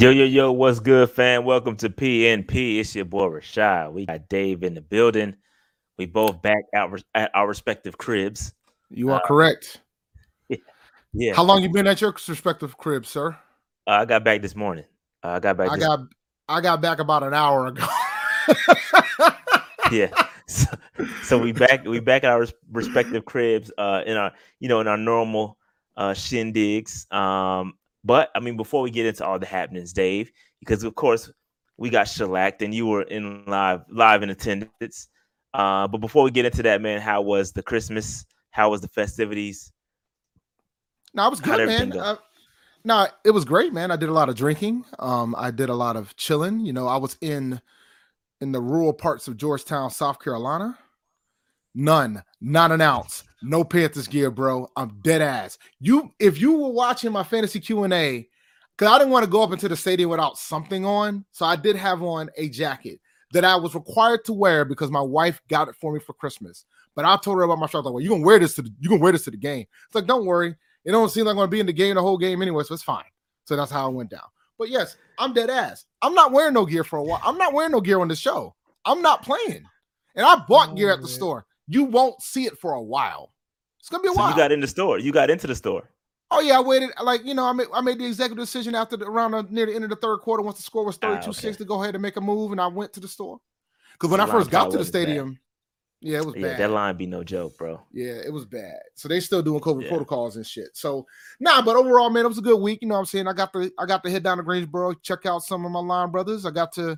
Yo, yo, yo, what's good, fam? Welcome to PNP. It's your boy Rashad. We got Dave in the building. We both back out at our respective cribs. You are uh, correct. Yeah. How long you been at your respective cribs, sir? Uh, I got back this morning. Uh, I got back. I got I got back about an hour ago. yeah. So, so, we back we back at our respective cribs uh in our you know in our normal uh shindigs. Um but I mean, before we get into all the happenings, Dave, because of course we got shellacked and you were in live live in attendance. Uh, but before we get into that, man, how was the Christmas? How was the festivities? No, it was good, man. Uh, no, it was great, man. I did a lot of drinking. Um, I did a lot of chilling. You know, I was in in the rural parts of Georgetown, South Carolina. None, not an ounce. No Panthers gear, bro. I'm dead ass. You, if you were watching my fantasy Q and A, because I didn't want to go up into the stadium without something on, so I did have on a jacket that I was required to wear because my wife got it for me for Christmas. But I told her about my shirt. Like, well, you gonna wear this to the, you gonna wear this to the game. It's like, don't worry, it don't seem like I'm gonna be in the game the whole game anyway, so it's fine. So that's how it went down. But yes, I'm dead ass. I'm not wearing no gear for a while. I'm not wearing no gear on the show. I'm not playing. And I bought oh, gear at the oh, man. store you won't see it for a while. It's gonna be a so while. You got in the store. You got into the store. Oh yeah, I waited. Like you know, I made I made the executive decision after the, around the, near the end of the third quarter, once the score was thirty two ah, okay. to go ahead and make a move, and I went to the store. Because when the I first got to the stadium, bad. yeah, it was yeah, bad. That line be no joke, bro. Yeah, it was bad. So they still doing COVID yeah. protocols and shit. So nah, but overall, man, it was a good week. You know what I'm saying? I got to I got to head down to Greensboro, check out some of my line brothers. I got to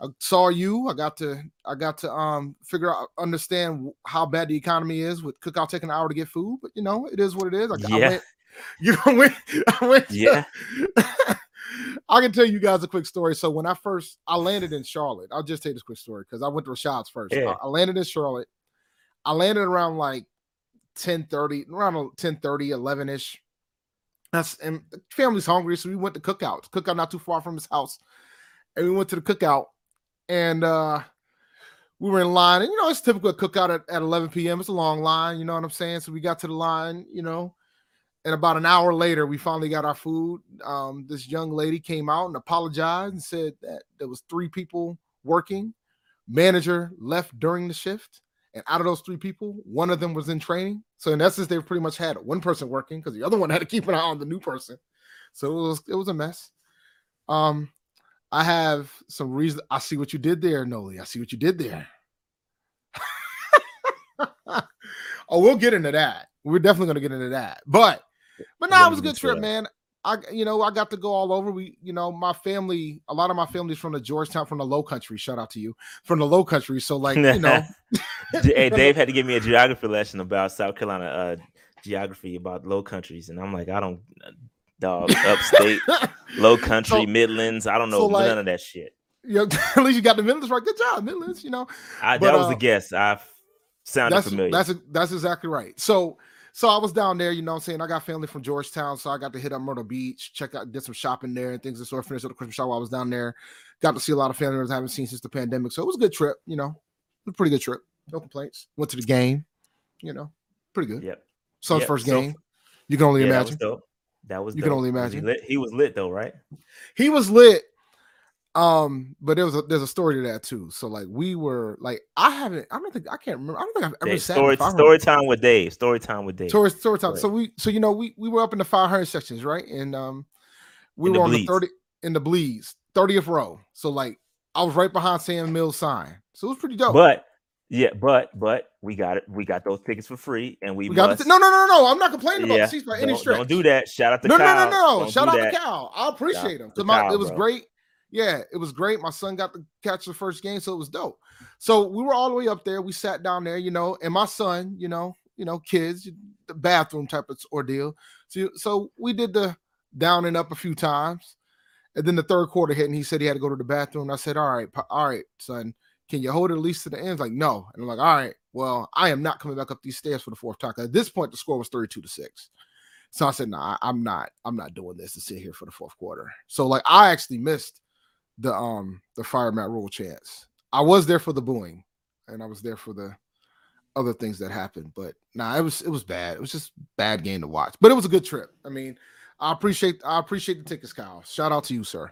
I saw you. I got to I got to um figure out understand how bad the economy is with cookout taking an hour to get food, but you know it is what it is. I, yeah. I went, you know, went, I went yeah. I can tell you guys a quick story. So when I first I landed in Charlotte, I'll just tell this quick story because I went to Rashad's first. Yeah. I, I, landed in Charlotte. I landed around like 10 30, around 10 30, 11 ish. That's and the family's hungry, so we went to cookout. Cookout not too far from his house, and we went to the cookout and uh we were in line, and you know, it's typical cookout at, at 11 p.m. It's a long line, you know what I'm saying? So we got to the line, you know, and about an hour later, we finally got our food. Um, this young lady came out and apologized and said that there was three people working. Manager left during the shift, and out of those three people, one of them was in training. So in essence, they pretty much had one person working because the other one had to keep an eye on the new person. So it was it was a mess. Um, I have some reason. I see what you did there, Noli. I see what you did there. oh, we'll get into that. We're definitely gonna get into that. But but now it was a good trip, man. I you know I got to go all over. We you know my family, a lot of my family's from the Georgetown, from the Low Country. Shout out to you from the Low Country. So like you know, hey Dave had to give me a geography lesson about South Carolina uh, geography about Low Countries, and I'm like I don't dog, upstate, low country, so, Midlands. I don't know so like, none of that shit. Yeah, at least you got the Midlands right. Good job, Midlands. You know, I, but, that was uh, a guess. I sounded that's, familiar. That's that's exactly right. So so I was down there, you know I'm saying? I got family from Georgetown, so I got to hit up Myrtle Beach, check out, did some shopping there and things and sort of finished up the Christmas shop while I was down there. Got to see a lot of family members I haven't seen since the pandemic. So it was a good trip, you know. a pretty good trip. No complaints. Went to the game, you know, pretty good. Yep. Son's yep. first game. you can only yeah, imagine. That was you dope. can only imagine. He, he was lit though, right? He was lit. Um, but there was a there's a story to that too. So like we were like I haven't I don't think I can't remember I don't think I've ever Dave, sat story story time with Dave. Story time with Dave. Story story time. Right. So we so you know we we were up in the 500 sections right and um we in were the on the 30 in the bleeds 30th row. So like I was right behind Sam Mills sign. So it was pretty dope. But yeah, but but we got it. We got those tickets for free, and we, we got the, no, no, no, no. I'm not complaining about yeah, the seats by any stretch. Don't do that. Shout out to no, Kyle. no, no, no, no. Shout out that. to Cal. I appreciate him because my it was bro. great. Yeah, it was great. My son got to catch the first game, so it was dope. So we were all the way up there. We sat down there, you know, and my son, you know, you know, kids, the bathroom type of ordeal. So, so we did the down and up a few times, and then the third quarter hit, and he said he had to go to the bathroom. I said, "All right, all right, son." Can you hold it at least to the end? Like, no. And I'm like, all right, well, I am not coming back up these stairs for the fourth time. At this point, the score was 32 to 6. So I said, no, nah, I'm not, I'm not doing this to sit here for the fourth quarter. So like I actually missed the um the fire Matt Rhule chance. I was there for the booing and I was there for the other things that happened. But nah, it was it was bad. It was just bad game to watch. But it was a good trip. I mean, I appreciate I appreciate the tickets, Kyle. Shout out to you, sir.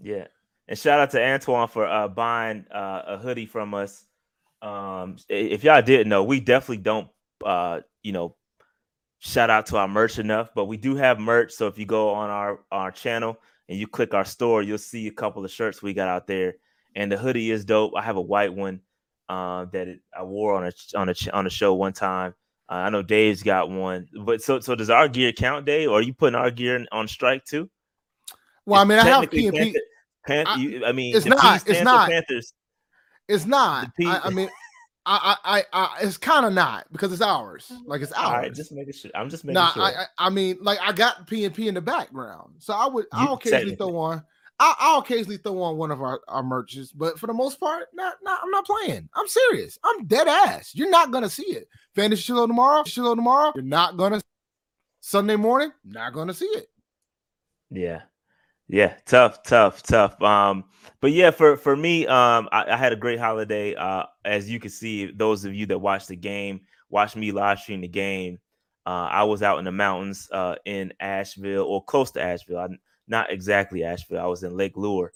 Yeah, and shout out to Antoine for uh, buying uh, a hoodie from us. Um, if y'all didn't know, we definitely don't, uh, you know, shout out to our merch enough, but we do have merch. So if you go on our our channel and you click our store, you'll see a couple of shirts we got out there, and the hoodie is dope. I have a white one uh, that it, I wore on a on a on a show one time. Uh, I know Dave's got one, but so so does our gear count, Dave? Or are you putting our gear on strike too? Well, I mean, I have P and P. Panther, I, I mean, it's not. It's not. Panthers. It's not. I, I mean, I, I, I, it's kind of not because it's ours. Like it's ours. All right, just making sure. I'm just making nah, sure. I, I, mean, like I got P and P in the background, so I would. I'll occasionally throw on. I'll, I'll, occasionally throw on one of our, our merches, but for the most part, not, not. I'm not playing. I'm serious. I'm dead ass. You're not gonna see it. Fantasy show tomorrow. Show tomorrow. You're not gonna. Sunday morning, not gonna see it. Yeah, yeah, tough, tough, tough. Um, but yeah, for for me, um, I, I, had a great holiday. Uh, as you can see, those of you that watched the game, watched me live stream the game. Uh, I was out in the mountains, uh, in Asheville or close to Asheville. I'm not exactly Asheville. I was in Lake Lure,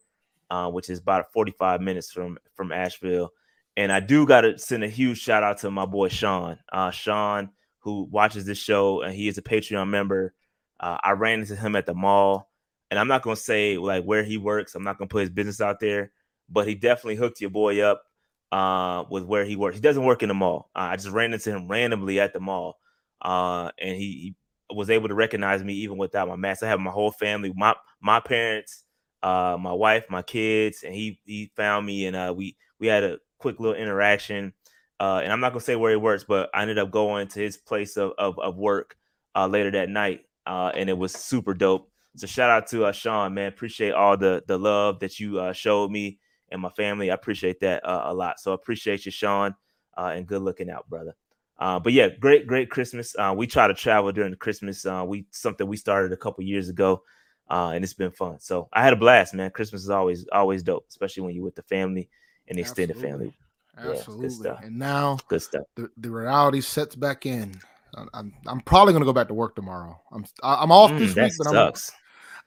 uh, which is about 45 minutes from from Asheville. And I do got to send a huge shout out to my boy Sean. Uh, Sean, who watches this show, and he is a Patreon member. Uh, I ran into him at the mall and I'm not gonna say like where he works. I'm not gonna put his business out there, but he definitely hooked your boy up uh, with where he works. He doesn't work in the mall. Uh, I just ran into him randomly at the mall, uh, and he, he, was able to recognize me even without my mask. I have my whole family, my my parents, uh, my wife, my kids, and he he found me, and uh, we we had a quick little interaction. Uh, and I'm not gonna say where he works, but I ended up going to his place of of, of work later that night, and it was super dope. So shout out to uh, Sean, man. Appreciate all the the love that you uh, showed me and my family. I appreciate that uh, a lot. So appreciate you, Sean, uh, and good looking out, brother. Uh, but yeah, great, great Christmas. Uh, we try to travel during the Christmas. we something we started a couple years ago, and it's been fun. So I had a blast, man. Christmas is always always dope, especially when you're with the family and the extended Absolutely. family. Absolutely. Yeah, and now good stuff. The, the reality sets back in. I'm I'm probably gonna go back to work tomorrow. I'm I'm off mm, this week, but sucks.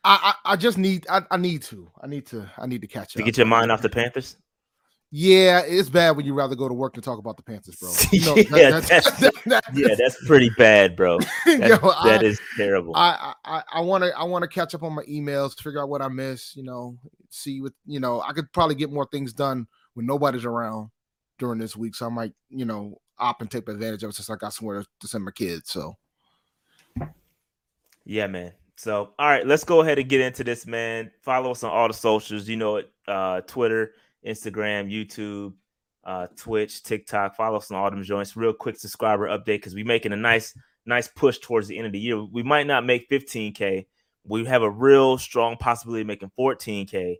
I, I, I just need I, I need to I need to I need to catch up. to up. get your mind off the Panthers. Yeah, it's bad when you rather go to work than talk about the Panthers, bro. You know, yeah, that, that's, that's, that, yeah, that's pretty bad, bro. That, Yo, that I, is terrible. I I want to I want to catch up on my emails, figure out what I miss. You know, see what you know. I could probably get more things done when nobody's around during this week, so I might you know opt and take advantage of it since I got somewhere to send my kids. So, yeah, man. So, all right, let's go ahead and get into this, man. Follow us on all the socials. You know it, uh, Twitter, Instagram, YouTube, uh, Twitch, TikTok. Follow us on all them joints. Real quick subscriber update because we're making a nice, nice push towards the end of the year. We might not make 15k. We have a real strong possibility of making 14k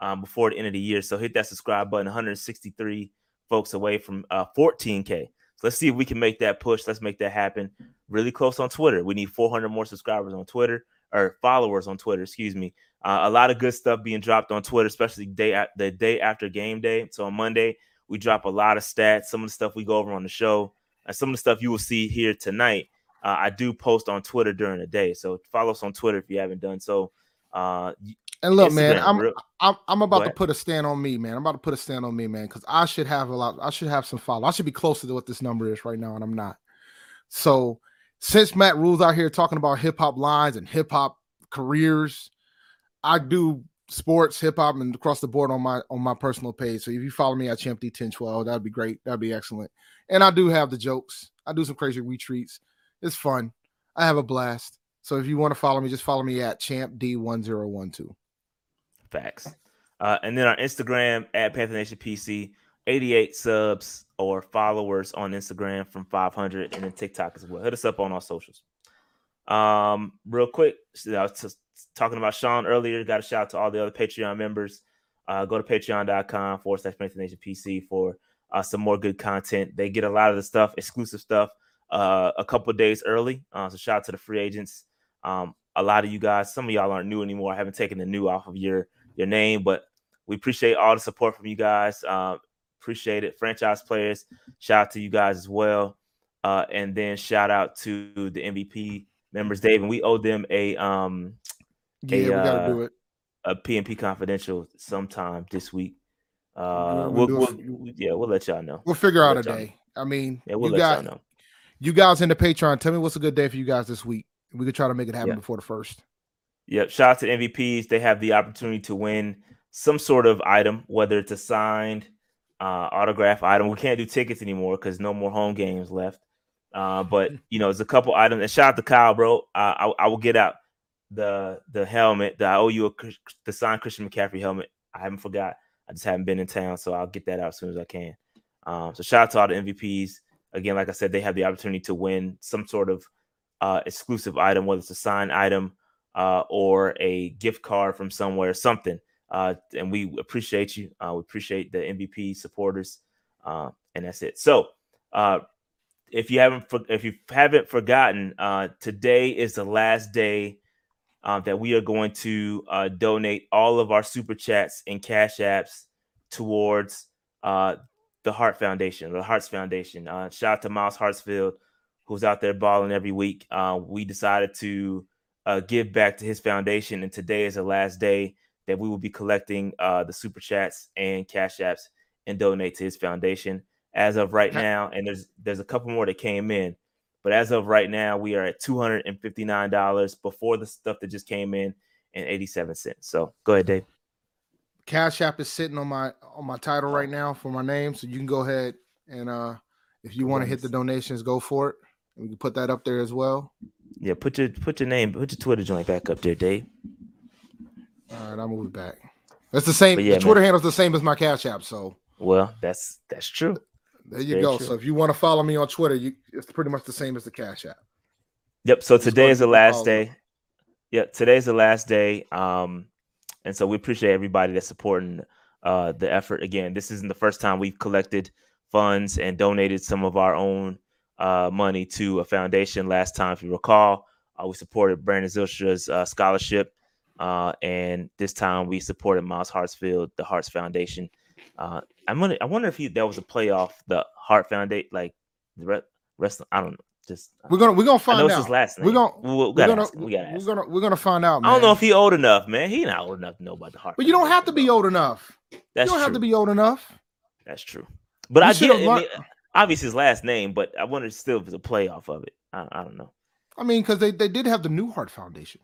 um, before the end of the year. So hit that subscribe button. 163 folks away from uh, 14k. So let's see if we can make that push. Let's make that happen. Really close on Twitter. We need 400 more subscribers on Twitter or followers on Twitter, excuse me. Uh, a lot of good stuff being dropped on Twitter, especially day the day after game day. So on Monday, we drop a lot of stats, some of the stuff we go over on the show, and some of the stuff you will see here tonight. Uh, I do post on Twitter during the day, so follow us on Twitter if you haven't done so. Uh, and look, Instagram, man, I'm, real- I'm I'm about to put a stand on me, man. I'm about to put a stand on me, man, because I should have a lot. I should have some follow. I should be closer to what this number is right now, and I'm not. So since Matt Rhule's out here talking about hip hop lines and hip hop careers, I do sports, hip hop, and across the board on my on my personal page. So if you follow me at Champ D1012, that'd be great. That'd be excellent. And I do have the jokes. I do some crazy retreats. It's fun. I have a blast. So if you want to follow me, just follow me at Champ D1012. Facts. Uh, and then our Instagram at Panther Nation PC, 88 subs or followers on Instagram from 500 and then TikTok as well. Hit us up on our socials. Um, real quick, I was just talking about Sean earlier. Got a shout out to all the other Patreon members. Uh, go to patreon.com forward slash Nation PC for uh, some more good content. They get a lot of the stuff, exclusive stuff, uh, a couple days early. Uh, so shout out to the free agents. Um, a lot of you guys, some of y'all aren't new anymore. I haven't taken the new off of your your name, but we appreciate all the support from you guys. Uh, Appreciate it. Franchise players, shout out to you guys as well. Uh, and then shout out to the MVP members, Dave. And we owe them a um yeah, a, we gotta uh, do it. a PNP confidential sometime this week. Uh, we'll, we'll, we'll, yeah, we'll let y'all know. We'll figure out we'll a day. Know. I mean, yeah, we'll you let y'all know. You guys in the Patreon, tell me what's a good day for you guys this week. We could try to make it happen yeah. before the first. Yep. Shout out to MVPs. They have the opportunity to win some sort of item, whether it's a signed uh, autograph item. We can't do tickets anymore because no more home games left. Uh, but you know, there's a couple items. And shout out to Kyle, bro. Uh, I, I will get out the the helmet. The, I owe you a, the signed Christian McCaffrey helmet. I haven't forgot. I just haven't been in town, so I'll get that out as soon as I can. Um, so shout out to all the MVPs. Again, like I said, they have the opportunity to win some sort of uh, exclusive item, whether it's a signed item uh, or a gift card from somewhere, something. Uh, and we appreciate you. Uh, we appreciate the MVP supporters, uh, and that's it. So, uh, if you haven't if you haven't forgotten, today is the last day that we are going to donate all of our super chats and cash apps towards the Heart Foundation, the Hearts Foundation. Shout out to Myles Hartsfield, who's out there balling every week. Uh, we decided to uh, give back to his foundation, and today is the last day that we will be collecting the super chats and cash apps and donate to his foundation. As of right now, and there's there's a couple more that came in. But as of right now, we are at $259 before the stuff that just came in and 87 cents. So go ahead, Dave. Cash App is sitting on my on my title right now for my name. So you can go ahead and uh if you want to hit the donations, go for it. We can put that up there as well. Yeah, put your put your name, put your Twitter joint back up there, Dave. All right, I'll move it back. That's the same. Yeah, the Twitter handle is the same as my Cash App. So well, that's that's true. There you go. True. So if you want to follow me on Twitter, you, it's pretty much the same as the Cash App. Yep. So today is the last day. Yep. Today's the last day. Um, and so we appreciate everybody that's supporting uh, the effort. Again, this isn't the first time we've collected funds and donated some of our own uh, money to a foundation. Last time, if you recall, uh, we supported Brandon Zylstra's uh, scholarship. Uh, and this time we supported Myles Hartsfield, the Hearts Foundation. Uh, I'm gonna. I wonder if he that was a playoff the Heart Foundation, like the rest. I don't know. Just we're gonna we're gonna find out. His last name. We're gonna we're, we gonna we gotta we're gonna we're gonna find out. Man. I don't know if he old enough, man. He not old enough to know about the heart. But you don't have to be old enough. That's you don't true. have to be old enough. That's true. But you I mean, obviously his last name, but I wonder still if it's a playoff of it. I, I don't know. I mean, because they they did have the Newhart Foundation.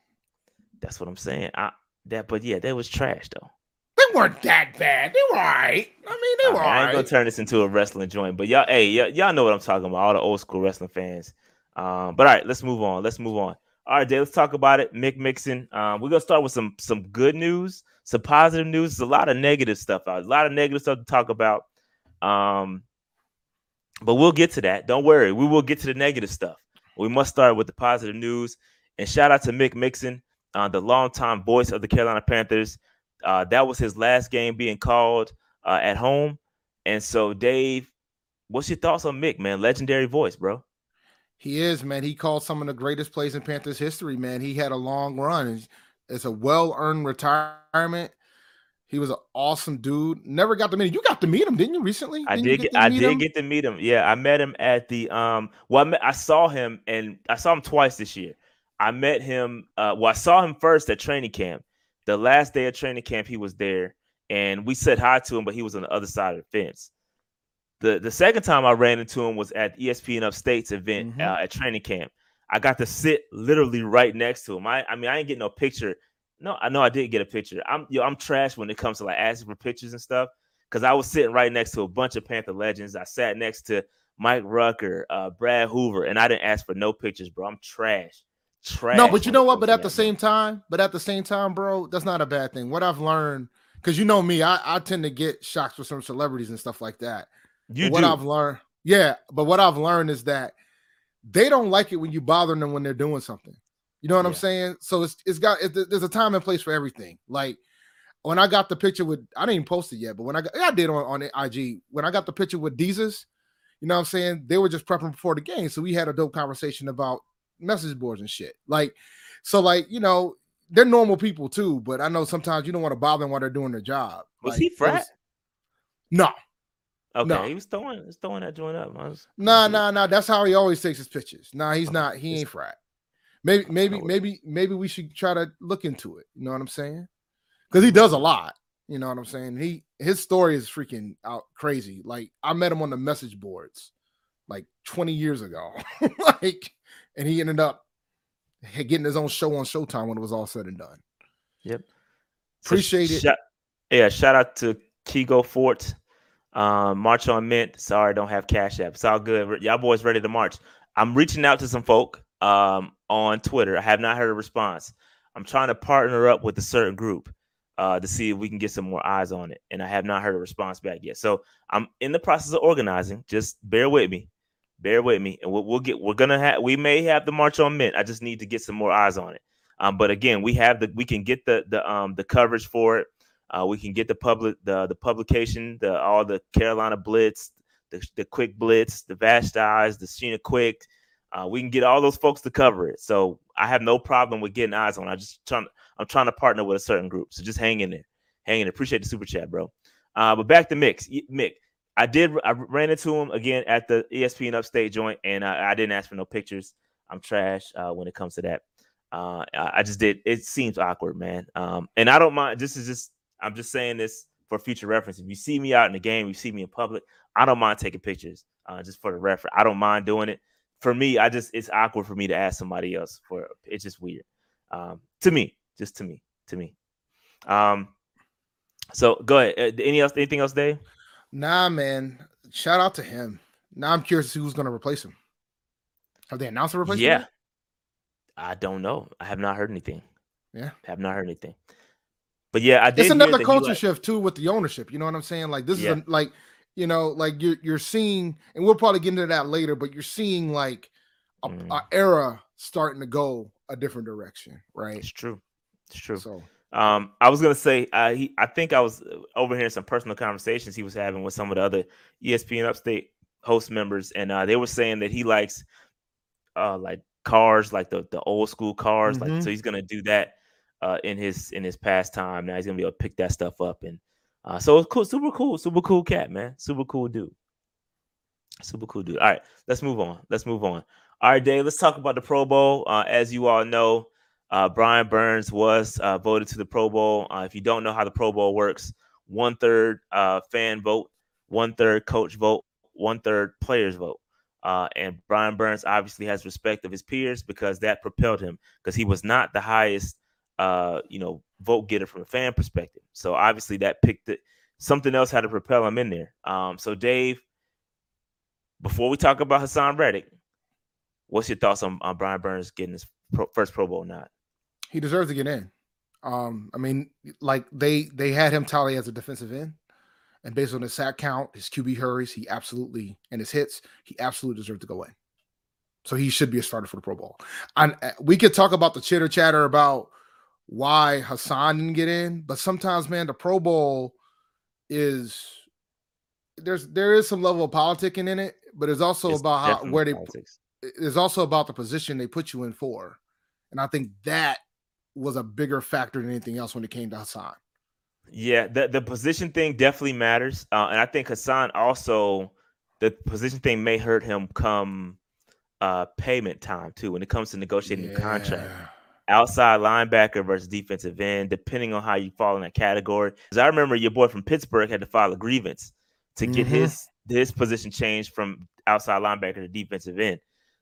That's what I'm saying. I that, but yeah, that was trash though. They weren't that bad. They were all right. I mean, they were. Right, I ain't gonna turn this into a wrestling joint, but y'all, hey, y- y'all know what I'm talking about. All the old school wrestling fans. Um, but all right, let's move on. Let's move on. All right, Dave, let's talk about it. Mick Mixon. Um, we're gonna start with some some good news, some positive news. There's a lot of negative stuff out. A lot of negative stuff to talk about. Um, but we'll get to that. Don't worry, we will get to the negative stuff. We must start with the positive news. And shout out to Mick Mixon, uh, the longtime voice of the Carolina Panthers. Uh, that was his last game being called uh, at home. And so, Dave, what's your thoughts on Mick, man? Legendary voice, bro. He is, man. He called some of the greatest plays in Panthers history, man. He had a long run. It's a well earned retirement. He was an awesome dude. Never got to meet him. You got to meet him, didn't you? Recently, didn't I did. Get, I did him? get to meet him. Yeah, I met him at the um. Well, I, met, I saw him, and I saw him twice this year. I met him. Uh, well, I saw him first at training camp, the last day of training camp, he was there, and we said hi to him, but he was on the other side of the fence. The the second time I ran into him was at ESPN Upstate's event mm-hmm. uh, at training camp. I got to sit literally right next to him. I, I mean, I didn't get no picture. No, I know I did get a picture. I'm yo, I'm trash when it comes to like asking for pictures and stuff. Cause I was sitting right next to a bunch of Panther legends. I sat next to Mike Rucker, uh, Brad Hoover, and I didn't ask for no pictures, bro. I'm trash trash. No, but you know what? But at the same time, but at the same time, bro, that's not a bad thing. What I've learned, because you know me, I, I tend to get shocked with some celebrities and stuff like that. You what do. I've learned, yeah, but what I've learned is that they don't like it when you bother them when they're doing something. You know what yeah. I'm saying? So it's it's got it, there's a time and place for everything. Like when I got the picture with I didn't even post it yet, but when I got I did on on IG when I got the picture with Deezus, you know what I'm saying? They were just prepping before the game, so we had a dope conversation about message boards and shit. Like, so like you know they're normal people too, but I know sometimes you don't want to bother them while they're doing their job. Was like, he frat? Was, no. Okay, no. he was throwing, was throwing that joint up. Was, nah, nah, nah. That's how he always takes his pictures. Nah, he's not. He ain't frat. Maybe, maybe, maybe, maybe we should try to look into it. You know what I'm saying? because he does a lot. You know what I'm saying? He his story is freaking out crazy. Like I met him on the message boards like 20 years ago. like, and he ended up getting his own show on Showtime when it was all said and done. Yep. Appreciate so, it. Shout, yeah, shout out to Kigo Fort. Um, march on Mint. Sorry, don't have Cash App. It's all good. Y'all boys ready to march. I'm reaching out to some folk um, on Twitter. I have not heard a response. I'm trying to partner up with a certain group uh, to see if we can get some more eyes on it. And I have not heard a response back yet. So I'm in the process of organizing. Just bear with me. Bear with me. And we'll, we'll get, we're to have, we may have the March on Mint. I just need to get some more eyes on it. Um, but again, we have the, we can get the, the, um, the coverage for it. Uh, we can get the public, the, the publication, the, all the Carolina Blitz, the, the Quick Blitz, the Vast Eyes, the Sheena Quick. Uh, we can get all those folks to cover it. So I have no problem with getting eyes on. I just trying I'm trying to partner with a certain group. So just hang in there. Hang in there. Appreciate the super chat, bro. Uh, but back to Mix. Mick, I did I ran into him again at the ESPN upstate joint, and I, I didn't ask for no pictures. I'm trash uh, when it comes to that. Uh, I, just did. It seems awkward, man. Um, and I don't mind. This is just. I'm just saying this for future reference. If you see me out in the game, you see me in public, I don't mind taking pictures. Uh, just for the reference, I don't mind doing it for me, I just it's awkward for me to ask somebody else for it's just weird. Um, to me, just to me, to me. Um, so go ahead. Uh, any else? Anything else, Dave? Nah, man. Shout out to him. Now I'm curious who's going to replace him. Have they announced a replacement? Yeah. I don't know. I have not heard anything. Yeah, I have not heard anything. But yeah, I did. It's another culture like, shift too with the ownership. You know what I'm saying? Like this yeah. is a, like you know, like you're you're seeing, and we'll probably get into that later, but you're seeing like a, mm. a era starting to go a different direction, right? It's true. It's true. So um, I was gonna say, uh, he, I think I was uh, overhearing some personal conversations he was having with some of the other ESPN Upstate host members, and uh, they were saying that he likes, uh, like cars, like the the old school cars, mm-hmm. like so he's gonna do that, uh, in his in his pastime. Now he's gonna be able to pick that stuff up and uh, so it's cool, super cool, super cool cat, man. Super cool dude. Super cool dude. All right, let's move on. Let's move on. All right, Dave, let's talk about the Pro Bowl. Uh, as you all know, uh, Brian Burns was uh, voted to the Pro Bowl. Uh, if you don't know how the Pro Bowl works, one third uh, fan vote, one third coach vote, one third players vote. Uh, and Brian Burns obviously has respect of his peers because that propelled him because he was not the highest uh, you know, vote getter from a fan perspective. So obviously that picked it. Something else had to propel him in there. Um, so Dave, before we talk about Haason Reddick, what's your thoughts on, on Brian Burns getting his pro, first Pro Bowl nod? He deserves to get in. Um, I mean, like they they had him tally as a defensive end, and based on his sack count, his QB hurries, he absolutely and his hits, he absolutely deserved to go in. So he should be a starter for the Pro Bowl. And uh, we could talk about the chitter chatter about why Haason didn't get in, but sometimes, man, the Pro Bowl is there's there is some level of politicking in it, but it's also it's about how where they politics. it's also about the position they put you in for, and I think that was a bigger factor than anything else when it came to Haason. Yeah, the the position thing definitely matters, uh, and I think Haason also the position thing may hurt him come uh payment time too when it comes to negotiating yeah. the contract outside linebacker versus defensive end, depending on how you fall in that category. Because I remember your boy from Pittsburgh had to file a grievance to get mm-hmm. his his position changed from outside linebacker to defensive end,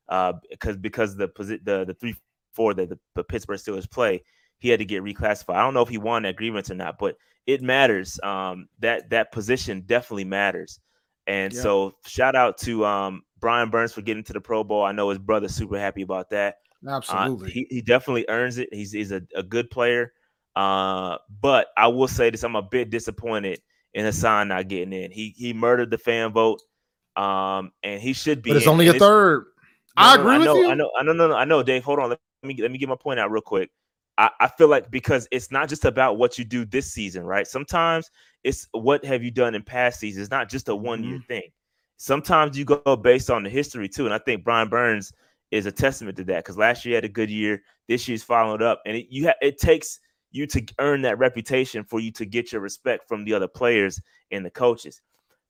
uh, because because the the the three four that the, the Pittsburgh Steelers play, he had to get reclassified. I don't know if he won that grievance or not, but it matters. Um, that that position definitely matters. And yeah. so shout out to um, Brian Burns for getting to the Pro Bowl. I know his brother's super happy about that. Absolutely. Uh, he, he definitely earns it. He's, he's a, a good player. Uh, but I will say this: I'm a bit disappointed in Haason not getting in. He he murdered the fan vote, um, and he should be. But it's in. only and a third. No, I agree I know, with you. I know. I know. No, no. I know, Dave. Hold on. Let me let me get my point out real quick. I, I feel like because it's not just about what you do this season, right? Sometimes it's what have you done in past seasons. It's not just a one year mm-hmm. thing. Sometimes you go based on the history too, and I think Brian Burns is a testament to that because last year had a good year. This year's followed up, and it, you ha- it takes you to earn that reputation for you to get your respect from the other players and the coaches.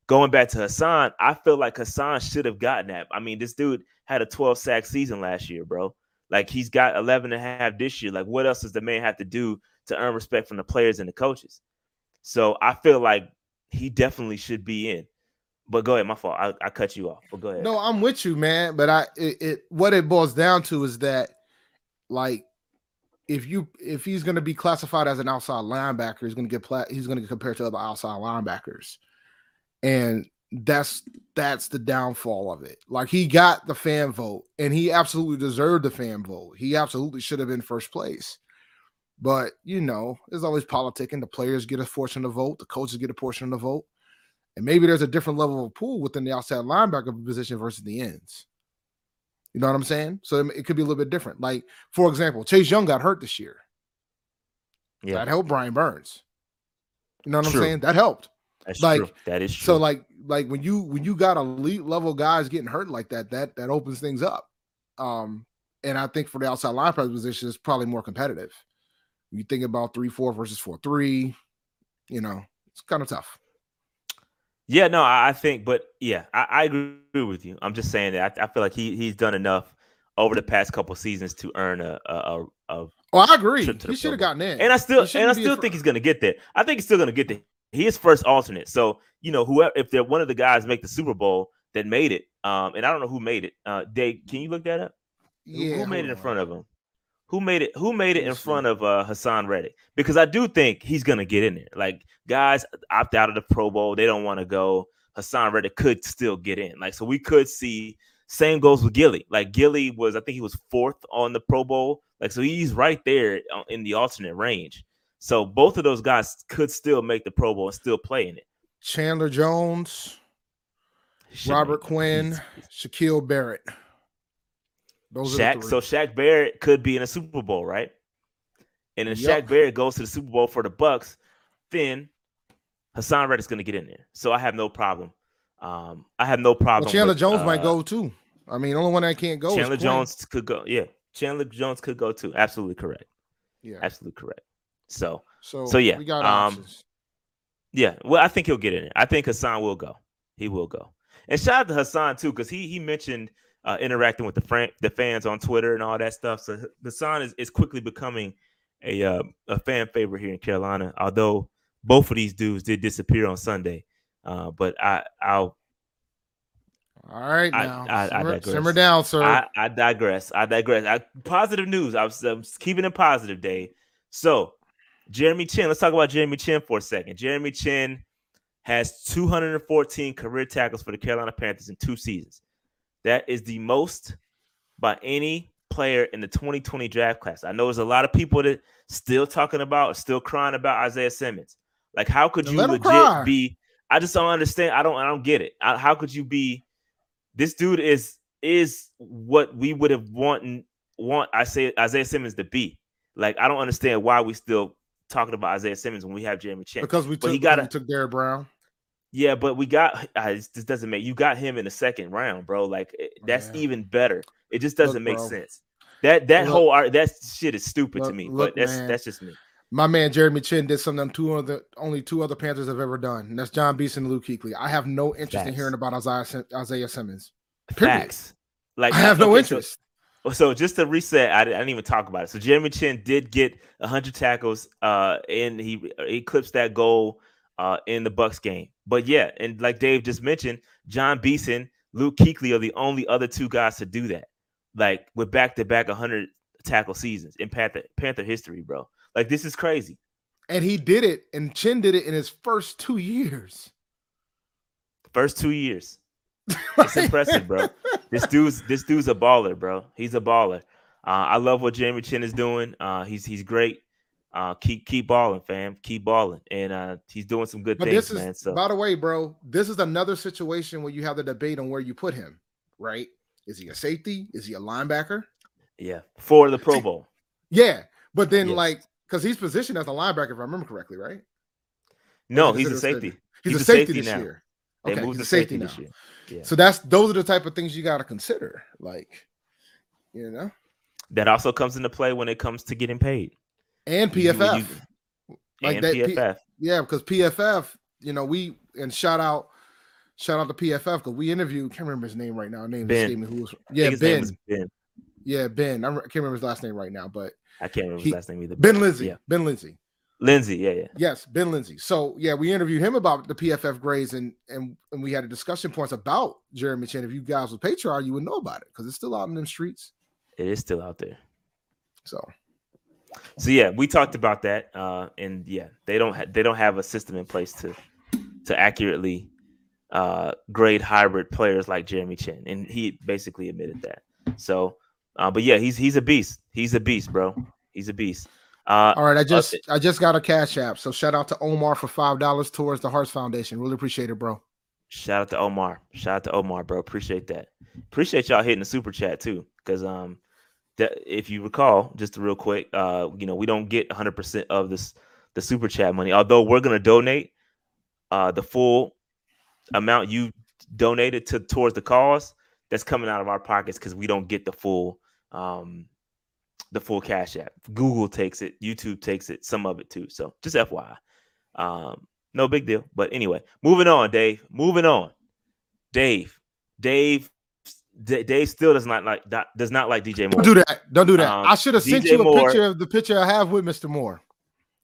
Going back to Haason, I feel like Haason should have gotten that. I mean, this dude had a 12 sack season last year, bro. Like he's got 11 and a half this year. Like, what else does the man have to do to earn respect from the players and the coaches. So I feel like he definitely should be in. But go ahead, my fault. I, I cut you off. But go ahead. No, I'm with you, man. But I it, it what it boils down to is that like if you if he's going to be classified as an outside linebacker, he's going to get pla- he's going to get compared to other outside linebackers, and that's that's the downfall of it. Like he got the fan vote, and he absolutely deserved the fan vote. He absolutely should have been first place. But you know, there's always politicking. The players get a portion of the vote, the coaches get a portion of the vote, and maybe there's a different level of pool within the outside linebacker position versus the ends. You know what I'm saying? So it could be a little bit different. Like, for example, Chase Young got hurt this year. Yeah. That helped Brian Burns. You know what true. I'm saying? That helped. That's like true. that is true. So like like when you when you got elite level guys getting hurt like that, that that opens things up. Um, and I think for the outside linebacker position, it's probably more competitive. You think about three four versus four three, you know, it's kind of tough. Yeah, no, I think, but yeah, I, I agree with you. I'm just saying that I, I, feel like he he's done enough over the past couple seasons to earn a a, a, a Oh, I agree. He should have gotten in, and I still and I still think he's gonna get there. I think he's still gonna get there. He is first alternate, so you know whoever if they're one of the guys make the Super Bowl that made it, um, and I don't know who made it. Uh, Dave, can you look that up? Yeah, who, who made it in front of him? Who made it? Who made it in front of uh, Haason Reddick? Because I do think he's gonna get in there. Like guys opt out of the Pro Bowl, they don't want to go. Haason Reddick could still get in. Like so, we could see. Same goes with Gilly. Like Gilly was, I think he was fourth on the Pro Bowl. Like so, he's right there in the alternate range. So both of those guys could still make the Pro Bowl and still play in it. Chandler Jones, Robert Quinn, Shaquil Barrett. Those Shaq, so Shaq Barrett could be in a Super Bowl, right? And if yep. Shaq Barrett goes to the Super Bowl for the Bucs, then Haason Reddick's going to get in there. So I have no problem. Um, I have no problem. Well, Chandler with, Jones uh, might go too. I mean, the only one that can't go. Chandler Jones could go. Yeah, Chandler Jones could go too. Absolutely correct. Yeah, absolutely correct. So, so, so yeah. um, options. Yeah, well, I think he'll get in it. I think Haason will go. He will go. And shout out to Haason too, because he he mentioned uh, interacting with the fran- the fans on Twitter and all that stuff. So Haason is, is quickly becoming a uh, a fan favorite here in Carolina. Although both of these dudes did disappear on Sunday, uh, but I I'll. All right, now I, I, simmer, I simmer down, sir. I, I digress. I digress. I, positive news. I was, I was keeping it positive, Day. So Jeremy Chinn. Let's talk about Jeremy Chinn for a second. Jeremy Chinn has 214 career tackles for the Carolina Panthers in two seasons. That is the most by any player in the 2020 draft class. I know there's a lot of people that still talking about, still crying about Isaiah Simmons. Like, how could you legit cry. be? I just don't understand. I don't. I don't get it. I, how could you be? This dude is is what we would have want want I say Isaiah Simmons to be. Like, I don't understand why we still talking about Isaiah Simmons when we have Jeremy Chinn. Because we took, he got a, took Derrick Brown. Yeah, but we got uh, this doesn't make you got him in the second round, bro. Like eh, that's yeah. even better. It just doesn't look, make bro. sense. That that look, whole art that shit is stupid look, to me. but that's man. that's just me. My man Jeremy Chinn did something two other only two other Panthers have ever done. And that's Jon Beason and Luke Kuechly. I have no interest Facts. in hearing about Isaiah Isaiah Simmons. Period. Facts. Like I have no interest. So, so just to reset, I, I, didn't even talk about it. So Jeremy Chinn did get 100 tackles, uh, and he eclipsed that goal uh, in the Bucs game. But yeah, and like Dave just mentioned, Jon Beason, Luke Kuechly are the only other two guys to do that. Like with back to back 100 tackle seasons in Panther Panther history, bro. Like this is crazy. And he did it, and Chinn did it in his first two years. First two years. It's impressive, bro. This dude's this dude's a baller, bro. He's a baller. Uh, I love what Jeremy Chinn is doing. Uh, he's he's great. Uh, keep keep balling, fam. Keep balling, and uh, he's doing some good but things, this is, man. So, by the way, bro, this is another situation where you have the debate on where you put him. Right? Is he a safety? Is he a linebacker? Yeah, for the Pro Bowl. yeah, but then yes. like because he's positioned as a linebacker, if I remember correctly, right? No, he's a safety. He's, he's, a safety, safety this now. year. They okay, he's a safety, safety this year. Yeah. So that's those are the type of things you got to consider, like you know. That also comes into play when it comes to getting paid and PFF. You, like and that, PFF. P, yeah, because PFF, you know, we and shout out, shout out to PFF because we interviewed. Can't remember his name right now. Name Ben. Who was? Yeah, Ben. ben. Yeah, Ben. I can't remember his last name right now, but I can't remember he, his last name either. Ben Linsey. Yeah. Ben Linsey. Linsey, yeah, yeah. Yes, Ben Linsey. So yeah, we interviewed him about the PFF grades and and and we had a discussion points about Jeremy Chinn. If you guys with Patreon, you would know about it because it's still out in them streets. It is still out there. So so yeah, we talked about that. Uh and yeah, they don't ha- they don't have a system in place to to accurately uh grade hybrid players like Jeremy Chinn. And he basically admitted that. So uh, but yeah, he's he's a beast. He's a beast, bro. He's a beast. Uh, All right, I just uh, I just got a cash app. So shout out to Omar for five dollars towards the Hearts Foundation. Really appreciate it, bro. Shout out to Omar. Shout out to Omar, bro. Appreciate that. Appreciate y'all hitting the super chat too, because um, that if you recall, just real quick, uh, you know, we don't get 100 percent of this the super chat money, although we're gonna donate uh the full amount you donated to towards the cause. That's coming out of our pockets because we don't get the full um the full cash app. Google takes it, YouTube takes it, some of it too. So just FYI. Um, no big deal. But anyway, moving on, Dave. Moving on. Dave. Dave. D- Dave still does not like does not like DJ Moore. Don't do that. Don't do that. Um, I should have sent you a Moore, picture of the picture I have with Mr. Moore.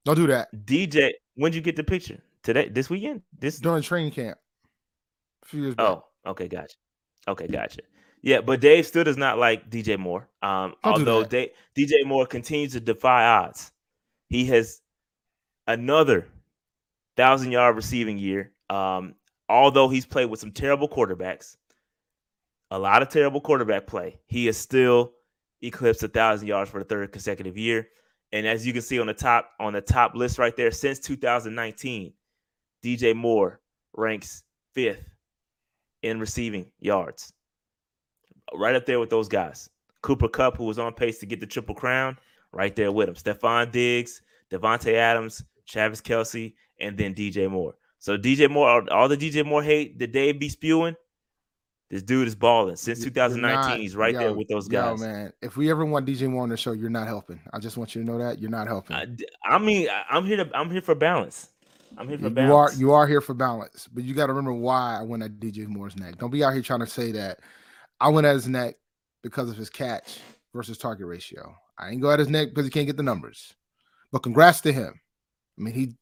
Don't do that. DJ, when did you get the picture? Today, this weekend? This during training camp. A few years back. Oh, okay, gotcha. Okay, gotcha. Yeah, but Dave still does not like DJ Moore. Um, although Dave, DJ Moore continues to defy odds. He has another thousand yard receiving year. Um, although he's played with some terrible quarterbacks, a lot of terrible quarterback play, he has still eclipsed a thousand yards for the third consecutive year. And as you can see on the top on the top list right there, since 2019, DJ Moore ranks fifth in receiving yards right up there with those guys. Cooper Kupp, who was on pace to get the triple crown, right there with him. Stefon Diggs, Davante Adams, Travis Kelce, and then DJ Moore. So DJ Moore, all the DJ Moore hate that Dave be spewing, this dude is balling since 2019. Not, he's right yo, there with those guys. Yo, man, if we ever want DJ Moore on the show, you're not helping. I just want you to know that you're not helping. I, I mean, I'm here to I'm here for balance. I'm here for you balance. You are you are here for balance, but you got to remember why I went at DJ Moore's neck. Don't be out here trying to say that I went at his neck because of his catch versus target ratio. I ain't go at his neck because he can't get the numbers. But congrats to him. I mean, he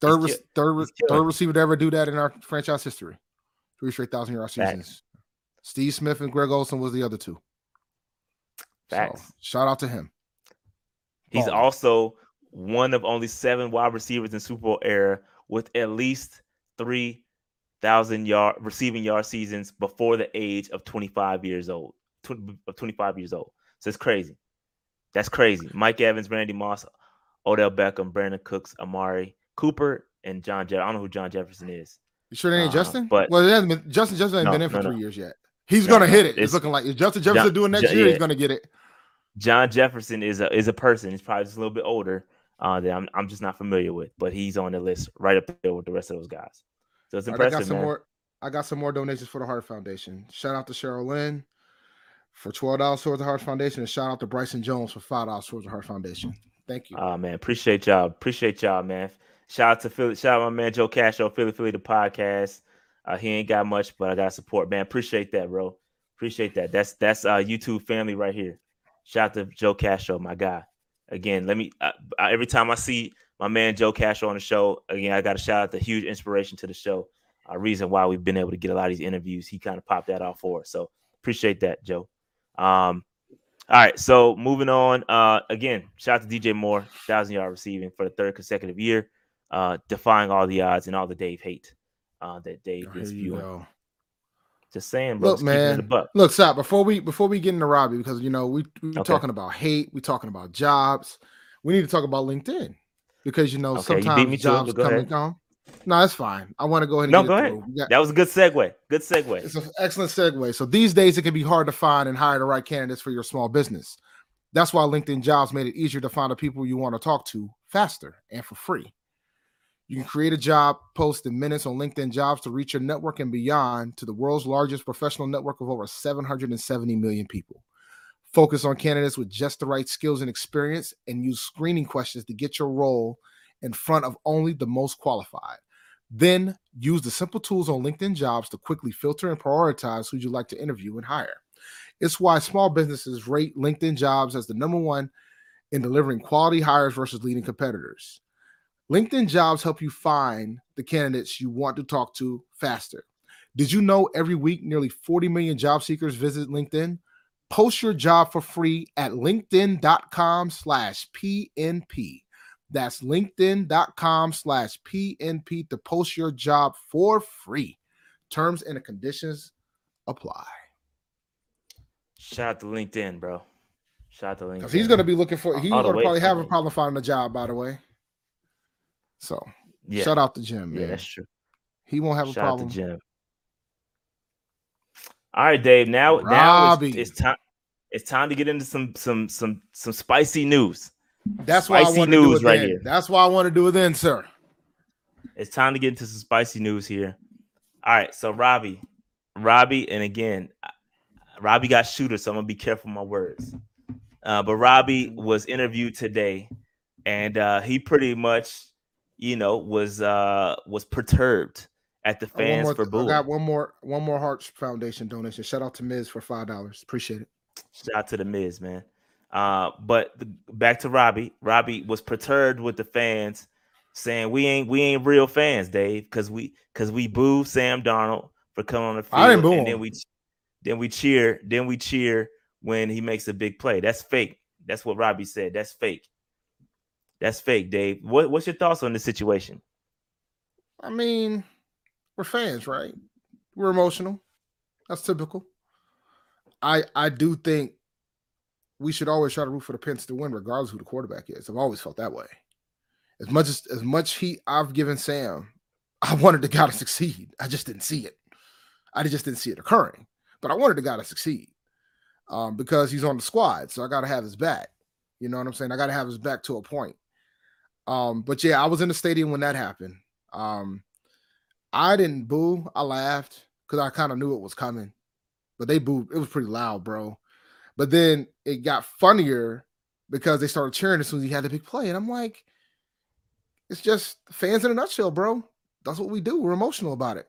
third re- third third receiver to ever do that in our franchise history. Three straight thousand yard seasons. Steve Smith and Greg Olsen was the other two. Facts. So, shout out to him. He's also one of only seven wide receivers in Super Bowl era with at least three thousand yard receiving yard seasons before the age of 25 years old. of 25 years old. So it's crazy. That's crazy. Mike Evans, Randy Moss, Odell Beckham, Brandin Cooks, Amari Cooper, and John Jeff. I don't know who John Jefferson is. You sure they ain't uh, Justin? But well, it hasn't been, Justin Justin ain't no, been in for no, three no. years yet. He's no, gonna hit it. It's, it's, looking like if Justin Jefferson John, doing next John, year, yeah. he's gonna get it. John Jefferson is a is a person. He's probably just a little bit older uh, that I'm I'm just not familiar with, but he's on the list right up there with the rest of those guys. So it's impressive. I got some man. more. I got some more donations for the Heart Foundation. Shout out to Cheryl Lynn for twelve dollars towards the Heart Foundation, and shout out to Bryson Jones for five dollars towards the Heart Foundation. Thank you. Oh man, appreciate y'all. Appreciate y'all, man. Shout out to Philly. Shout out my man Joe Casho, Philly Philly the podcast. Uh, he ain't got much, but I got support, man. Appreciate that, bro. Appreciate that. That's that's uh YouTube family right here. Shout out to Joe Casho, my guy. Again, let me. Uh, every time I see my man Joe Casho on the show. Again, I got to shout out the huge inspiration to the show. A reason why we've been able to get a lot of these interviews. He kind of popped that off for us. So appreciate that, Joe. Um, all right, so moving on. Uh, again, shout out to DJ Moore, thousand yard receiving for the third consecutive year, uh, defying all the odds and all the Dave hate uh, that Dave is viewing. Just saying, bro. Look, man. Look, stop before we before we get into Robbie because you know we we okay. talking about hate, we're talking about jobs. We need to talk about LinkedIn because you know okay, sometimes you jobs come ahead. and go. No, that's fine. I want to go ahead. no, go ahead. Got, that was a good segue. Good segue. It's an excellent segue. So these days it can be hard to find and hire the right candidates for your small business. That's why LinkedIn Jobs made it easier to find the people you want to talk to faster and for free. You can create a job post in minutes on LinkedIn Jobs to reach your network and beyond to the world's largest professional network of over 770 million people. Focus on candidates with just the right skills and experience and use screening questions to get your role in front of only the most qualified. Then use the simple tools on LinkedIn jobs to quickly filter and prioritize who you'd like to interview and hire. It's why small businesses rate LinkedIn jobs as the number one in delivering quality hires versus leading competitors. LinkedIn jobs help you find the candidates you want to talk to faster. Did you know every week nearly 40 million job seekers visit LinkedIn? Post your job for free at linkedin.com slash PNP. That's linkedin.com slash PNP to post your job for free. Terms and conditions apply. Shout out to LinkedIn, bro. Shout out to LinkedIn. Because he's going to be looking for, he's going to probably have a problem finding a job, by the way. So yeah. shout out to Jim, man. Yeah, that's true. He won't have a problem. Out to Jim. All right, Dave. Now, Robbie. now it's, it's time. It's time to get into some some some some spicy news. That's spicy why I want news right then. here. That's why I want to do it then, sir. It's time to get into some spicy news here. All right, so Robbie, Robbie, and again, Robbie got shooter, so I'm gonna be careful my words. Uh, but Robbie was interviewed today, and uh, he pretty much, you know, was uh, was perturbed at the fans more, for booing. I got one more one more Hearts Foundation donation. Shout out to Miz for five dollars. Appreciate it. Shout out to the Miz, man. Uh, but the, back to Robbie. Robbie was perturbed with the fans saying we ain't we ain't real fans, Dave, because we because we boo Sam Darnold for coming on the field. I didn't boo and him. then we then we cheer, then we cheer when he makes a big play. That's fake. That's what Robbie said. That's fake. That's fake, Dave. What, what's your thoughts on the situation? I mean, we're fans, right? We're emotional. That's typical. I I do think we should always try to root for the Pens to win, regardless who the quarterback is. I've always felt that way. As much as as much heat I've given Sam, I wanted the guy to succeed. I just didn't see it. I just didn't see it occurring. But I wanted the guy to succeed um, because he's on the squad. So I got to have his back. You know what I'm saying? I got to have his back to a point. Um, but yeah, I was in the stadium when that happened. Um, I didn't boo. I laughed because I kind of knew it was coming. But they booed. It was pretty loud, bro. But then it got funnier because they started cheering as soon as he had the big play. And I'm like, it's just fans in a nutshell, bro. That's what we do. We're emotional about it.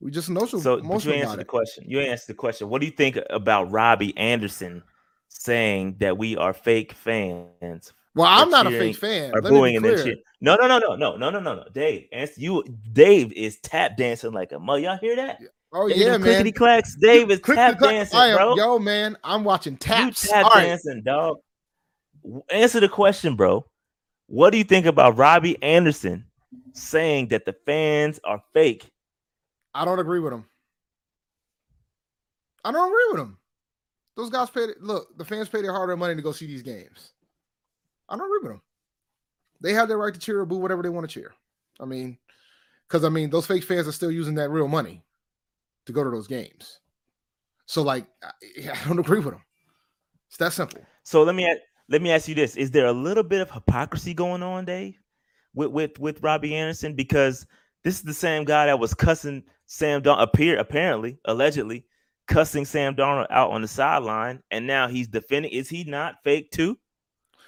We just emotional. So emotional you answered the question. You answered the question. What do you think about Robbie Anderson saying that we are fake fans? Well, I'm not a fake fan. Or booing and then. No, no, no, no, no, no, no, no, no. Dave, you. Dave is tap dancing like a mother. Y'all hear that? Oh Dave yeah, man. clacks. Dave is tap dancing, am, bro. Yo, man, I'm watching taps. You tap All dancing, right. dog. Answer the question, bro. What do you think about Robbie Anderson saying that the fans are fake I don't agree with him. I don't agree with him. Those guys paid. Look, the fans pay their hard-earned money to go see these games. I don't with them. They have their right to cheer or boo whatever they want to cheer. I mean, because I mean, those fake fans are still using that real money to go to those games. So, like, I, I don't agree with them. It's that simple. So let me let me ask you this: Is there a little bit of hypocrisy going on, Dave, with with with Robbie Anderson? Because this is the same guy that was cussing Sam Darnold appear apparently, allegedly, cussing Sam Darnold out on the sideline, and now he's defending. Is he not fake too?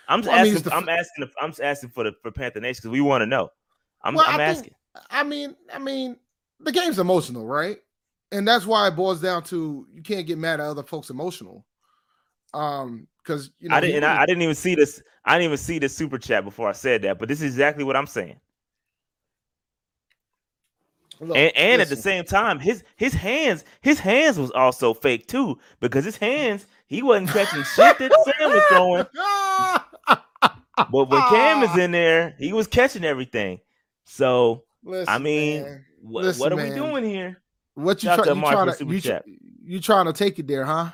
I'm well, asking. I mean, I'm asking. I'm asking for the for Panther Nation because we want to know. I'm, well, I'm I asking. Think, I mean, I mean, the game's emotional, right? And that's why it boils down to you can't get mad at other folks emotional. Um, because you know I didn't. I, I didn't even see this. I didn't even see the super chat before I said that. But this is exactly what I'm saying. Look, and, and at the same time, his his hands his hands was also fake too because his hands he wasn't catching shit that Sam was throwing. but when Cam is in there, he was catching everything. So listen, I mean, wh- listen, what are man. we doing here? What you, try, you trying to you, you trying to take it there, huh?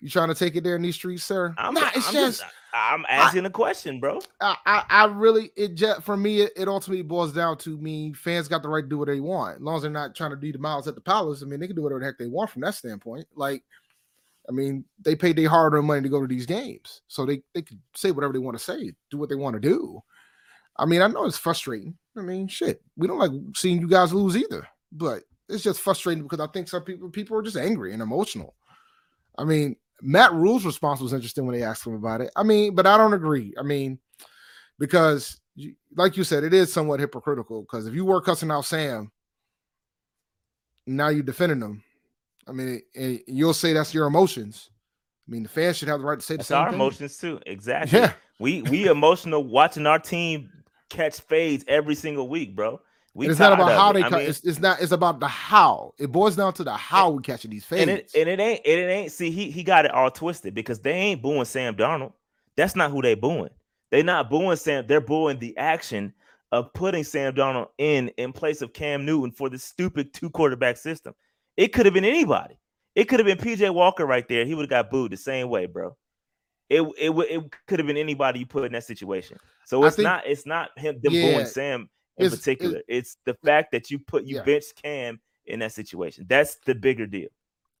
You trying to take it there in these streets, sir? I'm, nah, it's I'm just, just I'm asking I, a question, bro. I, I, I really it just for me it, it, ultimately boils down to me fans got the right to do what they want as long as they're not trying to do the Malice at the Palace. I mean, they can do whatever the heck they want from that standpoint. Like, I mean, they paid their hard earned money to go to these games, so they they can say whatever they want to say, do what they want to do. I mean, I know it's frustrating. I mean, shit, we don't like seeing you guys lose either, but it's just frustrating because I think some people people are just angry and emotional. I mean, Matt Rhule's response was interesting when they asked him about it. I mean, but I don't agree. I mean, because like you said, it is somewhat hypocritical because if you were cussing out Sam, now you're defending him. I mean, you'll say that's your emotions, I mean, the fans should have the right to say That's the same our thing. emotions too. Exactly. Yeah. We we emotional watching our team catch fades every single week, bro. We it's not about how it. they cut. It's, it's not. It's about the how. It boils down to the how we catching these fades. And it, and it ain't. And it ain't. See, he he got it all twisted because they ain't booing Sam Darnold. That's not who they booing. They not booing Sam. They're booing the action of putting Sam Darnold in in place of Cam Newton for the stupid two quarterback system. It could have been anybody. It could have been PJ Walker right there. He would have got booed the same way, bro. It it it could have been anybody you put in that situation. So it's think, not it's not him them yeah, booing Sam in it's, particular. It's, it's, the fact that you put you yeah. benched Cam in that situation. That's the bigger deal.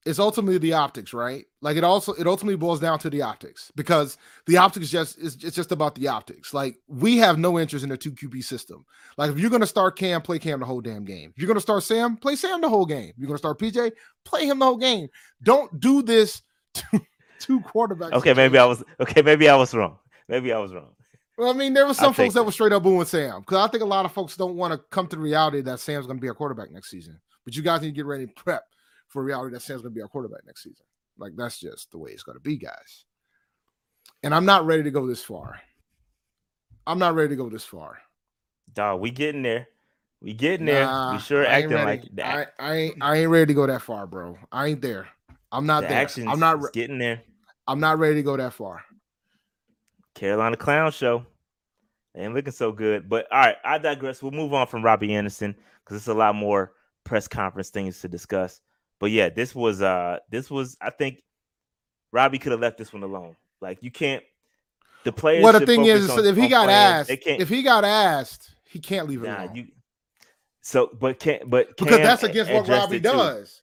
It's ultimately the optics, right? Like it also it ultimately boils down to the optics because the optics just is it's just about the optics. Like we have no interest in a two QB system. Like if you're gonna start Cam, play Cam the whole damn game. If you're gonna start Sam, play Sam the whole game. If you're gonna start PJ, play him the whole game. Don't do this to two quarterbacks. Okay, maybe I was okay. Maybe I was wrong. Maybe I was wrong. Well, I mean, there were some I'll folks that were straight up booing Sam because I think a lot of folks don't want to come to the reality that Sam's going to be our quarterback next season. But you guys need to get ready to prep for reality that Sam's going to be our quarterback next season. Like that's just the way it's going to be, guys. And I'm not ready to go this far. I'm not ready to go this far. Dog, we getting there. We getting there. Nah, we sure acting like that. I, I ain't I ain't ready to go that far, bro. I ain't there. I'm not the there. I'm not re- getting there. I'm not ready to go that far. Carolina Clown Show. They ain't looking so good. But all right, I digress. We'll move on from Robbie Anderson because it's a lot more press conference things to discuss. But yeah, this was uh this was I think Robbie could have left this one alone. Like you can't the players. Well, the thing is, on, if he got asked, if he got asked, he can't leave it nah, alone. You, so, but can't, but because that's against what Robbie does.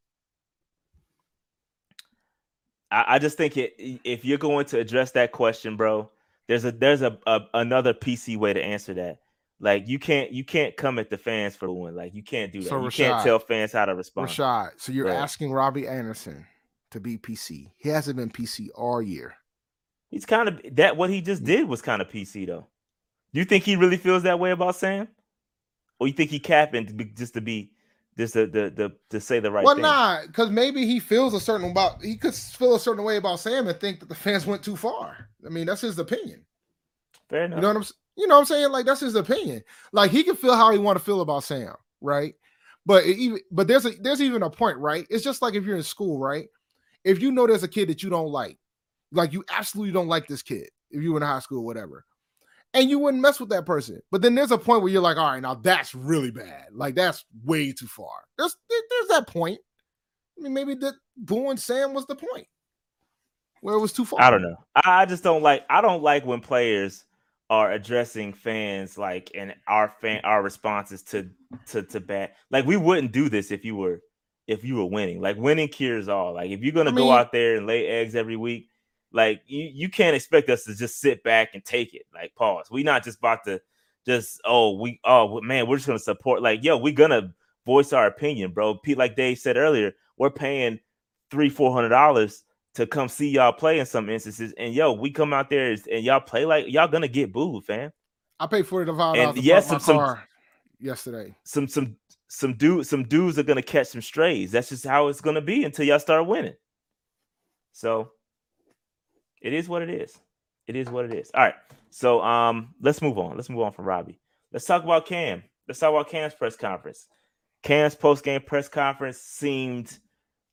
I, I just think it, if you're going to address that question, bro, there's a there's a, a, another PC way to answer that. Like you can't you can't come at the fans for one. Like you can't do that. So you Rashad, can't tell fans how to respond. Rashad, so you're right. asking Robbie Anderson to be PC. He hasn't been PC all year. He's kind of that what he just did was kind of PC though. Do you think he really feels that way about Sam? Or you think he capping to be, just to be just the the, the to say the right well, thing. Well, nah, because maybe he feels a certain about he could feel a certain way about Sam and think that the fans went too far. I mean, that's his opinion. Fair enough. You know what I'm you know what I'm saying? Like that's his opinion. Like he can feel how he want to feel about Sam, right? But even but there's a there's even a point, right? It's just like if you're in school, right? If you know there's a kid that you don't like, like you absolutely don't like this kid, if you were in high school, whatever, and you wouldn't mess with that person. But then there's a point where you're like, all right, now that's really bad. Like that's way too far. There's there's that point. I mean, maybe that booing Sam was the point where it was too far. I don't know. I just don't like. I don't like when players are addressing fans like and our fan our responses to to to bad. Like we wouldn't do this if you were if you were winning. Like winning cures all. Like if you're gonna I mean, go out there and lay eggs every week, like you, you can't expect us to just sit back and take it. Like pause. we're not just about to just oh we oh man we're just gonna support. Like yo we're gonna voice our opinion, bro. Pete, like Dave said earlier, we're paying three four hundred dollars to come see y'all play in some instances, and yo we come out there and y'all play like y'all gonna get booed, fam. I paid forty dollars. And yes, some, some yesterday. Some some some dudes some dudes are gonna catch some strays. That's just how it's gonna be until y'all start winning. So it is what it is. It is what it is. All right. So um, let's move on. Let's move on from Robbie. Let's talk about Cam. Let's talk about Cam's press conference. Cam's post-game press conference seemed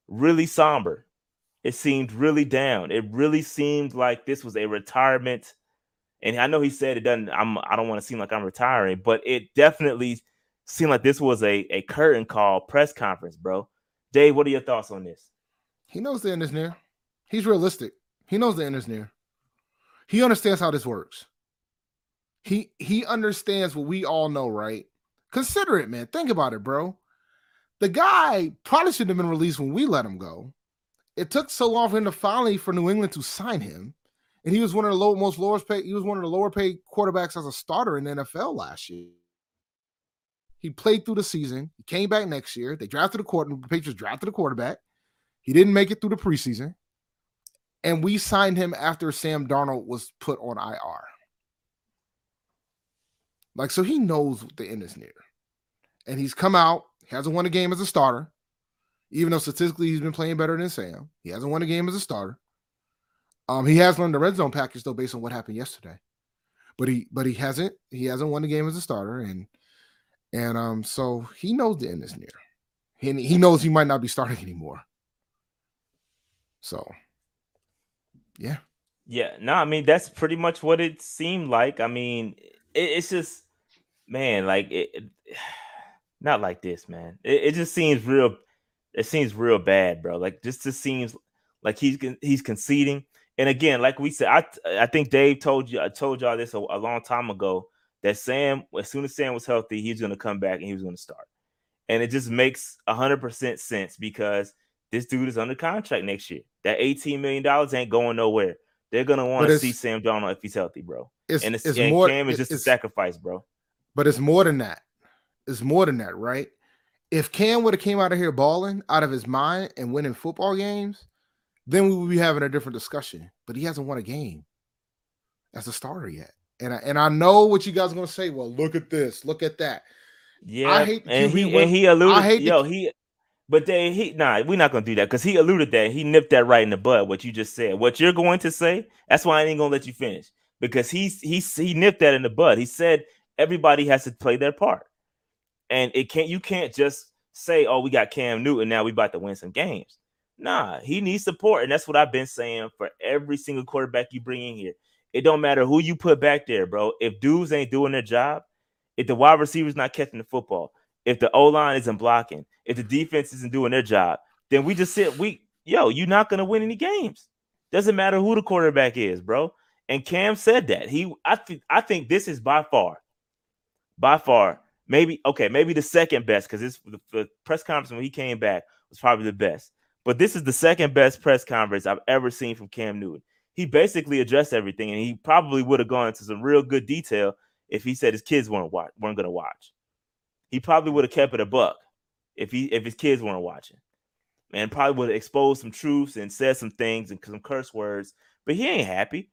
really somber. It seemed really down. It really seemed like this was a retirement. And I know he said it doesn't. I'm. I don't want to seem like I'm retiring, but it definitely seemed like this was a a curtain call press conference, bro. Dave, what are your thoughts on this? He knows the end is near. He's realistic. He knows the end is near. He understands how this works. He he understands what we all know, right? Consider it, man. Think about it, bro. The guy probably should have been released when we let him go. It took so long for him to finally for New England to sign him, and he was one of the low, most lowest paid. He was one of the lower paid quarterbacks as a starter in the NFL last year. He played through the season. He came back next year. They drafted a. The Patriots drafted a quarterback. He didn't make it through the preseason and we signed him after Sam Darnold was put on IR. Like, so he knows the end is near. And he's come out, hasn't won a game as a starter, even though statistically he's been playing better than Sam. He hasn't won a game as a starter. Um, he has learned the red zone package though, based on what happened yesterday. But he but he hasn't he hasn't won the game as a starter, and and um, so he knows the end is near. He he knows he might not be starting anymore. So yeah. Yeah, no, I mean that's pretty much what it seemed like. I mean, it, it's just man, like it, it, not like this, man. It, it just seems real. It seems real bad, bro. Like just just seems like he's he's conceding. And again, like we said, I I think Dave told you I told y'all this a, a long time ago that Sam, as soon as Sam was healthy, he's going to come back and he was going to start. And it just makes hundred percent sense because this dude is under contract next year. That eighteen million dollars ain't going nowhere. They're gonna want to see Sam Darnold if he's healthy, bro. It's, and it's, it's and more, Cam is just a sacrifice, bro. But it's more than that. It's more than that, right? If Cam would have came out of here balling out of his mind and winning football games, then we would be having a different discussion. But he hasn't won a game as a starter yet. And I, and I know what you guys are gonna say. Well, look at this, look at that. Yeah, I hate and he and he alluded. I hate yo, the, he but they he nah, we're not gonna do that because he alluded that he nipped that right in the bud. What you just said, what you're going to say, that's why I ain't gonna let you finish because he's he he nipped that in the bud. He said everybody has to play their part, and it can't you can't just say, oh, we got Cam Newton now we about to win some games. Nah, he needs support, and that's what I've been saying for every single quarterback you bring in here. It don't matter who you put back there, bro. If dudes ain't doing their job, if the wide receiver's not catching the football, if the O line isn't blocking, if the defense isn't doing their job, then we just sit we yo, you're not gonna win any games. Doesn't matter who the quarterback is, bro. And Cam said that. He I think I think this is by far, by far, maybe okay, maybe the second best because this the, the press conference when he came back was probably the best. But this is the second best press conference I've ever seen from Cam Newton. He basically addressed everything, and he probably would have gone into some real good detail if he said his kids weren't watch, weren't going to watch he probably would have kept it a buck if he if his kids weren't watching. And probably would have exposed some truths and said some things and some curse words, but he ain't happy.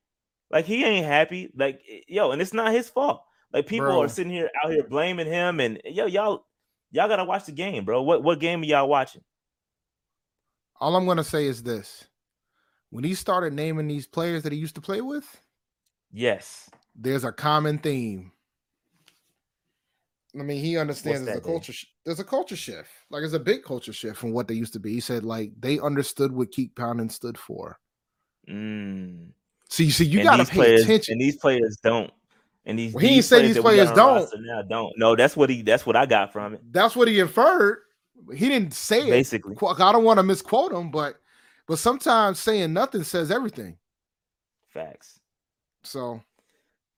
Like he ain't happy. Like yo, and it's not his fault. Like people bro. are sitting here out here blaming him, and yo, y'all, y'all gotta watch the game, bro. What what game are y'all watching? All I'm gonna say is this: when he started naming these players that he used to play with, yes, there's a common theme. I mean, he understands there's a culture. Sh- there's a culture shift. Like it's a big culture shift from what they used to be. He said like they understood what Keep Pounding stood for. Mm. See, see, you got to pay players, attention. And these players don't. And these, well, he didn't say these players don't. Now don't. No, that's what he. That's what I got from it. That's what he inferred. He didn't say Basically. it. Basically, I don't want to misquote him, but but sometimes saying nothing says everything. Facts. So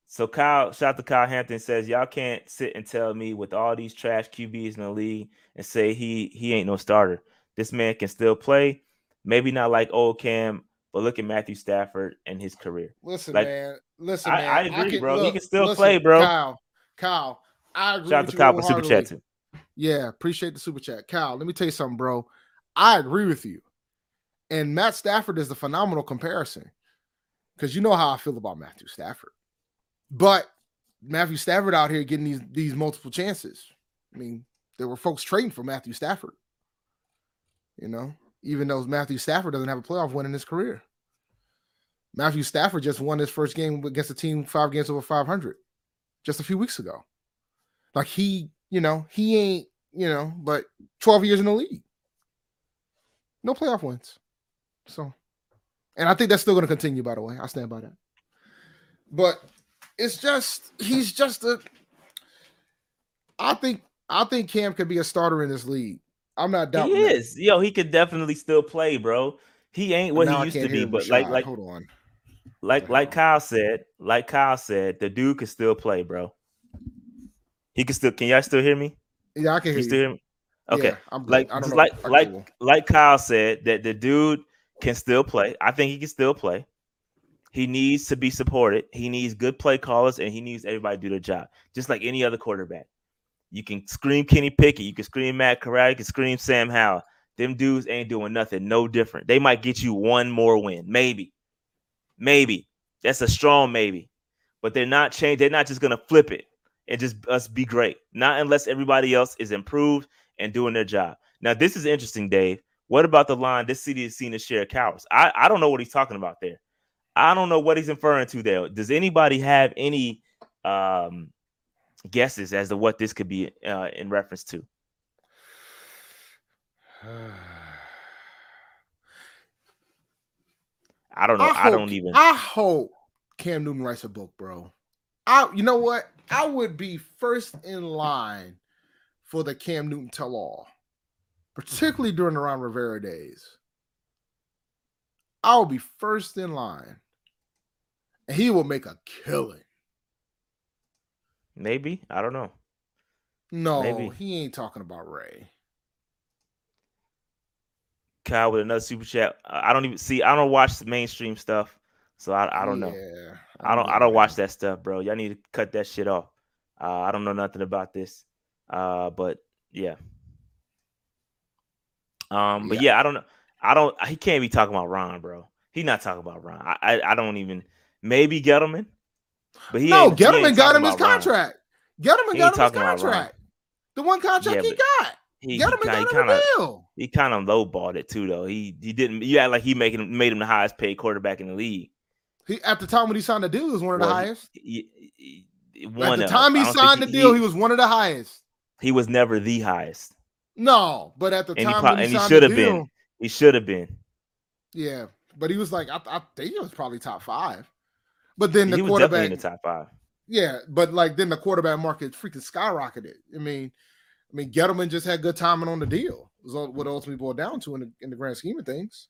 so Kyle, shout out to Kyle Hampton says, y'all can't sit and tell me with all these trash QBs in the league and say he he ain't no starter. This man can still play. Maybe not like old Cam, but look at Matthew Stafford and his career. Listen, like, man. Listen, man. I, agree, I can, bro. Look, he can still listen, play, bro. Kyle, Kyle, I agree. Shout out to Kyle for super chat too. Yeah, appreciate the super chat. Kyle, let me tell you something, bro. I agree with you. And Matt Stafford is the phenomenal comparison because you know how I feel about Matthew Stafford. But Matthew Stafford out here getting these these multiple chances. I mean, there were folks trading for Matthew Stafford. You know, even though Matthew Stafford doesn't have a playoff win in his career. Matthew Stafford just won his first game against a team five games over 500 just a few weeks ago. Like he, you know, he ain't, you know, but 12 years in the league. No playoff wins. So, and I think that's still going to continue, by the way. I stand by that. But it's just he's just a. I think I think Cam could be a starter in this league. I'm not doubting. He is. That. Yo, he could definitely still play, bro. He ain't what he used to be, but like like hold on. Like like Kyle said, like Kyle said, the dude can still play, bro. He can still. Can y'all still hear me? Yeah, I can hear you. Still hear me? Okay. Yeah, I'm like like like like Kyle said that the dude can still play. I think he can still play. He needs to be supported. He needs good play callers, and he needs everybody to do their job, just like any other quarterback. You can scream Kenny Pickett, you can scream Matt Corral, you can scream Sam Howell. Them dudes ain't doing nothing, no different. They might get you one more win, maybe, maybe. That's a strong maybe, but they're not changed. They're not just gonna flip it and just us be great. Not unless everybody else is improved and doing their job. Now, this is interesting, Dave. What about the line? This city is seen as share cowards. I, I don't know what he's talking about there. I don't know what he's inferring to there. Does anybody have any um, guesses as to what this could be uh, in reference to? I don't know. I, hope, I, don't even. I hope Cam Newton writes a book, bro. I, you know what? I would be first in line for the Cam Newton tell all, particularly during the Ron Rivera days. I will be first in line, and he will make a killing. Maybe I don't know. No, Maybe. he ain't talking about Ray. Kyle with another super chat. I don't even see. I don't watch the mainstream stuff, so I, I don't know. Yeah, I don't. I don't watch that stuff, bro. Y'all need to cut that shit off. Uh, I don't know nothing about this. Uh, but yeah. Um, but yeah. yeah, I don't know. I don't. He can't be talking about Ron, bro. He not talking about Ron. I, I, I don't even. Maybe Gettleman, but he no Gettleman got him his contract. Ron. Gettleman got him his contract. The one contract yeah, he got. He, he, got he kinda, deal. He kind of lowballed it too, though. He he didn't. You act like he making made him the highest paid quarterback in the league. He at the time when he signed the deal, he was one of well, the highest. He, he, at the time he signed the deal, he, was one of the highest. He was never the highest. No, but at the and time, he, and he should have been. He should have been. Yeah, but he was like, I, I think he was probably top five. But then the he quarterback in the top five. Yeah, but like then the quarterback market freaking skyrocketed. I mean, I mean, Gettleman just had good timing on the deal. Was what ultimately boiled down to in the, in the grand scheme of things.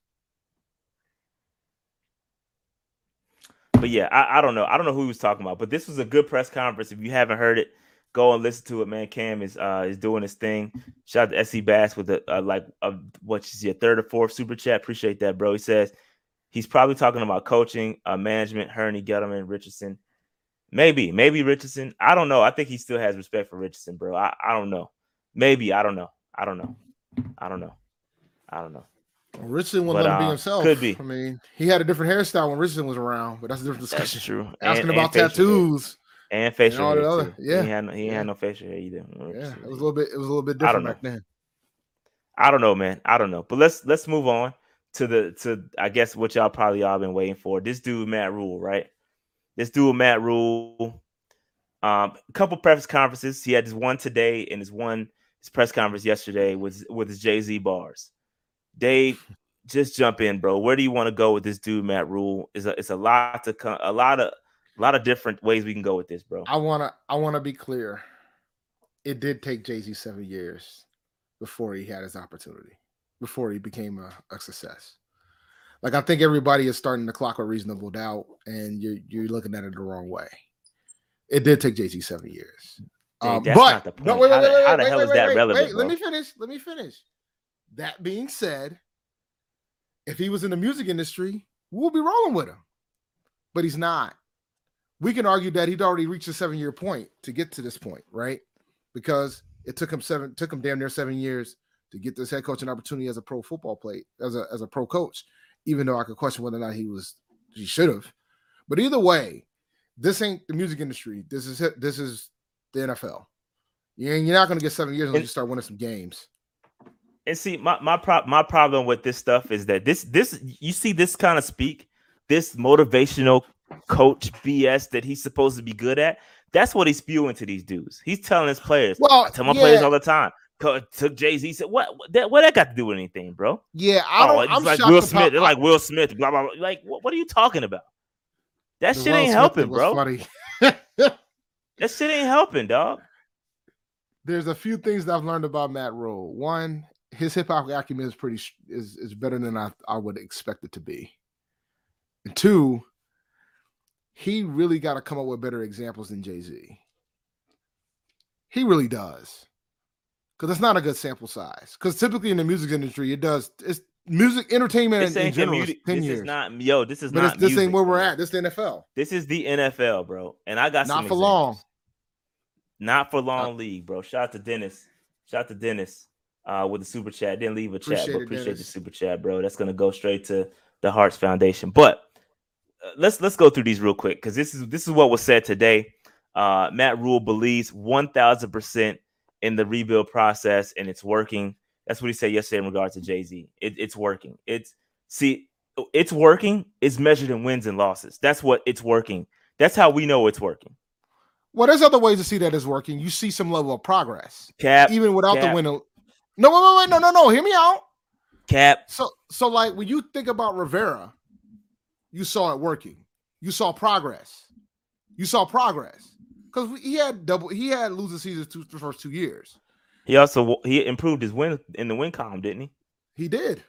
But yeah, I, I don't know. I don't know who he was talking about, but this was a good press conference. If you haven't heard it, go and listen to it, man. Cam is uh is doing his thing. Shout out to SC Bass with a, a like a, what is your third or fourth super chat. Appreciate that, bro. He says he's probably talking about coaching, uh, management, Hurney, Gettleman, Richardson. Maybe, maybe Richardson. I don't know. I think he still has respect for Richardson, bro. I, I don't know. Maybe I don't know. I don't know. I don't know. I don't know. Well, Richardson wouldn't let him be uh, himself. Could be. I mean, he had a different hairstyle when Richardson was around, but that's a different discussion. That's true. Asking and, about and tattoos and facial and hair. Other, yeah, he had no, he yeah. had no facial hair either. Yeah, it was a little bit. It was a little bit different back then. I don't know, man. I don't know. But let's let's move on to the to I guess what y'all probably all been waiting for. This dude Matt Rhule, right? This dude Matt Rhule. Um, a couple press conferences. He had his one today and his one his press conference yesterday with with his Jay Z bars. Dave, just jump in, bro. Where do you want to go with this dude, Matt Rhule? Is a it's a lot to come, a lot of a lot of different ways we can go with this, bro. I wanna I wanna be clear. It did take Jay Z seven years before he had his opportunity, before he became a, a success. Like I think everybody is starting to clock a reasonable doubt, and you're you're looking at it the wrong way. It did take Jay Z seven years. Um, but no, wait, wait, wait, wait, how, the wait, hell wait, is that relevant? Wait, let me finish. Let me finish. That being said, if he was in the music industry, we'll be rolling with him. But he's not. We can argue that he'd already reached a seven-year point to get to this point, right? Because it took him seven, took him damn near seven years to get this head coaching opportunity as a pro football play, as a as a pro coach. Even though I could question whether or not he was he should have. But either way, this ain't the music industry. This is this is the NFL. And you're not going to get seven years unless you start winning some games. And see, my my pro- my problem with this stuff is that this this you see this kind of speak, this motivational coach BS that he's supposed to be good at. That's what he's spewing to these dudes. He's telling his players. Well, I tell my yeah. players all the time. Took Jay Z said, "What? That what that got to do with anything, bro?" Yeah, I oh, don't. Oh, it's I'm like Will Smith. They're like Will Smith. Blah blah. blah. Like, what, what are you talking about? That shit ain't helping, bro. Funny. That shit ain't helping, dog. There's a few things that I've learned about Matt Rhule. One, his hip hop acumen is pretty is is better than I, I would expect it to be. And two, he really got to come up with better examples than Jay Z. He really does, because it's not a good sample size. Because typically in the music industry, it does. It's music entertainment this in, in general. Music, this years. is not yo. This is but not. This music, ain't where we're at. This is the NFL. This is the NFL, bro. And I got not for examples. long. Not for long uh, league, bro. Shout out to Dennis. Shout out to Dennis uh, with the super chat. Didn't leave a appreciate chat, but appreciate Dennis. the super chat, bro. That's gonna go straight to the Hearts Foundation. But uh, let's let's go through these real quick because this is this is what was said today. Uh, Matt Rhule believes one thousand percent in the rebuild process and it's working. That's what he said yesterday in regards to Jay Z. It, it's working. It's see it's working is measured in wins and losses. That's what it's working. That's how we know it's working. Well, there's other ways to see that it's working. You see some level of progress, Cap, even without Cap. the win. No, wait, wait, wait, no, no, no. Hear me out. Cap. So, so like when you think about Rivera, you saw it working. You saw progress. You saw progress because he had double. He had losing seasons two, the first two years. He also he improved his win in the win column, didn't he? He did.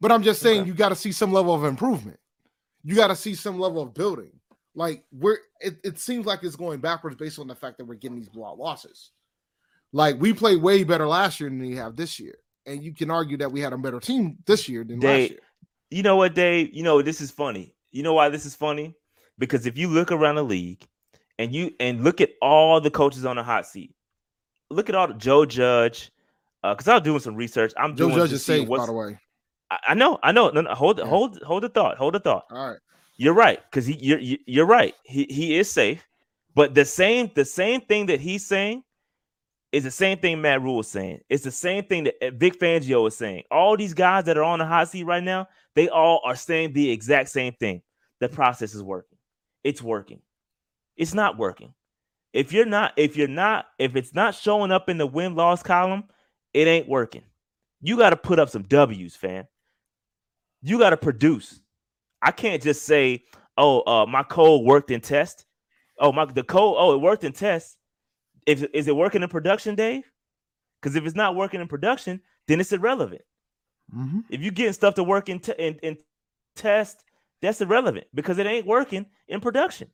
But I'm just saying, okay. you got to see some level of improvement. You got to see some level of building. Like we're, it, it seems like it's going backwards based on the fact that we're getting these blowout losses. Like we played way better last year than we have this year, and you can argue that we had a better team this year than Dave, last year. You know what, Dave? You know this is funny. You know why this is funny? Because if you look around the league and you and look at all the coaches on the hot seat, look at all the Joe Judge. Because uh, I was doing some research. I'm Joe doing Judge is safe, by the way. I, I know, I know. No, no, hold, yeah. hold, hold the thought. Hold the thought. All right. You're right, because he, you're, you're right. He, he is safe, but the same, the same thing that he's saying is the same thing Matt Rhule is saying. It's the same thing that uh, Vic Fangio is saying. All these guys that are on the hot seat right now, they all are saying the exact same thing. The process is working. It's working. It's not working. If you're not, if you're not, if it's not showing up in the win loss column, it ain't working. You got to put up some W's, fam. You got to produce. I can't just say, "Oh, uh, my code worked in test." Oh, my the code. Oh, it worked in test. If is it working in production, Dave? Because if it's not working in production, then it's irrelevant. Mm-hmm. If you're getting stuff to work in, t- in, in test, that's irrelevant because it ain't working in production.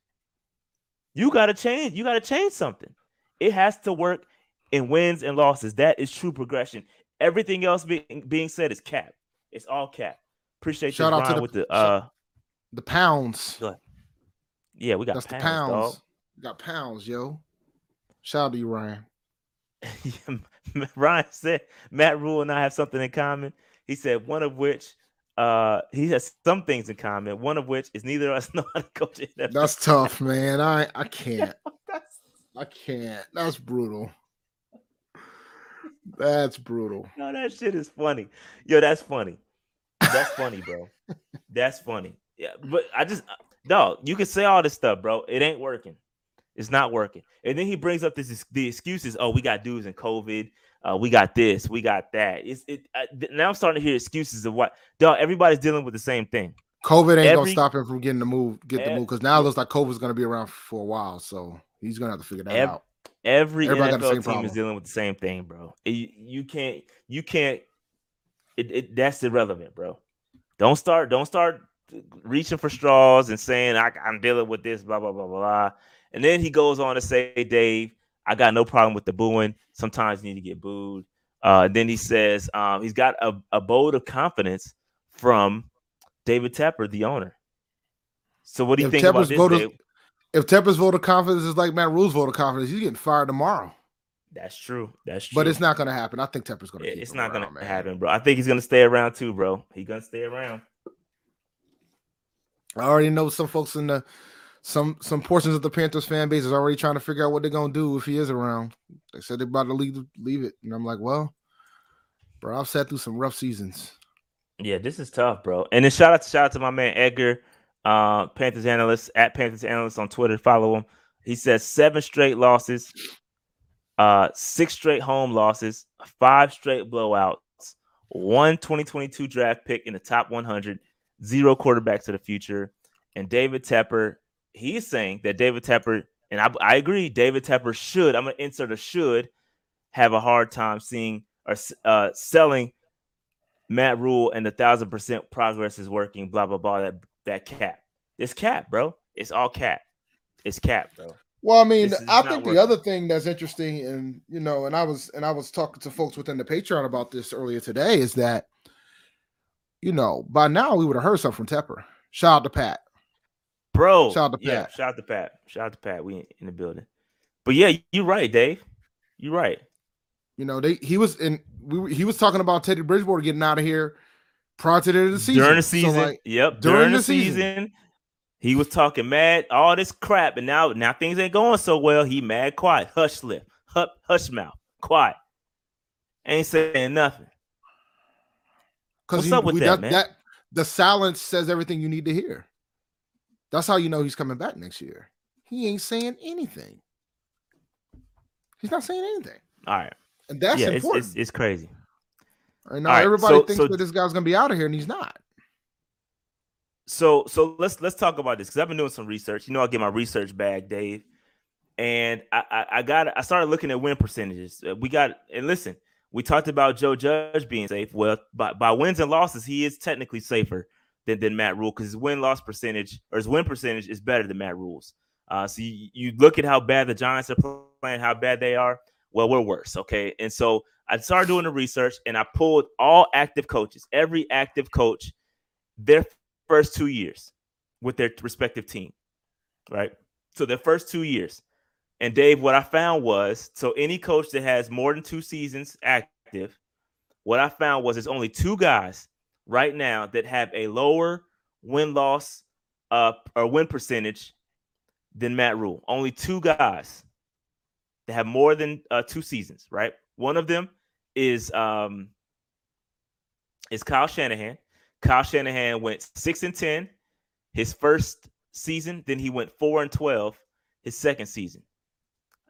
You got to change. You got to change something. It has to work in wins and losses. That is true progression. Everything else being being said is cap. It's all cap. Appreciate Shout you out to the, with the uh the pounds. Yeah, we got That's pounds. the pounds. Dog. We got pounds, yo. Shout out to you, Ryan. Ryan said Matt Rhule and I have something in common. He said one of which uh he has some things in common, one of which is neither of us know how to coach it. That's tough, man. I I can't. I can't. That's brutal. That's brutal. No, that shit is funny. Yo, that's funny. That's funny, bro. that's funny. Yeah, but I just dog, you can say all this stuff, bro. It ain't working. It's not working. And then he brings up this the excuses. Oh, we got dudes in COVID. Uh, we got this. We got that. It's it. I, now I'm starting to hear excuses of what. Dog, everybody's dealing with the same thing. COVID ain't Every, gonna stop him from getting the move, get the move, because now it looks like COVID's gonna be around for a while. So he's gonna have to figure that every, out. Every Everybody NFL team problem. is dealing with the same thing, bro. You, you can't. You can't. It, it, that's irrelevant, bro. Don't start. Don't start reaching for straws and saying I, I'm dealing with this, blah blah blah blah. And then he goes on to say, Dave, I got no problem with the booing. Sometimes you need to get booed. Uh, then he says um, he's got a, a boat of confidence from David Tepper, the owner. So what do you if think Tepper's about this? If Tepper's vote of confidence is like Matt Rhule's vote of confidence, he's getting fired tomorrow. That's true. That's true. But it's not going to happen. I think Tepper's going to. it's not going to happen, bro. I think he's going to stay around too, bro. He's going to stay around. I already know some folks in the some some portions of the Panthers fan base is already trying to figure out what they're gonna do if he is around. They said they're about to leave leave it, and I'm like, well, bro, I've sat through some rough seasons. Yeah, this is tough, bro. And then shout out to shout out to my man Edgar, uh, Panthers analyst at Panthers analyst on Twitter. Follow him. He says seven straight losses, uh, six straight home losses, five straight blowouts, one 2022 draft pick in the top 100, zero quarterbacks to the future, and David Tepper he's saying that David Tepper, and I, I agree, David Tepper should, I'm going to insert a should, have a hard time seeing or uh, selling Matt Rhule and the thousand percent progress is working, blah, blah, blah, that, that cap. It's cap, bro. It's all cap. It's cap, bro. Well, I mean, I think working. the other thing that's interesting, and you know, and I was and I was talking to folks within the Patreon about this earlier today, is that you know, by now we would have heard something from Tepper. Shout out to Pat bro. Shout out to yeah, Pat. Shout out to Pat. Shout out to Pat. We in the building. But yeah, you're right, Dave. You're right. You know, they he was in we he was talking about Teddy Bridgewater getting out of here prior to the, end of the season. During the season. So like, yep. During, during the, the season, season, he was talking mad, all this crap, and now now things ain't going so well. He mad quiet, hush lip, hush, hush mouth, quiet. Ain't saying nothing. What's he, up with that, that, man? That, the silence says everything you need to hear. That's how you know he's coming back next year. He ain't saying anything. He's not saying anything. All right. And that's yeah, important. It's, it's, it's crazy. And now right, everybody so, thinks so, that this guy's gonna be out of here, and he's not. So so let's let's talk about this because I've been doing some research. You know, I get my research bag, Dave, and I, I, I got I started looking at win percentages. Uh, we got and listen, we talked about Joe Judge being safe. Well, by, by wins and losses, he is technically safer than, than Matt Rhule because his win loss percentage or his win percentage is better than Matt Rhule's. Uh, so you, you look at how bad the Giants are playing, how bad they are. Well, we're worse. Okay. And so I started doing the research and I pulled all active coaches, every active coach, their first two years with their respective team. Right. So their first two years. And Dave, what I found was so any coach that has more than two seasons active, what I found was there's only two guys right now that have a lower win loss uh, or win percentage than Matt Rhule. Only two guys that have more than uh, two seasons, right? One of them is um is Kyle Shanahan. Kyle Shanahan went six and ten his first season, then he went four and twelve his second season.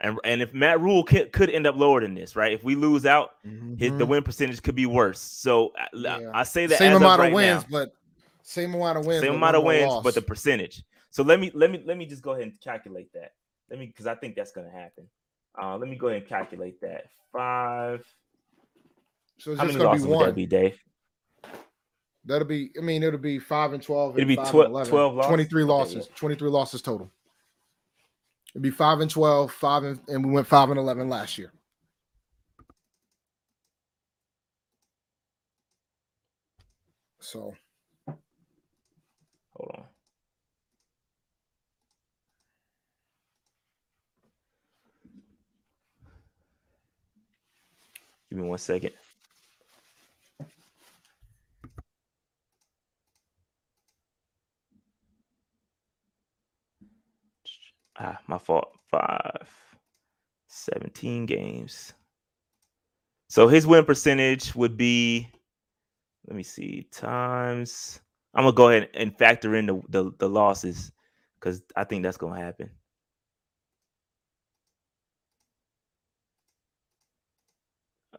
And, and if Matt Rhule could, could end up lower than this, right? If we lose out, mm-hmm. his, the win percentage could be worse. So yeah. I, I, say that same amount of, right wins, now, but same amount of wins, same amount of wins, loss. but the percentage. So let me let me let me just go ahead and calculate that. Let me because I think that's going to happen. Uh, let me go ahead and calculate that. Five. So it's How just going to be one. Would that be, Dave? That'll be. I mean, it'll be five and twelve. It'll be tw- 12 losses. 23 losses. Okay, yeah. 23 losses total. It'd be five and 12, five and, and we went five and 11 last year. So, hold on. Give me one second. Ah, my fault. Five, 17 games. So his win percentage would be, let me see, times. I'm gonna go ahead and factor in the the, the losses because I think that's gonna happen.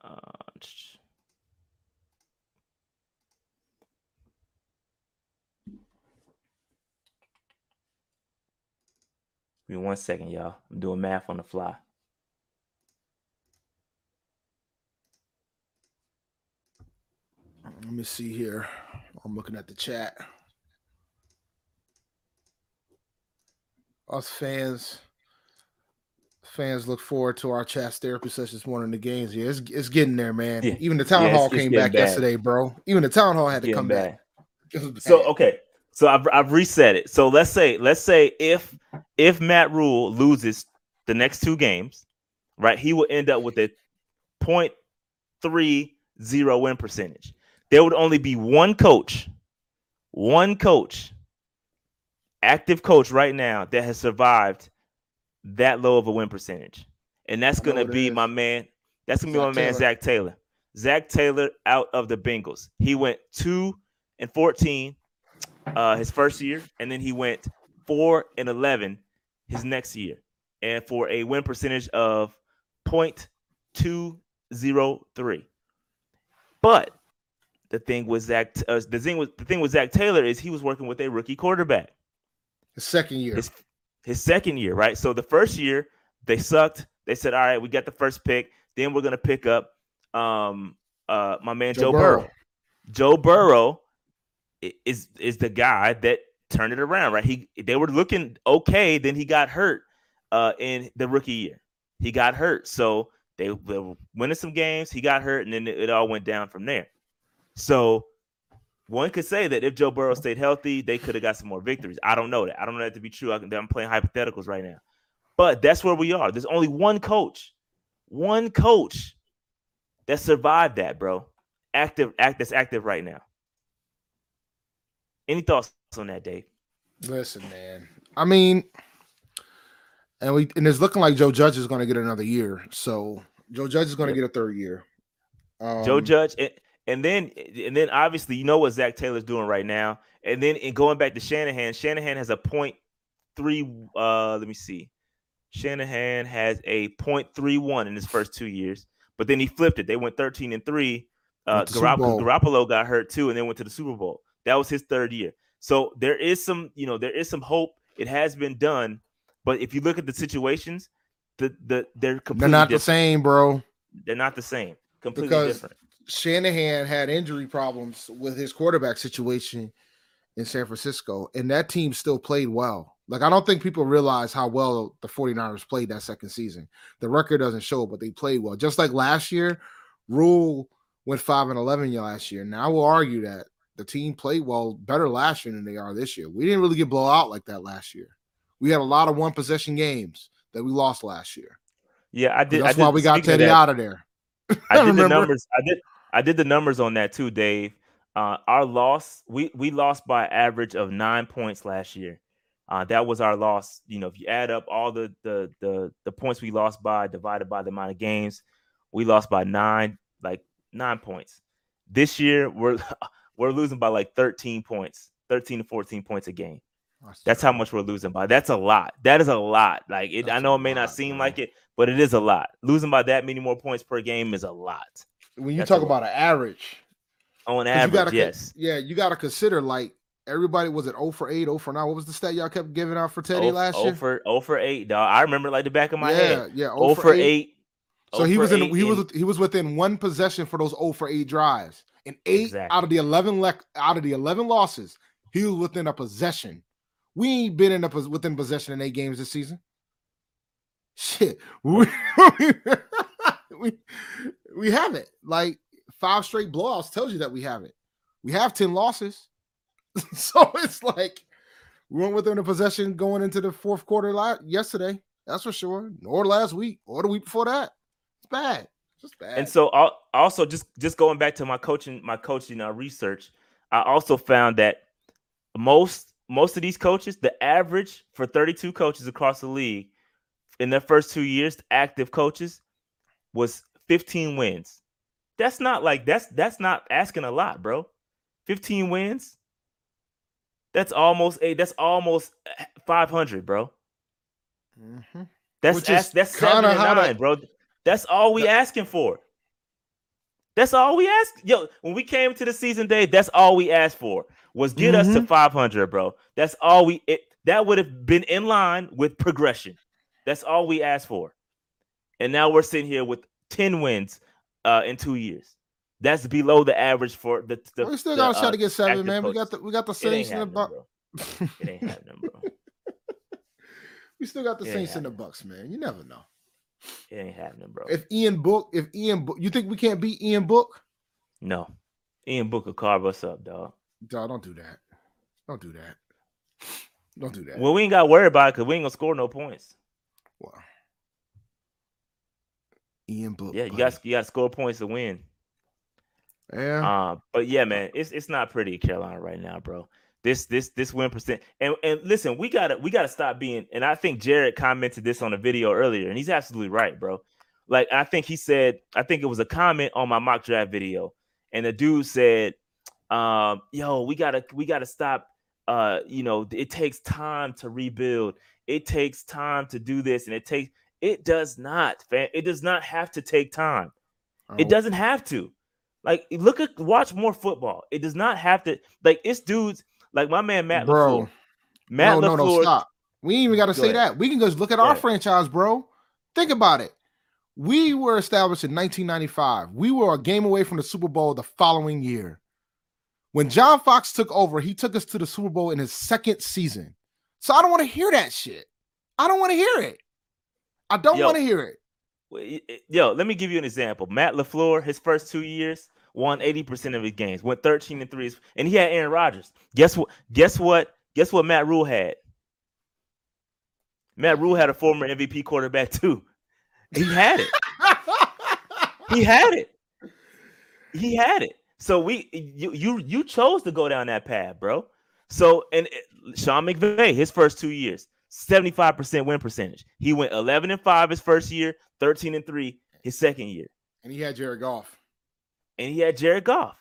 Uh, Give me one second, y'all. I'm doing math on the fly. Let me see here. I'm looking at the chat. Us fans, fans look forward to our chat therapy sessions one than the games. Yeah, it's, it's getting there, man. Yeah. Even the town yeah, hall came back bad. yesterday, bro. Even the town hall had to come bad. back. So okay, so I've, I've reset it. So let's say let's say if if Matt Rhule loses the next two games, right, he will end up with a 0.30 win percentage. There would only be one coach, one coach, active coach right now that has survived that low of a win percentage. And that's gonna be is. my man. That's gonna Zac be my man Zac Taylor. Zac Taylor out of the Bengals. He went two and 14 uh, his first year, and then he went four and eleven his next year, and for a win percentage of 0.203. But the thing with Zac. uh, the thing with the thing with Zac Taylor is he was working with a rookie quarterback. His second year. His, his second year, right? So the first year they sucked. They said, "All right, we got the first pick. Then we're gonna pick up um uh my man Joe, Joe Burrow. Burrow. Joe Burrow is is the guy that turned it around, right? He they were looking okay, then he got hurt uh in the rookie year. He got hurt. So they, they were winning some games, he got hurt, and then it, it all went down from there. So one could say that if Joe Burrow stayed healthy, they could have got some more victories. I don't know that. I don't know that to be true. I, I'm playing hypotheticals right now. But that's where we are. There's only one coach, one coach that survived that, bro. Active, act that's active right now. Any thoughts on that, Dave? Listen, man. I mean, and we and it's looking like Joe Judge is going to get another year. So Joe Judge is going to get a third year. Um, Joe Judge, and, and then and then obviously you know what Zac Taylor's doing right now. And then in going back to Shanahan, Shanahan has a point three. Uh, let me see. Shanahan has a point three one in his first two years, but then he flipped it. They went thirteen and three. Uh, Garoppolo, Garoppolo got hurt too, and then went to the Super Bowl. That was his third year. So there is some, you know, there is some hope. It has been done, but if you look at the situations, the the they're completely they're not different. the same, bro. They're not the same. Completely because different. Shanahan had injury problems with his quarterback situation in San Francisco, and that team still played well. Like, I don't think people realize how well the 49ers played that second season. The record doesn't show, but they played well. Just like last year, Rhule went 5 and 11 last year. Now, I will argue that the team played well better last year than they are this year. We didn't really get blown out like that last year. We had a lot of one possession games that we lost last year. Yeah, I did. That's I did, why we got Teddy of out of there. I did the numbers. I did. I did the numbers on that too, Dave. Uh, our loss, we we lost by average of nine points last year. Uh, that was our loss. You know, if you add up all the the the the points we lost by divided by the amount of games, we lost by nine, like nine points. This year, we're we're losing by like 13 points, 13 to 14 points a game. That's how much we're losing by. That's a lot. That is a lot. Like it, I know it may lot, not seem man. like it, but it is a lot. Losing by that many more points per game is a lot. When you That's talk about an average, on average, gotta, yes. Yeah, you got to consider like everybody was it 0 for 8, 0 for 9. What was the stat y'all kept giving out for Teddy 0, last 0 year? For 0 for 8, dog. I remember like the back of my yeah, head. Yeah, 0, 0 for 8. 8 so he was in he was he was within one possession for those 0 for 8 drives. And 8 exactly. out of the 11 le- out of the 11 losses, he was within a possession. We ain't been in a within possession in 8 games this season. Shit. We, we, we haven't. Like five straight blowouts tells you that we haven't. We have 10 losses. so it's like we weren't within a possession going into the fourth quarter la- yesterday. That's for sure. Or last week, or the week before that. It's bad. Just bad. And so also just just going back to my coaching, my coaching uh, research, I also found that most most of these coaches, the average for 32 coaches across the league in their first two years, active coaches, was 15 wins. That's not like that's that's not asking a lot, bro. 15 wins. That's almost a that's almost 500, bro. Mm-hmm. That's that's, that's seven and nine, to... bro. That's all we asking for. That's all we ask. Yo, when we came to the season day, that's all we asked for was get mm-hmm. us to mm-hmm. 500, bro. That's all we. It, that would have been in line with progression. That's all we asked for. And now we're sitting here with 10 wins uh, in two years. That's below the average for the. the we still gotta uh, try to get seven, man. We got the we got the Saints in the Bucs. it ain't happening, bro. we still got the it Saints in the Bucs, man. You never know. It ain't happening, bro. If Ian Book, if Ian Book, you think we can't beat Ian Book? No, Ian Book will carve us up, dog. Dog, don't do that. Don't do that. Don't do that. Well, we ain't got to worry about it because we ain't gonna score no points. Wow. Ian Book. Yeah, you got you got to score points to win. Yeah. Uh, but yeah, man, it's it's not pretty Carolina right now, bro. This this this win percent and and listen, we gotta we gotta stop being. And I think Jared commented this on a video earlier, and he's absolutely right, bro. Like I think he said, I think it was a comment on my mock draft video, and the dude said, um, "Yo, we gotta we gotta stop. Uh, you know, it takes time to rebuild. It takes time to do this, and it takes it does not, fam. It does not have to take time. Oh. It doesn't have to. Like, look at watch more football. It does not have to. Like, it's dudes like my man Matt bro. LaFleur. Matt no, LaFleur. No, no, stop. We ain't even got to say ahead. that. We can just look at Go our ahead. franchise, bro. Think about it. We were established in 1995. We were a game away from the Super Bowl the following year. When John Fox took over, he took us to the Super Bowl in his second season. So I don't want to hear that shit. I don't want to hear it. I don't want to hear it. Yo, let me give you an example. Matt LaFleur, his first two years, won 80% of his games, went 13 and 3, and he had Aaron Rodgers. Guess what? Guess what? Guess what Matt Rhule had? Matt Rhule had a former MVP quarterback too. He had it. he had it. He had it. So we you you you chose to go down that path, bro. So and eh, Sean McVay, his first two years, 75% win percentage. He went 11 and 5 his first year, 13 and 3 his second year. And he had Jared Goff. And he had Jared Goff.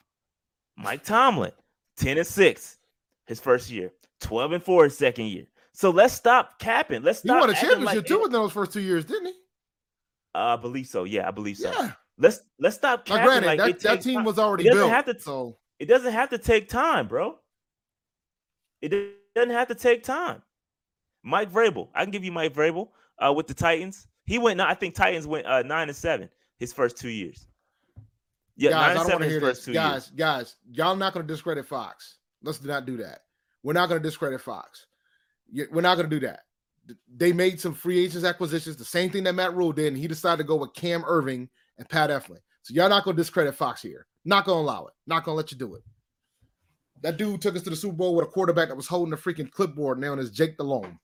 Mike Tomlin, 10 and 6 his first year, 12 and 4 his second year. So let's stop capping. Let's stop. He won a championship like too within those first two years, didn't he? Uh, I believe so. Yeah, I believe so. Yeah. Let's let's stop capping. Now, granted, like that, that team time. was already it built. Have to, so it doesn't have to take time, bro. It doesn't have to take time. Mike Vrabel, I can give you Mike Vrabel uh, with the Titans. He went. I think Titans went uh, nine and seven his first two years. Yeah, guys, I don't want to hear this. Guys, years. guys, y'all not going to discredit Fox. Let's not do that. We're not going to discredit Fox. We're not going to do that. They made some free agents acquisitions, the same thing that Matt Rhule did, and he decided to go with Cam Erving and Pat Elflein. So y'all not going to discredit Fox here. Not going to allow it. Not going to let you do it. That dude took us to the Super Bowl with a quarterback that was holding a freaking clipboard known as Jake Delhomme.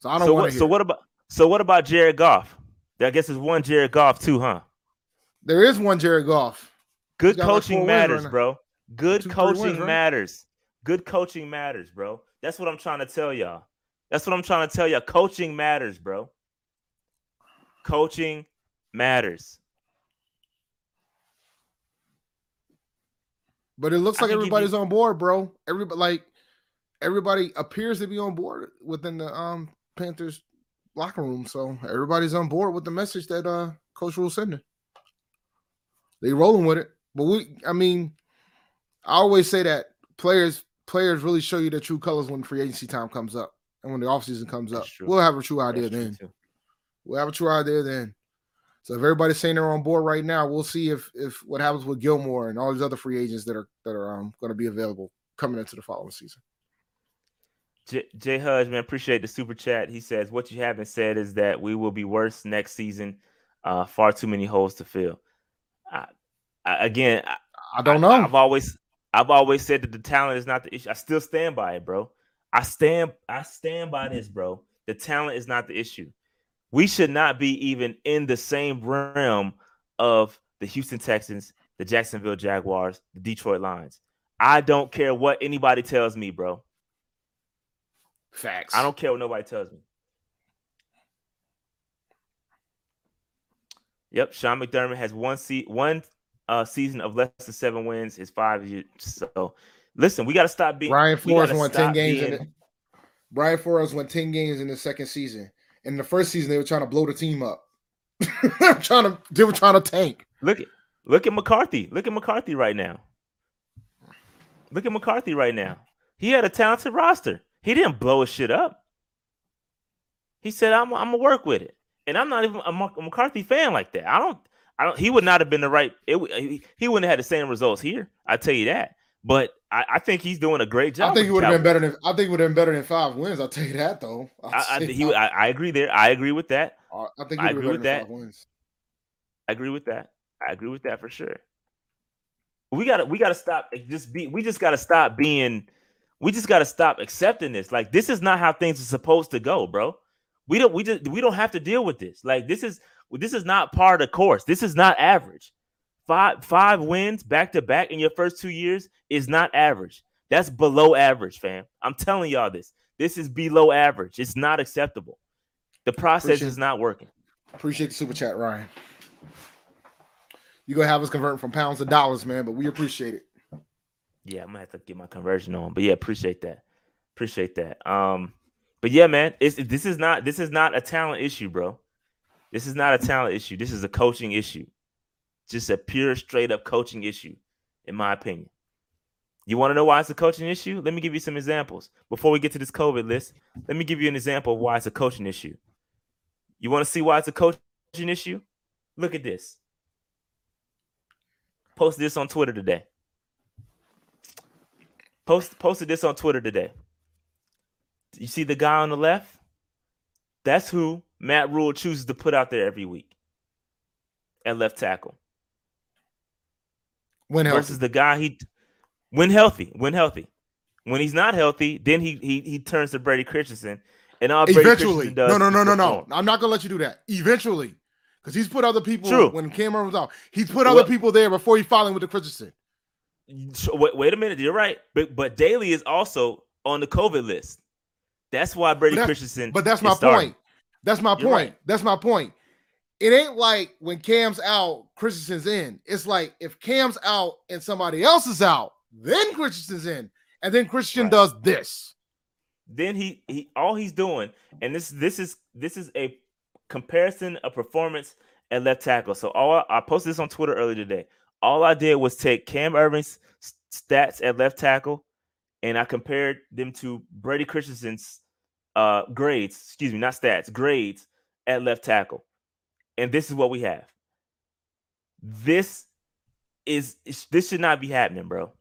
So I don't so want to. So what about so what about Jared Goff? I guess it's one Jared Goff too, huh? There is one Jared Goff. Good coaching like matters, bro. Good Two, coaching wins, right? matters. Good coaching matters, bro. That's what I'm trying to tell y'all. That's what I'm trying to tell y'all. Coaching matters, bro. Coaching matters. But it looks like everybody's you... on board, bro. Everybody like everybody appears to be on board within the um Panthers locker room. So everybody's on board with the message that uh Coach Rhule sending. They rolling with it. But we I mean, I always say that players players really show you their true colors when free agency time comes up and when the offseason comes up. We'll have a true idea That's then. We'll have a true idea then. So if everybody's saying they're on board right now, we'll see if if what happens with Gilmore and all these other free agents that are that are um, going to be available coming into the following season. J, Jay Hudge, man, appreciate the super chat. He says, "What you haven't said is that we will be worse next season. Uh, far too many holes to fill." I, again, I, I don't know. I've always, I've always said that the talent is not the issue. I still stand by it, bro. I stand, I stand by this, bro. The talent is not the issue we should not be even in the same realm of the Houston Texans, the Jacksonville Jaguars, the Detroit Lions. I don't care what anybody tells me, bro. Facts. I don't care what nobody tells me. Yep, Sean McDermott has one seat, one uh, season of less than seven wins. is five years. So, listen, we got to stop being. Brian Flores won ten games. Being, in it. Brian Flores won ten games in the second season in the first season they were trying to blow the team up. they were trying to they were trying to tank. Look at look at McCarthy. Look at McCarthy right now. Look at McCarthy right now. He had a talented roster. He didn't blow his shit up. He said, "I'm I'm gonna work with it," and I'm not even a McCarthy fan like that. I don't. I don't. He would not have been the right. It, he wouldn't have had the same results here. I tell you that. But I, I, think he's doing a great job. I think he would have been better than I think would have been better than five wins. I'll tell you that though. I, I, he, I, I, agree there. I agree with that. I think I agree with that. I agree with that. I agree with that for sure. We gotta we gotta stop just be we just gotta stop being we just gotta stop accepting this. Like this is not how things are supposed to go, bro. We don't we just we don't have to deal with this. Like this is this is not part of the course. This is not average. Five five wins back to back in your first two years is not average. That's below average, fam. I'm telling y'all this. This is below average. It's not acceptable. The process appreciate, is not working. Appreciate the super chat, Ryan. You're gonna have us convert from pounds to dollars, man, but we appreciate it. Yeah, I'm gonna have to get my conversion on. But yeah, appreciate that. Appreciate that. Um, but yeah, man, it's this is not this is not a talent issue, bro. This is not a talent issue. This is a coaching issue just a pure, straight up coaching issue, in my opinion. You want to know why it's a coaching issue? Let me give you some examples. Before we get to this COVID list, let me give you an example of why it's a coaching issue. You want to see why it's a coaching issue? Look at this. Posted this on Twitter today. Post posted this on Twitter today. You see the guy on the left? That's who Matt Rhule chooses to put out there every week at left tackle. When healthy. versus the guy he when healthy, when healthy. When he's not healthy, then he he he turns to Brady Christensen. And all eventually, Brady no, no, no, no, no. I'm not gonna let you do that. Eventually, because he's put other people True. when Cameron was out. He's put other well, people there before he followed with the Christensen. Wait, wait a minute. You're right, but but Daly is also on the COVID list. That's why Brady but Christensen. But that's my point. That's my point. Right. That's my point it ain't like when Cam's out, Christensen's in. It's like if Cam's out and somebody else is out, then Christensen's in, and then Christian right. does this. Then he he all he's doing, and this this is this is a comparison of performance at left tackle. So all I posted this on Twitter earlier today. All I did was take Cam Erving's stats at left tackle, and I compared them to Brady Christensen's uh, grades. Excuse me, not stats, grades at left tackle. And this is what we have. This is this should not be happening, bro.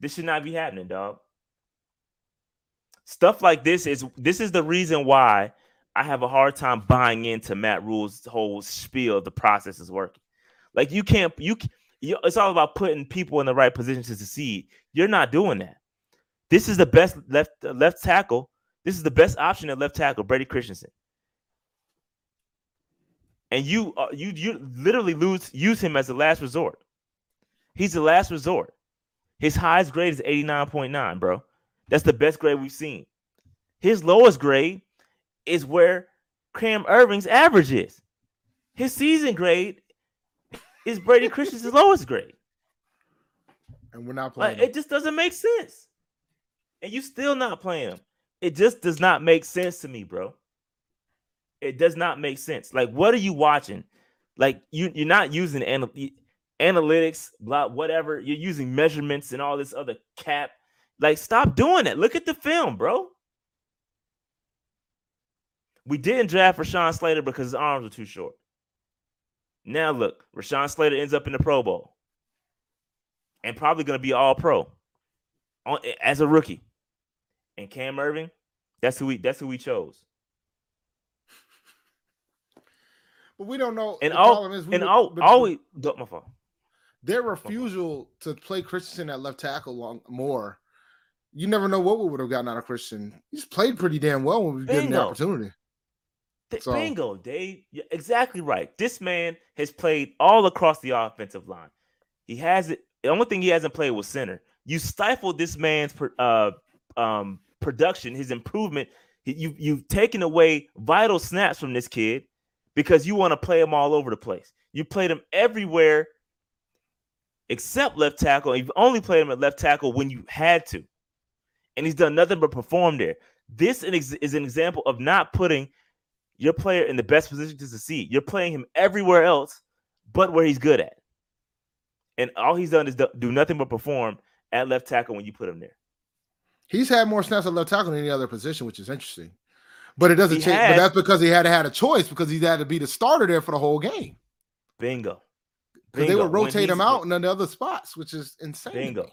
This should not be happening, dog. Stuff like this is this is the reason why I have a hard time buying into Matt Rhule's whole spiel. The process is working. Like you can't you, you it's all about putting people in the right position to succeed. You're not doing that. This is the best left left tackle. This is the best option at left tackle, Brady Christensen and you uh, you you literally lose use him as the last resort. He's the last resort. His highest grade is 89.9, bro. That's the best grade we've seen. His lowest grade is where Cam Erving's average is. His season grade is Brady Christensen's lowest grade. And we're not playing. Like, it just doesn't make sense. And you still not playing him. It just does not make sense to me, bro. It does not make sense. Like, what are you watching? Like, you you're not using anal- analytics, blah, whatever. You're using measurements and all this other cap. Like, stop doing it. Look at the film, bro. We didn't draft Rashawn Slater because his arms were too short. Now look, Rashawn Slater ends up in the Pro Bowl and probably going to be all pro as a rookie. And Cam Erving, that's who we that's who we chose. But we don't know. And all is and all always my fault. Their refusal to play Christensen at left tackle long more. You never know what we would have gotten out of Christian. He's played pretty damn well when we given the opportunity. so. Bingo, Dave. You're exactly right. This man has played all across the offensive line. He has it. The only thing he hasn't played was center. You stifled this man's uh, um, production, his improvement. You you've taken away vital snaps from this kid because you want to play him all over the place. You played him everywhere except left tackle. You've only played him at left tackle when you had to. And he's done nothing but perform there. This is an example of not putting your player in the best position to succeed. You're playing him everywhere else but where he's good at. And all he's done is do nothing but perform at left tackle when you put him there. He's had more snaps at left tackle than any other position, which is interesting. But it doesn't he change. Had, but that's because he had to had a choice because he had to be the starter there for the whole game. Bingo. Bingo. They would rotate him out in the other spots, which is insane. Bingo.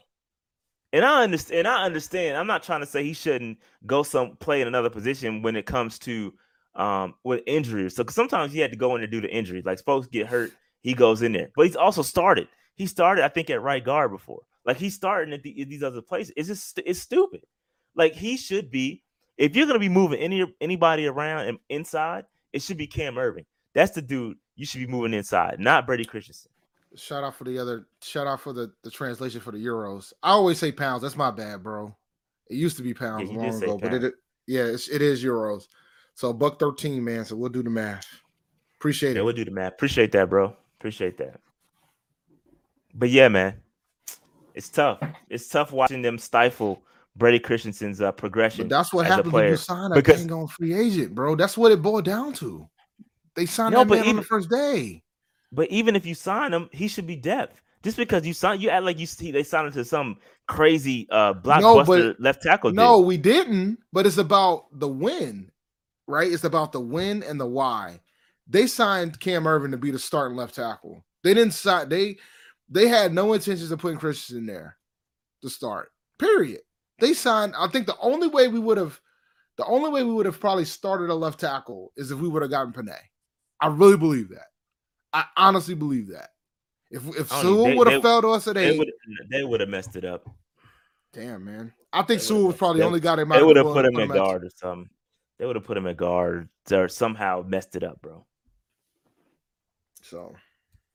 And I understand. And I understand. I'm not trying to say he shouldn't go some play in another position when it comes to um with injuries. So sometimes he had to go in and do the injuries. Like folks get hurt, he goes in there. But he's also started. He started, I think, at right guard before. Like he's starting at, the, at these other places. It's just it's stupid. Like he should be if you're gonna be moving any anybody around and inside, it should be Cam Erving. That's the dude you should be moving inside, not Brady Christensen. Shout out for the other. Shout out for the the translation for the euros. I always say pounds. That's my bad, bro. It used to be pounds yeah, long ago, but it, yeah, it's, it is euros. So buck thirteen, man. So we'll do the math. Appreciate yeah, it. We'll do the math. Appreciate that, bro. Appreciate that. But yeah, man, it's tough. It's tough watching them stifle Brady Christensen's uh, progression. But that's what happens when you sign a because, on free agent, bro. That's what it boiled down to. They signed no, that man even, on the first day. But even if you sign him, he should be depth. Just because you sign, you act like you see they signed him to some crazy uh blockbuster no, left tackle. No, we didn't. But it's about the win, right? It's about the win and the why. They signed Cam Erving to be the starting left tackle. They didn't sign. They they had no intentions of putting Christian in there to start. Period. They signed. I think the only way we would have, the only way we would have probably started a left tackle is if we would have gotten Penei. I really believe that. I honestly believe that. If if Sewell would have fell to us at eight, they would have messed it up. Damn man, I think Sewell was probably they, only got him. They would have put him at guard or something. They would have put him at guard or somehow messed it up, bro. So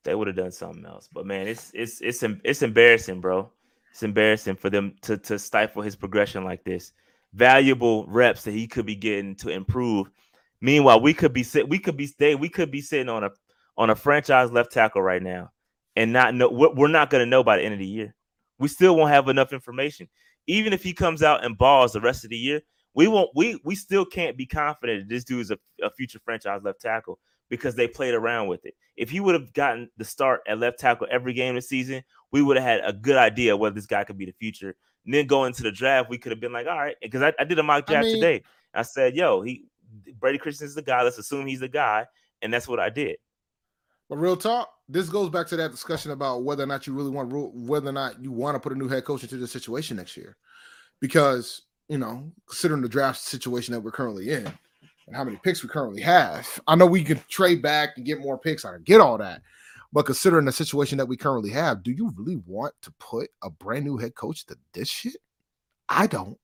they would have done something else. But man, it's it's it's it's embarrassing, bro. It's embarrassing for them to to stifle his progression like this. Valuable reps that he could be getting to improve. Meanwhile, we could be sit we could be stay we could be sitting on a on a franchise left tackle right now and not know we're not going to know by the end of the year. We still won't have enough information. Even if he comes out and balls the rest of the year, we won't we we still can't be confident that this dude is a, a future franchise left tackle because they played around with it. If he would have gotten the start at left tackle every game this season, we would have had a good idea whether this guy could be the future. And then going to the draft, we could have been like, all right, because I, I, did a mock draft I mean, today. I said, yo, he Brady Christensen is the guy. Let's assume he's the guy, and that's what I did. But real talk, this goes back to that discussion about whether or not you really want whether or not you want to put a new head coach into the situation next year, because you know, considering the draft situation that we're currently in and how many picks we currently have, I know we can trade back and get more picks. I get all that, but considering the situation that we currently have, do you really want to put a brand new head coach to this shit? I don't.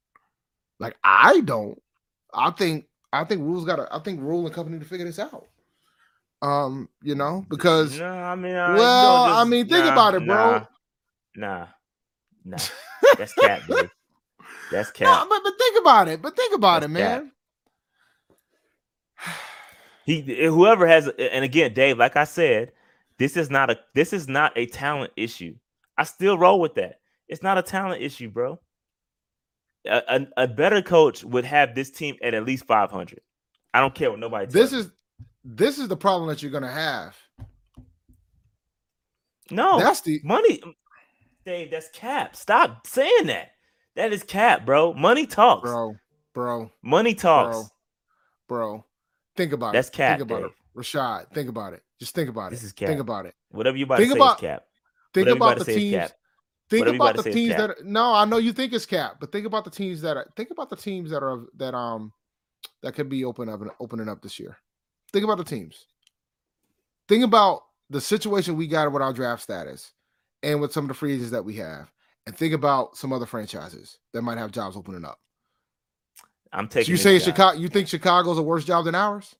Like I don't. I think I think Rhule's got to. I think Rhule and company to figure this out. Um, you know, because no, I mean, uh, well, just, I mean, think nah, about it, bro. Nah, nah, that's cat, dude. That's cat. No, but but think about it. But think about that's it, man. He whoever has, and again, Dave, like I said, this is not a this is not a talent issue. I still roll with that. It's not a talent issue, bro. A, a, a better coach would have this team at at least 500. I don't care what nobody. This is this is the problem that you're gonna have. No, that's the money. Dave, that's cap. Stop saying that. That is cap, bro. Money talks, bro. Bro, money talks, bro. bro. Think about that's it. That's cap. Think about Dave. it, Rashad. Think about it. Just think about this it. This is cap. Think about it. Whatever you about think to say about, is cap. Think Whatever about the teams. Think Whatever about the teams that are, no, I know you think it's cap, but think about the teams that are think about the teams that are that um that could be open up and opening up this year. Think about the teams. Think about the situation we got with our draft status and with some of the free agents that we have. And think about some other franchises that might have jobs opening up. I'm taking. So you say Chicago? You think Chicago's a worse job than ours?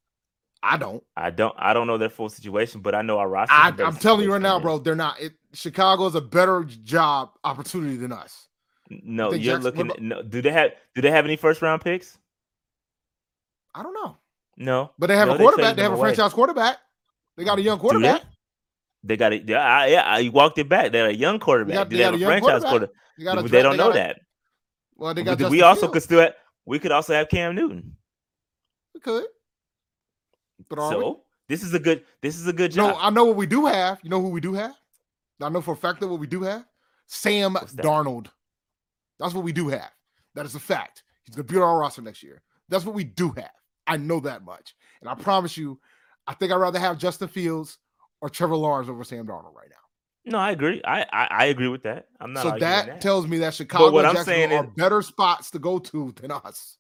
I don't. I don't. I don't know their full situation, but I know our roster. I, am telling you right now, bro. They're not. It, Chicago is a better job opportunity than us. No, you are looking. No, do they have? Do they have any first round picks? I don't know. No, but they have no, a quarterback. They, they have a away. franchise quarterback. They got a young quarterback. They? they? got it. Yeah, yeah. I walked it back. They're a young quarterback. Got, they, they have a franchise quarterback. quarterback. They, don't know that. Well, they got. We also could still. Have, we could also have Cam Newton. We could. But so we? this is a good. This is a good job. No, I know what we do have. You know who we do have. I know for a fact that what we do have. Sam that? Darnold. That's what we do have. That is a fact. He's gonna be on our roster next year. That's what we do have. I know that much. And I promise you, I think I'd rather have Justin Fields or Trevor Lawrence over Sam Darnold right now. No, I agree. I I, I agree with that. I'm not. So that, that, tells me that Chicago what I'm saying are is, better spots to go to than us.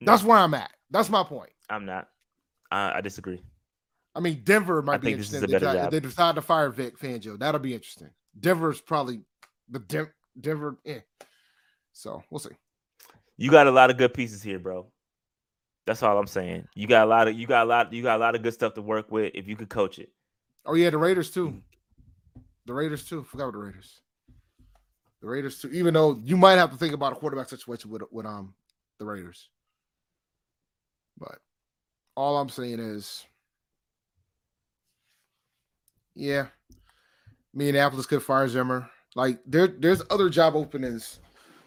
No, That's where I'm at. That's my point. I'm not. I, I disagree. I mean, Denver might I be interesting. They, decide, they decide to fire Vic Fangio. That'll be interesting. Denver's probably the De- Denver. Eh. So we'll see. You got a lot of good pieces here, bro. That's all I'm saying. You got a lot of you got a lot you got a lot of good stuff to work with if you could coach it. Oh yeah, the Raiders too. The Raiders too. Forgot about the Raiders. The Raiders too. Even though you might have to think about a quarterback situation with with um the Raiders. But all I'm saying is, yeah, Minneapolis could fire Zimmer. Like there, there's other job openings.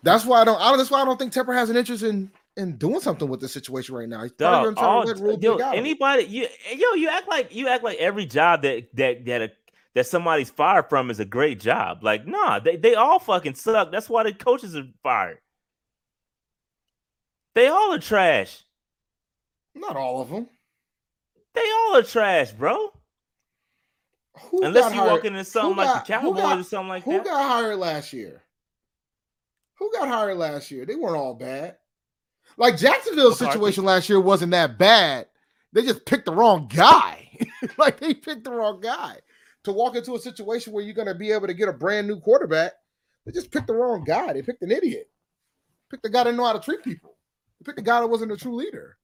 That's why I don't. I don't that's why I don't think Tepper has an interest in and doing something with the situation right now. He's Dog, all, yo, anybody, you, yo, you act like you act like every job that that that a, that somebody's fired from is a great job. Like, nah, they, they all fucking suck. That's why the coaches are fired. They all are trash. Not all of them. They all are trash, bro. Who Unless you walk into something like the Cowboys got, or something like who that. Who got hired last year? Who got hired last year? They weren't all bad. Like Jacksonville's situation last year wasn't that bad. They just picked the wrong guy. like they picked the wrong guy to walk into a situation where you're going to be able to get a brand new quarterback. They just picked the wrong guy. They picked an idiot. Picked the guy that know how to treat people. They picked the guy that wasn't a true leader.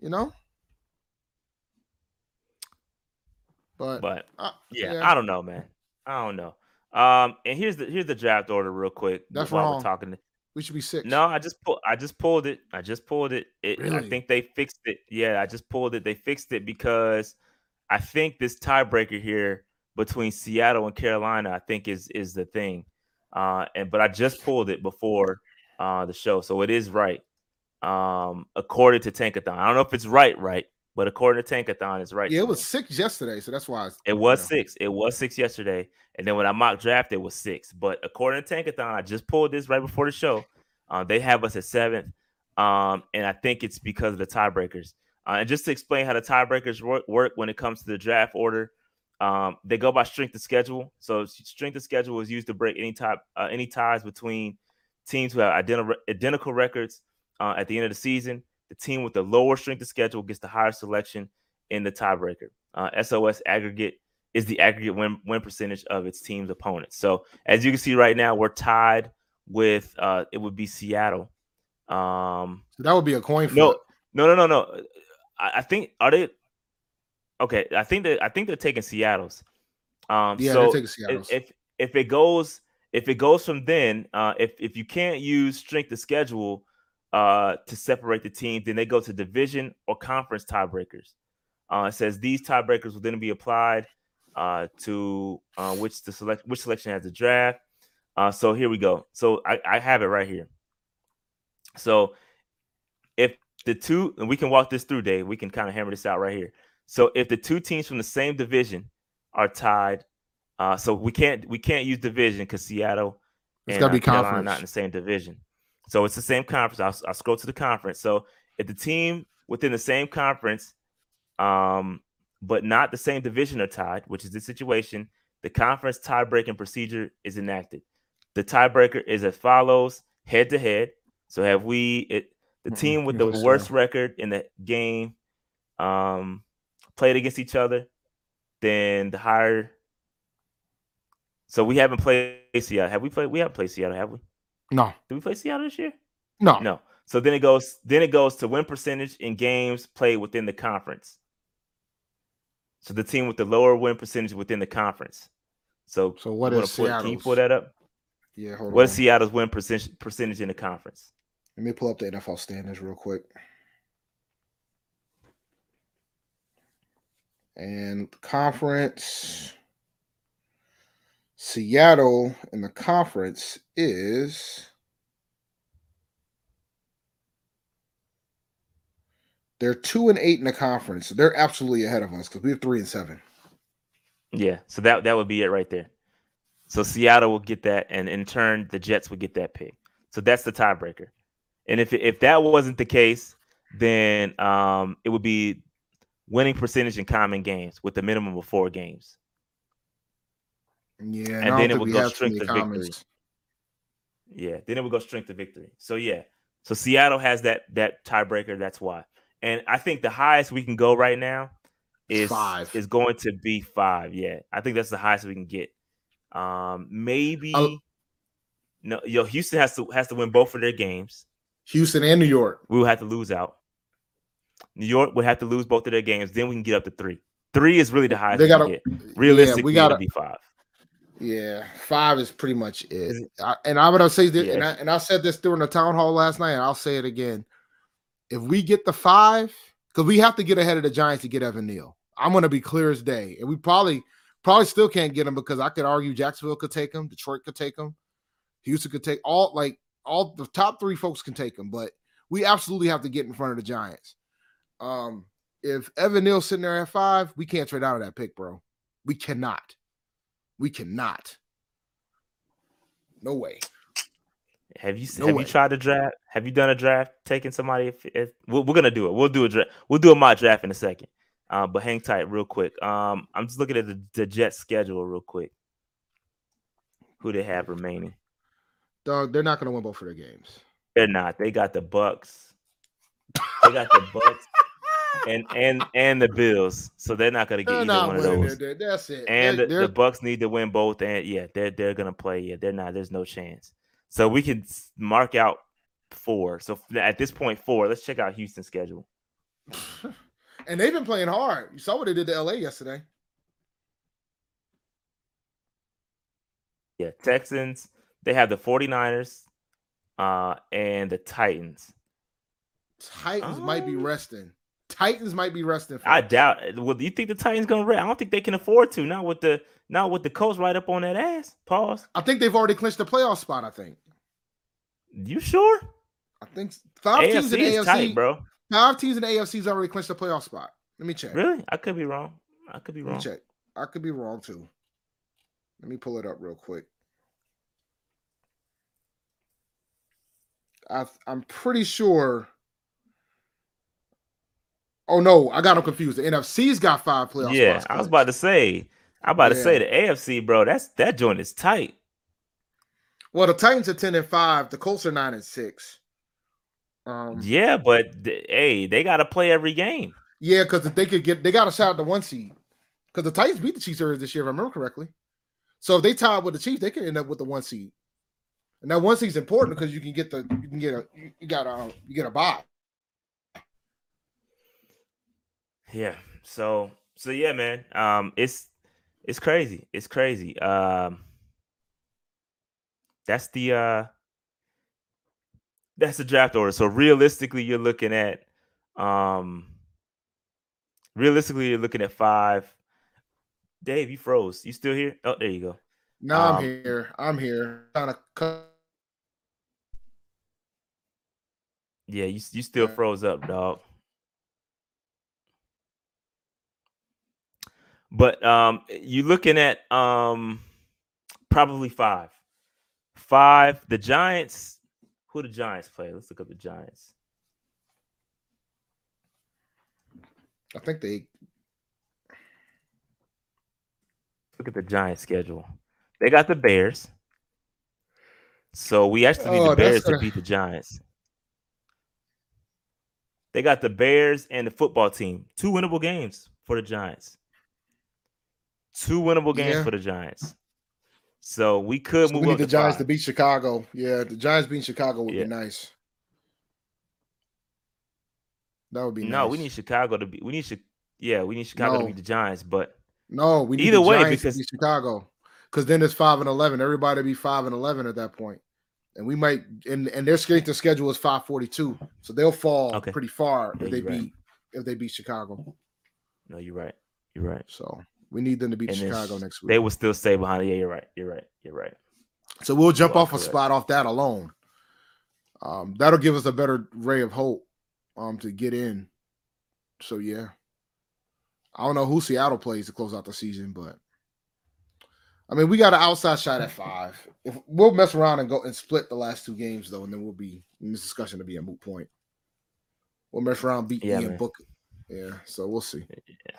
You know. But but uh, yeah, yeah, I don't know, man. I don't know. Um, and here's the here's the draft order real quick. That's wrong. we're talking. We should be six. No, I just pulled. I just pulled it. I just pulled it. it really? I think they fixed it. Yeah, I just pulled it. They fixed it because I think this tiebreaker here between Seattle and Carolina, I think is is the thing. Uh, and but I just pulled it before uh, the show, so it is right. Um, according to Tankathon, I don't know if it's right, right, but according to Tankathon, it's right. Yeah, it was six yesterday, so that's why it was six. It was six yesterday, and then when I mock draft, it was six. But according to Tankathon, I just pulled this right before the show. Uh, they have us at seventh, um, and I think it's because of the tiebreakers. Uh, and just to explain how the tiebreakers work, work when it comes to the draft order, um, they go by strength of schedule. So strength of schedule is used to break any tie uh, any ties between teams who have identical identical records uh, at the end of the season. The team with the lower strength of schedule gets the higher selection in the tiebreaker. Uh, SOS aggregate is the aggregate win, win percentage of its team's opponents. So as you can see right now, we're tied with uh, it would be Seattle. Um, so that would be a coin flip. No, no, no, no, no. I, I think are they okay? I think that I think they're taking Seattle's. Um, yeah, so they're taking Seattle's. If if it goes if it goes from then, uh, if if you can't use strength of schedule uh, to separate the teams, then they go to division or conference tiebreakers. Uh, it says these tiebreakers will then be applied uh, to uh, which the select which selection has the draft. Uh, so here we go. So I, I have it right here. So if the two, and we can walk this through, Dave, we can kind of hammer this out right here. So if the two teams from the same division are tied, uh, so we can't we can't use division because Seattle it's and gotta be Carolina conference. not in the same division. So it's the same conference. I'll, I'll scroll to the conference. So if the team within the same conference, um, but not the same division are tied, which is the situation, the conference tie-breaking procedure is enacted. The tiebreaker is as follows: head to head. So have we it, the team with the worst record in the game um, played against each other? Then the higher. So we haven't played Seattle. Have we played? We haven't played Seattle, have we? No. Did we play Seattle this year? No. No. So then it goes. Then it goes to win percentage in games played within the conference. So the team with the lower win percentage within the conference. So, so what is pull, Can you pull that up? Yeah, hold what on. is Seattle's win percentage percentage in the conference? Let me pull up the NFL standings real quick. And conference Seattle in the conference is they're two and eight in the conference. So They're absolutely ahead of us because we have three and seven. Yeah, so that that would be it right there. So Seattle will get that, and in turn, the Jets would get that pick. So that's the tiebreaker. And if if that wasn't the case, then um, it would be winning percentage in common games with a minimum of four games. Yeah, and then it would go strength to victory. Yeah, then it would go strength to victory. So yeah, so Seattle has that that tiebreaker. That's why. And I think the highest we can go right now is five. Is going to be five. Yeah, I think that's the highest we can get. Um, maybe I'll, no. Yo, Houston has to has to win both of their games. Houston and New York. We will have to lose out. New York would have to lose both of their games. Then we can get up to three. Three is really the highest. They got to realistically. Yeah, we got to be five. Yeah, five is pretty much it. I, and I would say this, yeah. and, I, and I said this during the town hall last night, and I'll say it again. If we get the five, because we have to get ahead of the Giants to get Evan Neal. I'm going to be clear as day, and we probably Probably still can't get him because I could argue Jacksonville could take him, Detroit could take him, Houston could take all like all the top three folks can take him, but we absolutely have to get in front of the Giants. Um, if Evan Neal's sitting there at five, we can't trade out of that pick, bro. We cannot. We cannot. No way. Have you no have way. you tried to draft? Have you done a draft taking somebody? If, if we're, we're, gonna do it, we'll do a draft. We'll do a mock draft in a second. Uh, but hang tight, real quick. Um, I'm just looking at the, the Jets schedule real quick. Who they have remaining? Dog, they're not going to win both of their games. They're not. They got the Bucs. They got the Bucs and and and the Bills. So they're not going to get they're either one of those. They're, that's it. And they're, the, the Bucs need to win both. And yeah, they're they're going to play. Yeah, they're not. There's no chance. So we can mark out four. So at this point, four. Let's check out Houston's schedule. And they've been playing hard. You saw what they did to LA yesterday. Yeah, Texans, they have the 49ers, uh, and the Titans. Titans might be um, resting. Titans might be resting. I doubt. Well, do you think the Titans gonna rest? I don't think they can afford to. Not with the not with the coach right up on that ass. Pause. I think they've already clinched the playoff spot. I think. You sure? I think five AFC teams in the AFC, tight, bro. Five teams in the AFC's already clinched the playoff spot. Let me check. Really? I could be wrong. I could be wrong. check. I could be wrong too. Let me pull it up real quick. I, I'm pretty sure. Oh no, I got them confused. The NFC's got five playoff Yeah, I was about to say. I'm about yeah. to say the AFC, bro. That's that joint is tight. Well, the Titans are ten and five. The Colts are nine and six. Um, yeah, but hey, they got to play every game. Yeah, because if they could get, they got to shout at the one seed. Because the Titans beat the Chiefs earlier this year, if I remember correctly. So if they tie with the Chiefs, they can end up with the one seed. And that one seed is important because you can get the you can get a you got a you get a bye. Yeah. So so yeah, man. Um, it's it's crazy. It's crazy. Um, that's the uh that's the draft order. So realistically, you're looking at um realistically you're looking at five. Dave, you froze. You still here? Oh, there you go. No, um, I'm here. I'm here. Trying to cut. Yeah, you you still froze up, dog. But um you looking at um probably five. Five. The Giants who the Giants play? Let's look up the Giants. I think they look at the Giants schedule. They got the Bears. So we actually need oh, the Bears to beat the Giants. They got the Bears and the football team. Two winnable games for the Giants. Two winnable games yeah. for the Giants. So we could so move. We need the Giants five. to beat Chicago. Yeah, the Giants beating Chicago would yeah. be nice. That would be no. Nice. We need Chicago to be. We need. To, yeah, we need Chicago no. to beat the Giants. But no, we need either way because Chicago. Because then it's five and eleven. Everybody be five and eleven at that point, and we might. And and their skating schedule is five forty two, so they'll fall okay. pretty far if they beat right. if they beat Chicago. No, you're right. You're right. So we need them to beat and Chicago next week. They will still stay behind. Yeah, you're right. You're right. You're right. So we'll jump off correct. a spot off that alone. Um, that'll give us a better ray of hope um to get in. So yeah. I don't know who Seattle plays to close out the season, but I mean we got an outside shot at five. If we'll mess around and go and split the last two games though, and then we'll be in this discussion to be a moot point. We'll mess around, beat yeah, Ian Book. Yeah, so we'll see. Yeah.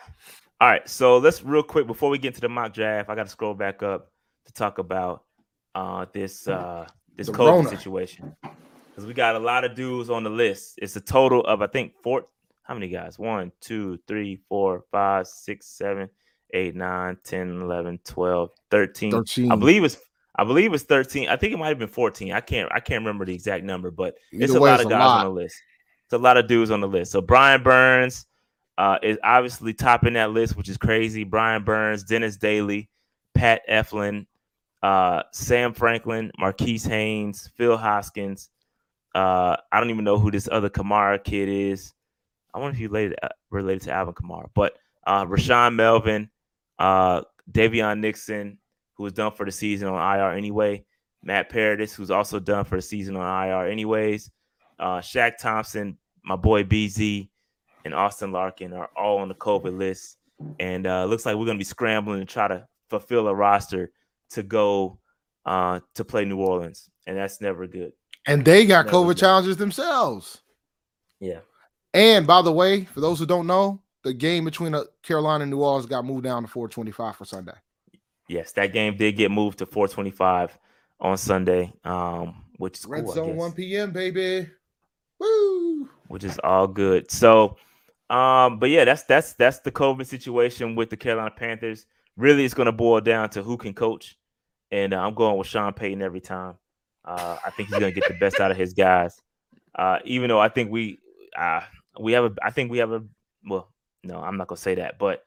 All right, so let's real quick before we get to the mock draft, I got to scroll back up to talk about uh this uh this the COVID Rona. situation because we got a lot of dudes on the list. It's a total of I think four. How many guys? One, two, three, four, five, six, seven, eight, nine, 10, 11, 12, 13. 13. I believe it's I believe it's 13. I think it might have been 14. I can't I can't remember the exact number, but Either it's a lot of guys lot. on the list. It's a lot of dudes on the list. So Brian Burns, uh, is obviously topping that list, which is crazy. Brian Burns, Dennis Daly, Pat Elflein, uh, Sam Franklin, Marquis Haynes, Phil Hoskins. Uh, I don't even know who this other Kamara kid is. I wonder if you related uh, related to Alvin Kamara, but uh, Rashaan Melvin, uh, Daviyon Nixon, who was done for the season on IR anyway. Matt Paradis, who's also done for the season on IR anyways. Uh, Shaq Thompson, my boy BZ, and Austin Larkin are all on the COVID list. And uh, looks like we're going to be scrambling to try to fulfill a roster to go uh, to play New Orleans. And that's never good. And they got never COVID good. challenges themselves. Yeah. And by the way, for those who don't know, the game between uh, Carolina and New Orleans got moved down to 425 for Sunday. Yes, that game did get moved to 425 on Sunday, um, which is Red cool, Zone 1 p.m., baby. Woo! Which is all good. So um, but yeah, that's that's that's the COVID situation with the Carolina Panthers. Really, it's going to boil down to who can coach, and uh, I'm going with Sean Payton every time. Uh, I think he's going to get the best out of his guys. Uh, even though I think we uh, we have a, I think we have a well, no, I'm not going to say that, but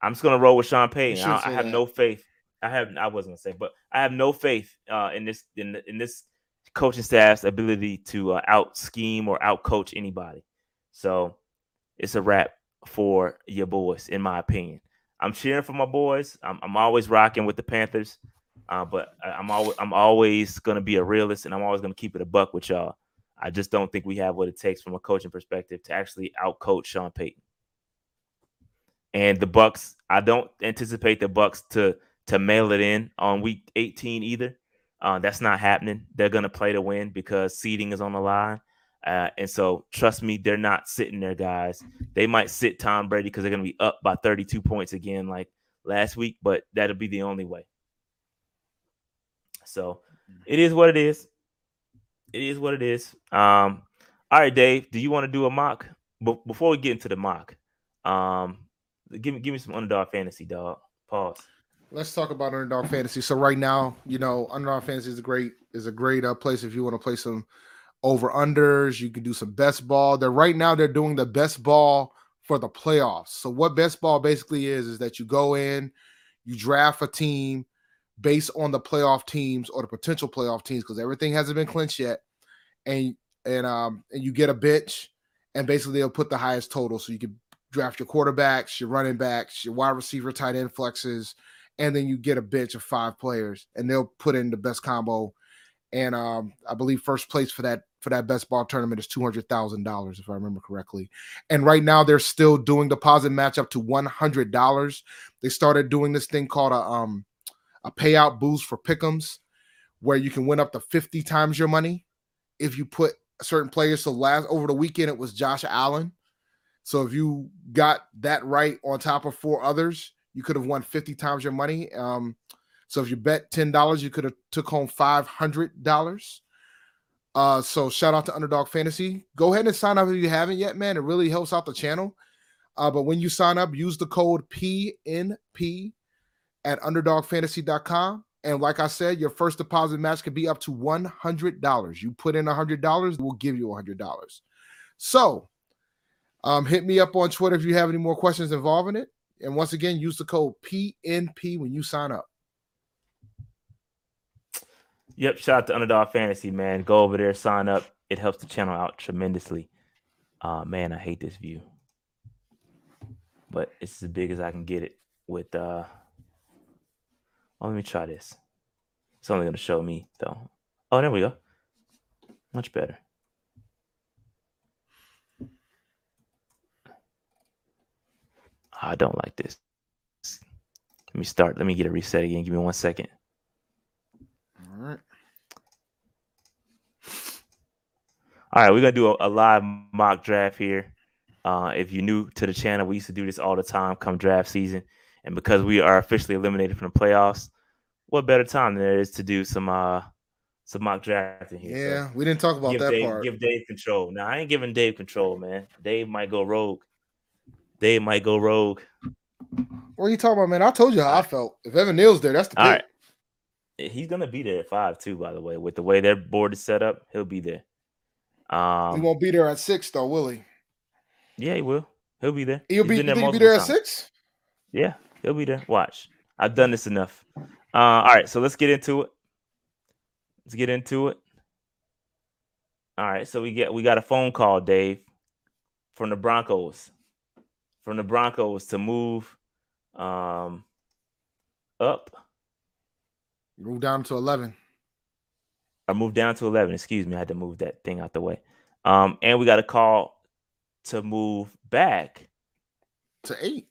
I'm just going to roll with Sean Payton. I, I, have that. no faith. I have I wasn't going to say, but I have no faith uh, in this in in this coaching staff's ability to uh, out scheme or out coach anybody. So it's a wrap for your boys, in my opinion. I'm cheering for my boys. I'm, I'm always rocking with the Panthers, uh, but I'm always I'm always gonna be a realist, and I'm always gonna keep it a buck with y'all. I just don't think we have what it takes from a coaching perspective to actually outcoach Sean Payton. And the Bucs, I don't anticipate the Bucs to to mail it in on week 18 either. Uh, that's not happening. They're gonna play to win because seeding is on the line. Uh, and so, trust me, they're not sitting there, guys. They might sit Tom Brady because they're going to be up by 32 points again, like last week, but that'll be the only way. So, it is what it is. It is what it is. Um, all right, Dave, do you want to do a mock? But before we get into the mock, um, give me give me some underdog fantasy, dog. Pause. Let's talk about underdog fantasy. So right now, you know, underdog fantasy is a great is a great uh, place if you want to play some over unders. You can do some best ball. They're right now they're doing the best ball for the playoffs. So what best ball basically is is that you go in, you draft a team based on the playoff teams or the potential playoff teams because everything hasn't been clinched yet, and and um and you get a bench, and basically they'll put the highest total so you can draft your quarterbacks, your running backs, your wide receiver, tight end flexes, and then you get a bench of five players, and they'll put in the best combo. And um, I believe first place for that for that best ball tournament is two hundred thousand dollars, if I remember correctly. And right now they're still doing deposit match up to one hundred dollars. They started doing this thing called a um a payout boost for pickums, where you can win up to fifty times your money if you put certain players. So last over the weekend it was Josh Allen. So if you got that right on top of four others, you could have won 50 times your money. Um, so if you bet $10, you could have took home $500. Uh, so shout out to Underdog Fantasy. Go ahead and sign up if you haven't yet, man. It really helps out the channel. Uh, but when you sign up, use the code PNP at underdogfantasy.com. And like I said, your first deposit match could be up to $100. You put in $100, we'll give you $100. So um, hit me up on Twitter if you have any more questions involving it. And once again, use the code PNP when you sign up. Yep, shout out to Underdog Fantasy, man. Go over there, sign up. It helps the channel out tremendously. Uh man, I hate this view. But it's as big as I can get it with uh oh, let me try this. It's only gonna show me though. Oh, there we go. Much better. I don't like this. Let me start. Let me get a reset again. Give me one second. All right. All right, we're gonna do a, a live mock draft here. Uh, if you're new to the channel, we used to do this all the time come draft season. And because we are officially eliminated from the playoffs, what better time than there is to do some uh some mock drafting here? Yeah, so we didn't talk about that Dave, part. Give Dave control. Now I ain't giving Dave control, man. Dave might go rogue. Dave might go rogue. What are you talking about, man? I told you how I felt. If Evan Neal's there, that's the pick. He's gonna be there at five too, by the way. With the way their board is set up, he'll be there. Um, he won't be there at six, though, will he? Yeah, he will. He'll be there. He'll be, there, be there at six. Yeah, he'll be there. Watch. I've done this enough. Uh, all right, so let's get into it. Let's get into it. All right, so we get we got a phone call, Dave, from the Broncos. From the Broncos to move um up. Move down to eleven. I moved down to 11. Excuse me. I had to move that thing out the way. Um, and we got a call to move back to eight.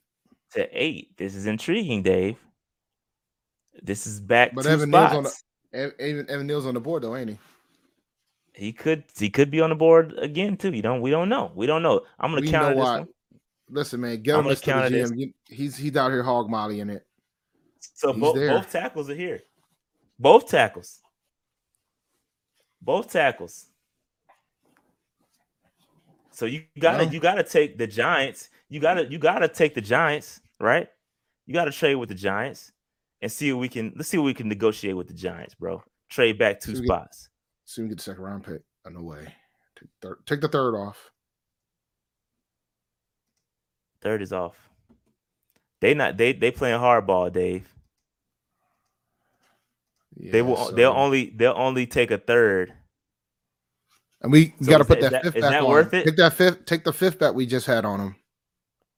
To eight. This is intriguing, Dave. This is back. But Evan spots. Neal's on the Evan, Evan Neal's on the board though, ain't he? He could he could be on the board again too. You don't we don't know. We don't know. I'm gonna we count this one. Listen, man, get him to the gym. He's he's out here hog mollying it. So both, both tackles are here. Both tackles. Both tackles. So you gotta well, you gotta take the Giants. You gotta you gotta take the Giants, right? You gotta trade with the Giants and see what we can let's see what we can negotiate with the Giants, bro. Trade back two spots. Get, see we get the second round pick. Oh, no way. Take, third, take the third off. Third is off. They not they they playing hardball, Dave. Yeah, they will. So... They'll only. They'll only take a third And we, we so got to put that, that fifth is back that on. worth it? Take that fifth. Take the fifth bet we just had on him.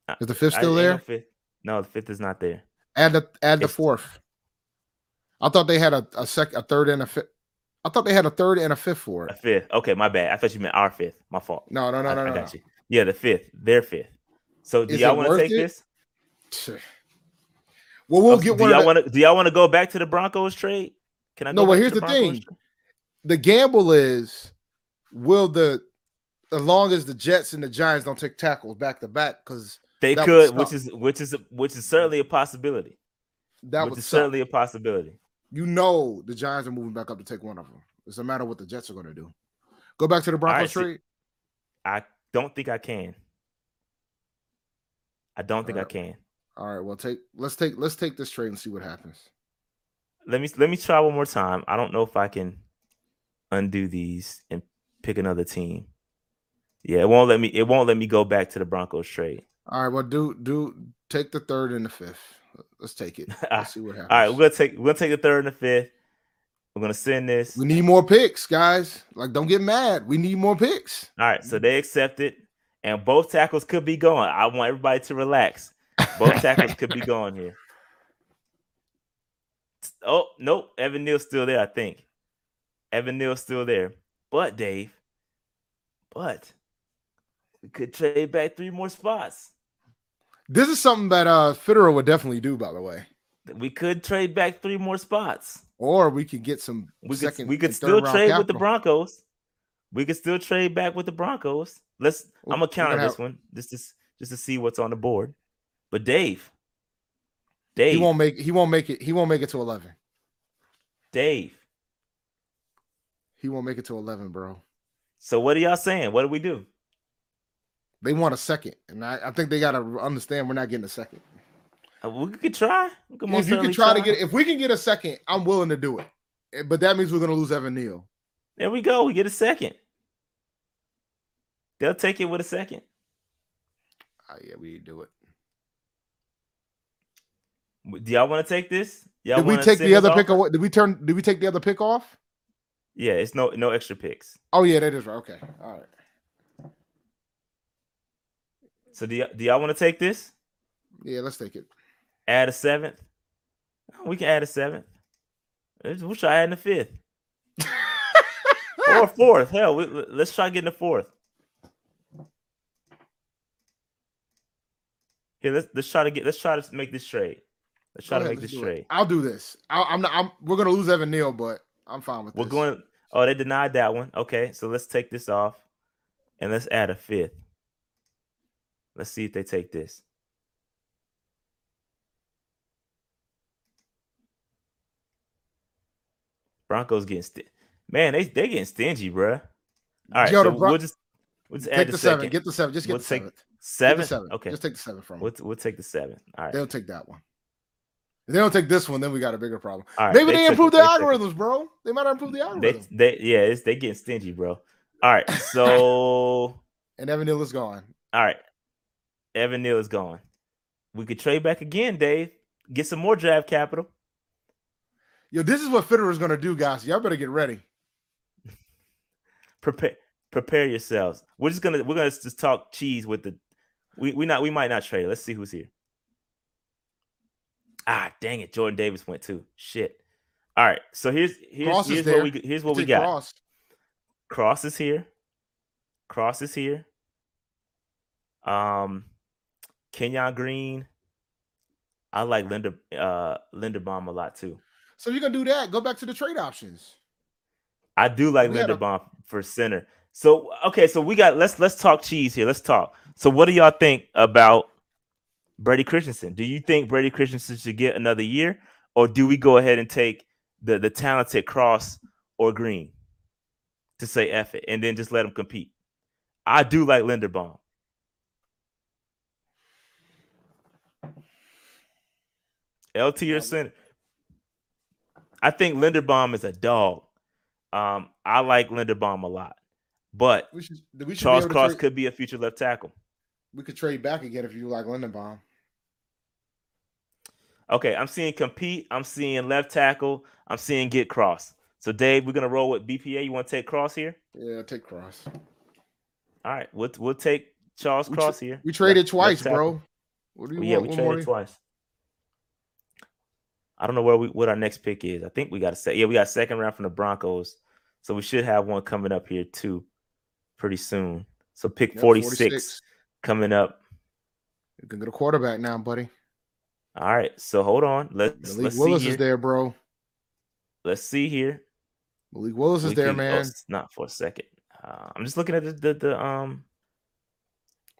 Uh, is the fifth still there? No, fifth. no, the fifth is not there. Add the add it's, the fourth. I thought they had a, a sec a third and a fifth. I thought they had a third and a fifth for it. A fifth. Okay, my bad. I thought you meant our fifth. My fault. No, no, no, I, no, I no. got you. Yeah, the fifth. Their fifth. So do Is y'all want to take it? this? Well, we'll get do one. Y'all want to? Do y'all want to go back to the Broncos trade? Can I? No. Well, here's the, the thing. The gamble is, will the as long as the Jets and the Giants don't take tackles back to back because they could, which is which is which is certainly a possibility. That was certainly a possibility. You know, the Giants are moving back up to take one of them. It's a matter what the Jets are going to do. Go back to the Broncos right, trade. I don't think I can. I don't think right. I can. All right, well, take let's take let's take this trade and see what happens. Let me let me try one more time. I don't know if I can undo these and pick another team. Yeah, it won't let me. It won't let me go back to the Broncos trade. All right, well, do do take the third and the fifth. Let's take it. Let's see what happens. All right, we're gonna take we're gonna take the third and the fifth. We're gonna send this. We need more picks, guys. Like, don't get mad. We need more picks. All right, so they accepted, and both tackles could be going. I want everybody to relax. Both tackles could be going here. Oh nope, Evan Neal's still there. I think Evan Neal's still there. But Dave, but we could trade back three more spots. This is something that uh Fitterer would definitely do, by the way. We could trade back three more spots. Or we could get some we could, we could still trade capital. with the Broncos. We could still trade back with the Broncos. Let's well, I'm gonna counter this have... one just to just to see what's on the board. But Dave, Dave, he won't make he won't make it. He won't make it to eleven. Dave, he won't make it to eleven, bro. So what are y'all saying? What do we do? They want a second, and I, I think they got to understand we're not getting a second. Uh, we could try. We could if you can try, try, to get, if we can get a second, I'm willing to do it. Eh, but that means we're going to lose Evan Neal. There we go. We get a second. They'll take it with a second. Oh, yeah, we do it. Do y'all want to take this? Y'all did we take the other pick off? Did we turn? Did we take the other pick off? Yeah, it's no no extra picks. Oh yeah, that is right. Okay, all right. So do, y- do y'all want to take this? Yeah, let's take it. Add a seventh. Oh, we can add a seventh. We'll try adding a fifth. or a fourth. Hell, we, let's try getting a fourth. Here, let's let's try to get let's try to make this trade. Let's try Go to ahead, make this trade. It. I'll do this. I, am not. I'm. We're gonna lose Evan Neal, but I'm fine with. This. We're this. going. Oh, they denied that one. Okay, so let's take this off, and let's add a fifth. Let's see if they take this. Broncos getting st- man, they they getting stingy, bro. All right, Yo, so Bron- we'll just we'll just take the, the seven. Get the seven. Just get we'll the take seven. Seven? Okay. Just take the seven from them. We'll, we'll take the seven. All right. They'll take that one. If they don't take this one, then we got a bigger problem. Maybe they, they improve the algorithms, bro. They might improve the algorithms. They, they yeah, it's, they getting stingy, bro. All right, so and Evan Neal is gone. All right, Evan Neal is gone. We could trade back again, Dave. Get some more draft capital. Yo, this is what Fitterer is gonna do, guys. Y'all better get ready. prepare, prepare yourselves. We're just gonna we're gonna just talk cheese with the. We we not we might not trade. Let's see who's here. Ah, dang it! Jordan Davis went too. Shit. All right, so here's here's here's what we here's what we got. Cross. Cross is here. Cross is here. Um, Kenyon Green. I like Linda uh Linderbaum a lot too. So you're gonna do that? Go back to the trade options. I do like Linderbaum a- for center. So okay, so we got let's let's talk cheese here. Let's talk. So what do y'all think about Brady Christensen? Do you think Brady Christensen should get another year, or do we go ahead and take the the talented Cross or Green to say F it and then just let them compete? I do like Linderbaum. LT or center. I think Linderbaum is a dog. Um, I like Linderbaum a lot, but we should, we should Charles Cross trade, could be a future left tackle. We could trade back again if you like Linderbaum. Okay, I'm seeing compete. I'm seeing left tackle. I'm seeing get cross. So Dave, we're gonna roll with BPA. You want to take Cross here? Yeah, take Cross. All right, we'll we'll take Charles Cross here. We traded twice, bro. What do you yeah, want? we traded twice. I don't know where we what our next pick is. I think we got a set. Yeah, we got second round from the Broncos, so we should have one coming up here too, pretty soon. So pick yep, 46, 46, coming up. You can get a quarterback now, buddy. All right, so hold on. Let's Malik let's Willis is there, bro. Let's see here. Malik Willis is there, man. Oh, not for a second. Uh, I'm just looking at the the, the um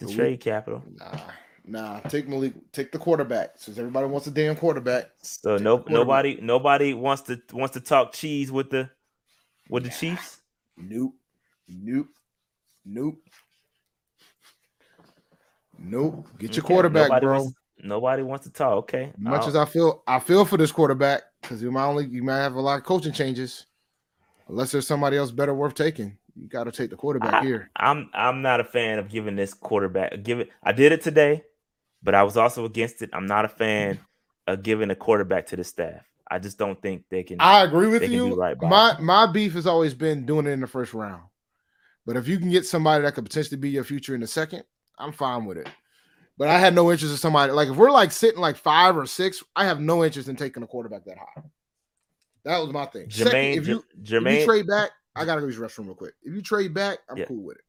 the Malik, trade capital. Nah, nah. Take Malik. Take the quarterback. Since everybody wants a damn quarterback. So no nobody nobody wants to wants to talk cheese with the with the Chiefs. Nope. Nope. Nope. Nope. Get your okay. quarterback, bro. Wants, nobody wants to talk. Okay. Much I'll, as I feel, I feel for this quarterback because you might only you might have a lot of coaching changes, unless there's somebody else better worth taking. You got to take the quarterback I, here. I'm I'm not a fan of giving this quarterback. Give it. I did it today, but I was also against it. I'm not a fan of giving a quarterback to the staff. I just don't think they can. I agree with you. Right my him. my beef has always been doing it in the first round. But if you can get somebody that could potentially be your future in the second, I'm fine with it. But I had no interest in somebody like if we're like sitting like five or six, I have no interest in taking a quarterback that high. That was my thing. Jermaine, Second, if you, Jermaine, if you trade back, I gotta go use the restroom real quick. If you trade back, I'm yeah. cool with it.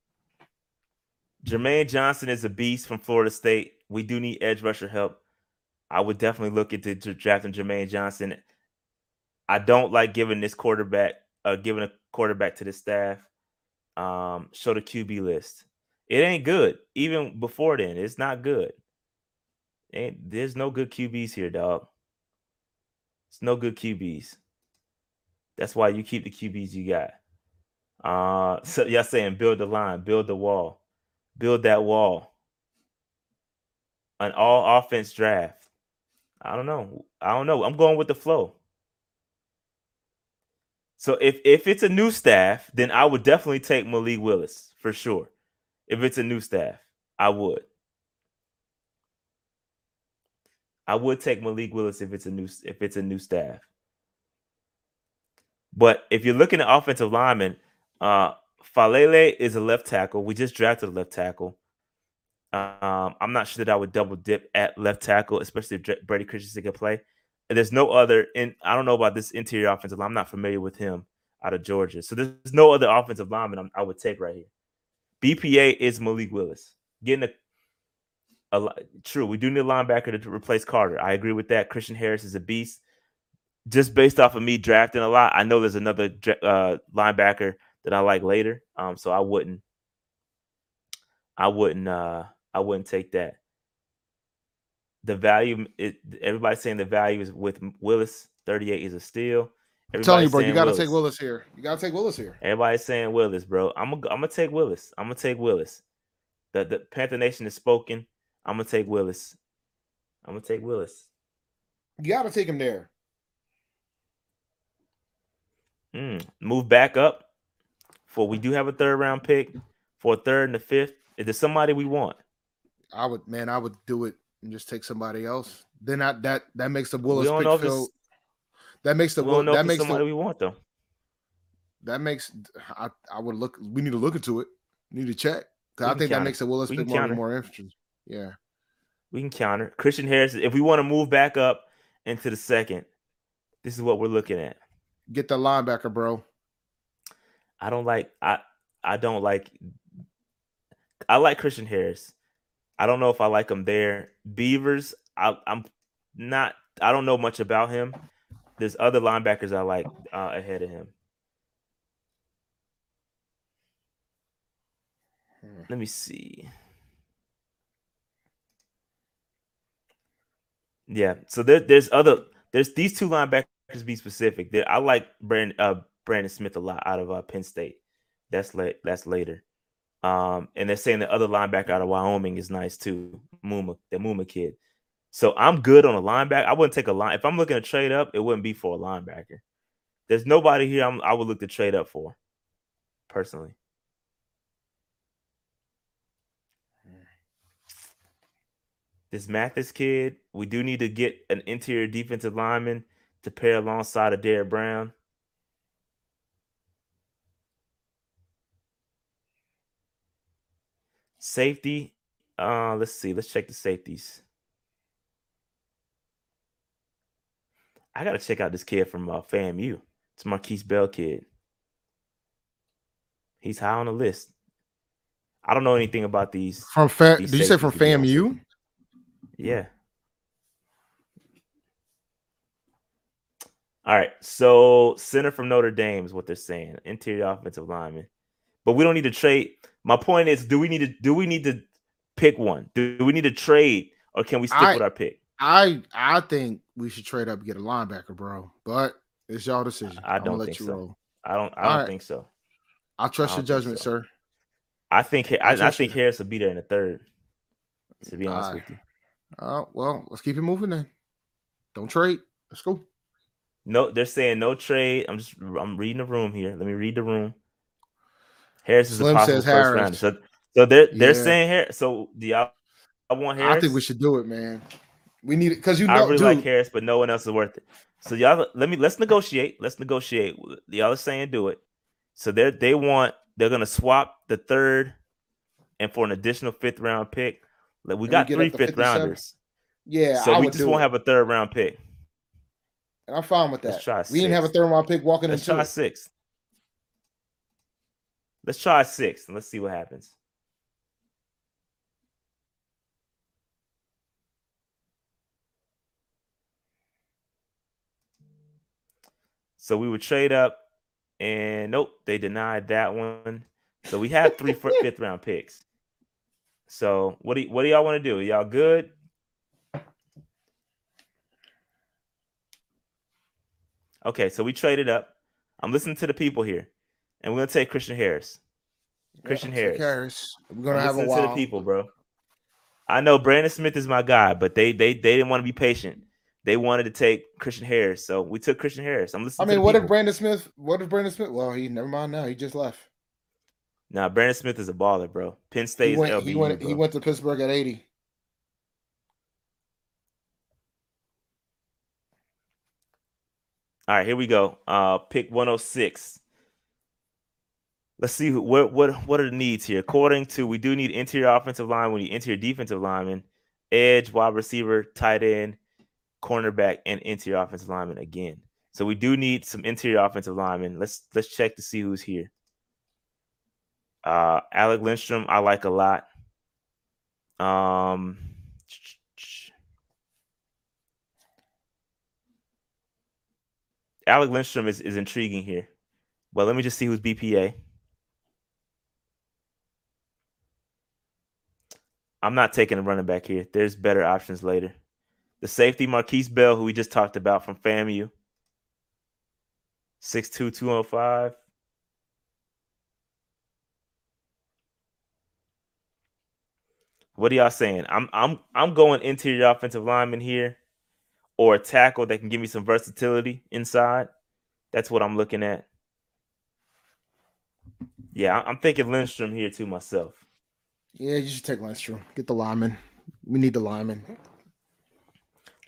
Jermaine Johnson is a beast from Florida State. We do need edge rusher help. I would definitely look into drafting Jermaine Johnson. I don't like giving this quarterback, uh, giving a quarterback to the staff. Um, show the QB list. It ain't good. Even before then, it's not good. Ain't there's no good QBs here, dog. It's no good QBs. That's why you keep the QBs you got. Uh so y'all saying build the line, build the wall, build that wall. An all offense draft. I don't know. I don't know. I'm going with the flow. So if if it's a new staff, then I would definitely take Malik Willis for sure. If it's a new staff, I would. I would take Malik Willis if it's a new if it's a new staff. But if you're looking at offensive linemen, uh Faalele is a left tackle. We just drafted a left tackle. Um, I'm not sure that I would double dip at left tackle, especially if Brady Christensen can play. And there's no other in I don't know about this interior offensive line. I'm not familiar with him out of Georgia. So there's no other offensive lineman i would take right here. BPA is Malik Willis. Getting a, a true. We do need a linebacker to replace Carter. I agree with that. Christian Harris is a beast. Just based off of me drafting a lot, I know there's another uh, linebacker that I like later. Um, so I wouldn't, I wouldn't, uh, I wouldn't take that. The value, it, everybody's saying the value is with Willis. 38 is a steal. I'm telling you, bro, you got to take Willis here. You got to take Willis here. Everybody's saying Willis, bro. I'm gonna, I'm gonna take Willis. I'm gonna take Willis. The the Panther Nation is spoken. I'm gonna take Willis. I'm gonna take Willis. You got to take him there. Mm, move back up. For we do have a third round pick for a third and a fifth. Is there somebody we want? I would, man, I would do it and just take somebody else. Then that that that makes the Willis pick feel that makes the we that makes somebody the, we want though. That makes I I would look. We need to look into it. We need to check. I think that makes the Willis pick more, more interesting. Yeah, we can counter Christian Harris. If we want to move back up into the second, this is what we're looking at. Get the linebacker, bro. I don't like I I don't like I like Christian Harris. I don't know if I like him there. Beavers, I, I'm not. I don't know much about him. There's other linebackers I like uh, ahead of him. Hmm. Let me see. Yeah, so there, there's other there's these two linebackers be specific. There, I like Brandon uh, Brandon Smith a lot out of uh, Penn State. That's late. That's later. Um, and they're saying the other linebacker out of Wyoming is nice too. Muma, the Muma kid. So I'm good on a linebacker. I wouldn't take a line. If I'm looking to trade up, it wouldn't be for a linebacker. There's nobody here I'm, i would look to trade up for, personally. This Mathis kid, we do need to get an interior defensive lineman to pair alongside of Derrick Brown. Safety, uh, let's see. Let's check the safeties. I gotta check out this kid from uh, FAMU. It's Markquese Bell kid. He's high on the list. I don't know anything about these. From fa- these did you say from FAMU? Yeah. All right. So center from Notre Dame is what they're saying. Interior offensive lineman. But we don't need to trade. My point is, do we need to do we need to pick one? Do we need to trade or can we stick I, with our pick? I I think we should trade up and get a linebacker, bro. But it's y'all decision. I don't think so. Roll. I don't I don't right. think so. I trust I your judgment, so. sir. I think I, I, I think Harris will be there in the third. To be honest with you. Uh, well, let's keep it moving then. Don't trade. Let's go. No, they're saying no trade. I'm just I'm reading the room here. Let me read the room. Harris is Slim a possible first Harris. rounder. So so they're they're yeah. saying Harris. So do y'all I want Harris? I think we should do it, man. We need it because you know I really dude. like Harris, but no one else is worth it. So y'all let me let's negotiate. Let's negotiate. Y'all are saying do it. So they they want they're gonna swap the third and for an additional fifth round pick. Like we and got we three fifth rounders. Yeah, so I we just won't it. have a third round pick. And I'm fine with that. We didn't have a third round pick walking in. let's into try six. Let's try six and let's see what happens. So we would trade up, and nope, they denied that one. So we have three fifth round picks. So what do y- what do y'all want to do? Y'all good? Okay, so we traded up. I'm listening to the people here, and we're gonna take Christian Harris. Christian yeah, Harris. Harris. We're gonna I'm have a while. to the people, bro. I know Brandon Smith is my guy, but they they they didn't want to be patient. They wanted to take Christian Harris, so we took Christian Harris. I'm listening. I mean, what people. if Brandon Smith? What if Brandon Smith? Well, he never mind now. He just left. Now, nah, Brandon Smith is a baller, bro. Penn State. He went, LBU, he, went he went to Pittsburgh at 80. All right, here we go. Uh, pick 106. Let's see who, what what what are the needs here. According to we do need interior offensive line, we need interior defensive lineman, edge, wide receiver, tight end, cornerback, and interior offensive lineman again. So we do need some interior offensive linemen. Let's let's check to see who's here. Uh, Alec Lindstrom, I like a lot. Um, Alec Lindstrom is, is intriguing here. But let me just see who's BPA. I'm not taking a running back here. There's better options later. The safety, Markquese Bell, who we just talked about from FAMU. 62205. What are y'all saying? I'm I'm I'm going interior offensive lineman here, or a tackle that can give me some versatility inside. That's what I'm looking at. Yeah, I'm thinking Lindstrom here too myself. Yeah, you should take Lindstrom. Get the lineman. We need the lineman.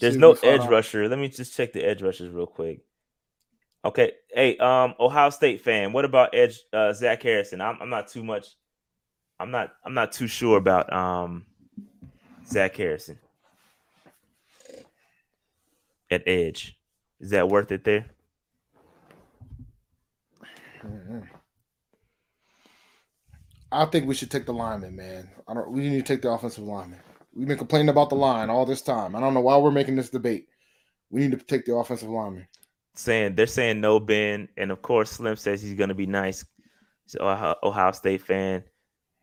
There's no edge rusher. Let me just check the edge rushers real quick. Okay. Hey, um, Ohio State fan. What about edge uh, Zach Harrison? I'm, I'm not too much I'm not I'm not too sure about um Zach Harrison at edge. Is that worth it there? I think we should take the lineman, man. I don't. We need to take the offensive lineman. We've been complaining about the line all this time. I don't know why we're making this debate. We need to take the offensive lineman. Saying they're saying no Ben, and of course Slim says he's going to be nice. So Ohio State fan.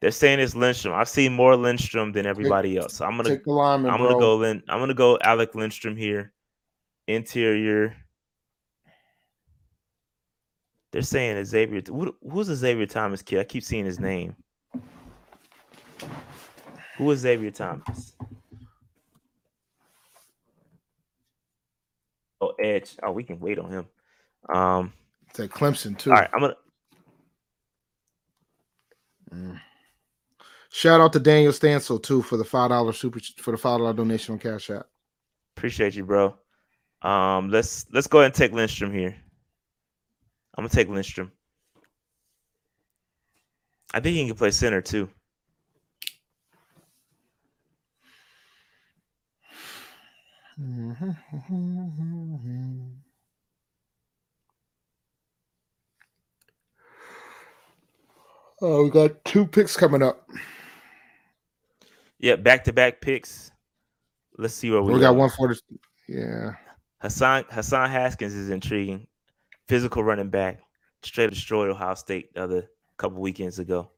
They're saying it's Lindstrom. I've seen more Lindstrom than everybody else. So I'm gonna take the lineman, I'm gonna go Lin, I'm gonna go Alec Lindstrom here. Interior. They're saying Xavier. Who, who's Xavier Thomas kid? I keep seeing his name. Who is Xavier Thomas? Oh, Edge. Oh, we can wait on him. Um, it's at Clemson too. All right, I'm gonna. Mm. Shout out to Daniel Stansel too for the five dollar super for the five dollar donation on Cash App. Appreciate you, bro. Um, let's let's go ahead and take Lindstrom here. I'm gonna take Lindstrom. I think he can play center too. Oh, we got two picks coming up. Yeah, back to back picks. Let's see what we, we got one for the yeah. Hassan Hassan Haskins is intriguing. Physical running back, straight destroyed Ohio State the other couple weekends ago.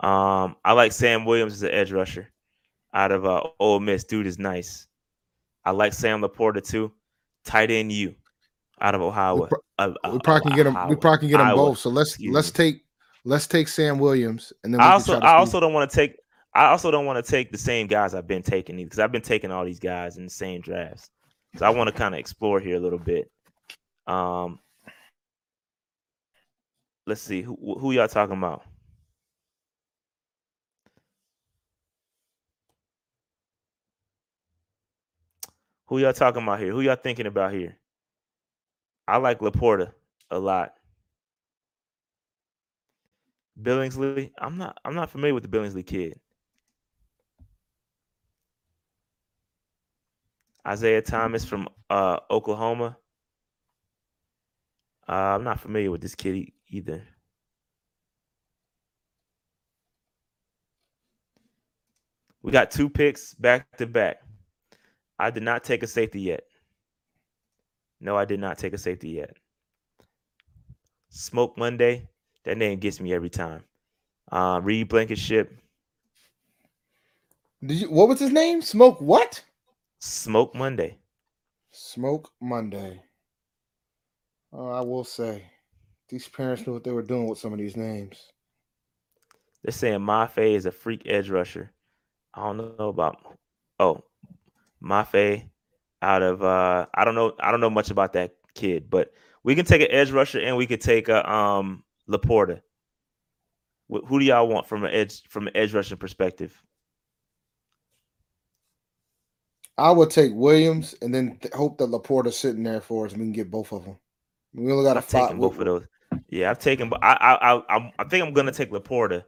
Um, I like Sam Williams as an edge rusher out of uh, Ole Miss. Dude is nice. I like Sam LaPorta too. Tight end you out of Ohio. We, pro- uh, we probably can get him. We probably can get them both. So let's let's me. take let's take Sam Williams and then I also I also don't want to take I also don't want to take the same guys I've been taking because I've been taking all these guys in the same drafts. So I want to kind of explore here a little bit. Um, let's see who who y'all talking about. Who y'all talking about here? Who y'all thinking about here? I like LaPorta a lot. Billingsley, I'm not I'm not familiar with the Billingsley kid. Isaiah Thomas from uh, Oklahoma. Uh, I'm not familiar with this kid either. We got two picks back to back. I did not take a safety yet. No, I did not take a safety yet. Smoke Monday. That name gets me every time. Uh, Reed Blankenship. Did you? What was his name? Smoke what? Smoke Monday. Smoke Monday. Oh, I will say, these parents knew what they were doing with some of these names. They're saying Mafe is a freak edge rusher. I don't know about. Oh, Mafe out of. uh I don't know. I don't know much about that kid, but we can take an edge rusher and we could take a um LaPorta. Who do y'all want from an edge from an edge rushing perspective? I would take Williams and then th- hope that LaPorta's sitting there for us and we can get both of them. We only got a five. both of those. Yeah, I've taken, but I, I, I, I think I'm gonna take LaPorta,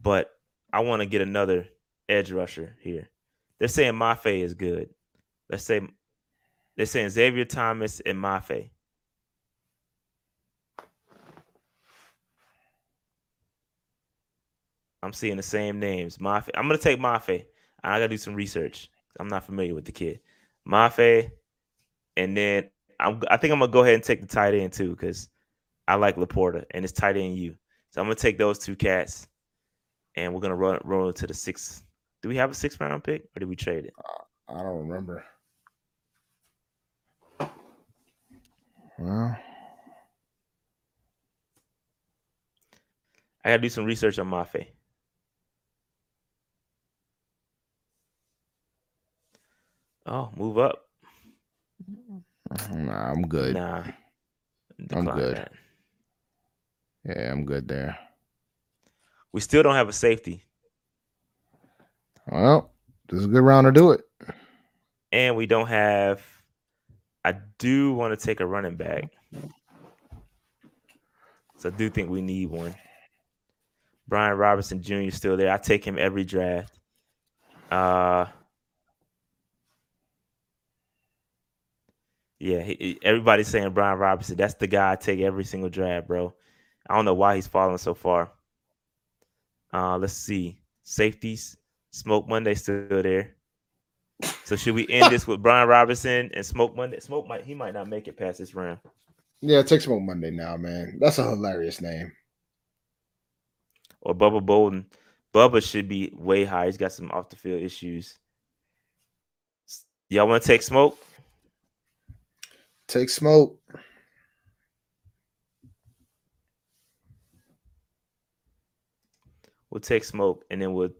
but I want to get another edge rusher here. They're saying Mafe is good. Let's say they're saying Xavier Thomas and Mafe. I'm seeing the same names. Mafe. I'm gonna take Mafe. I gotta do some research. I'm not familiar with the kid. Mafe, and then I'm I think I'm gonna go ahead and take the tight end too because I like LaPorta and it's tight end you. So I'm gonna take those two cats, and we're gonna run roll to the sixth. Do we have a sixth round pick or did we trade it? Uh, I don't remember. Well, I gotta do some research on Mafe. Oh, move up. Nah, I'm good. Nah, I'm good. That. Yeah, I'm good there. We still don't have a safety. Well, this is a good round to do it. And we don't have. I do want to take a running back. So I do think we need one. Brian Robinson Jr. is still there. I take him every draft. Uh Yeah, he, everybody's saying Brian Robinson. That's the guy I take every single draft, bro. I don't know why he's falling so far. Uh, let's see. Safeties. Smoke Monday still there. So should we end this with Brian Robinson and Smoke Monday? Smoke might he might not make it past this round. Yeah, take Smoke Monday now, man. That's a hilarious name. Or Bubba Bolden. Bubba should be way high. He's got some off the field issues. Y'all want to take Smoke? Take smoke. We'll take smoke and then we'll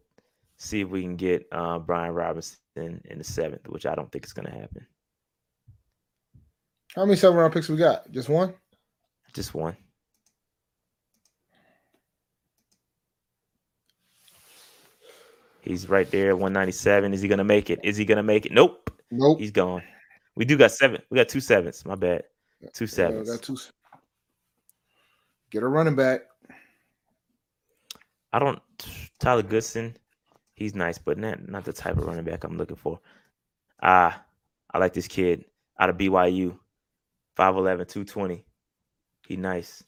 see if we can get uh, Brian Robinson in the seventh, which I don't think is going to happen. How many seven round picks we got? Just one? Just one. He's right there, 197. Is he going to make it? Is he going to make it? Nope. Nope. He's gone. We do got seven. We got two sevens. My bad. Two sevens. Yeah, got two. Get a running back. I don't. Tyler Goodson, he's nice, but not not the type of running back I'm looking for. Uh I like this kid out of BYU, 5'11, 220. He nice.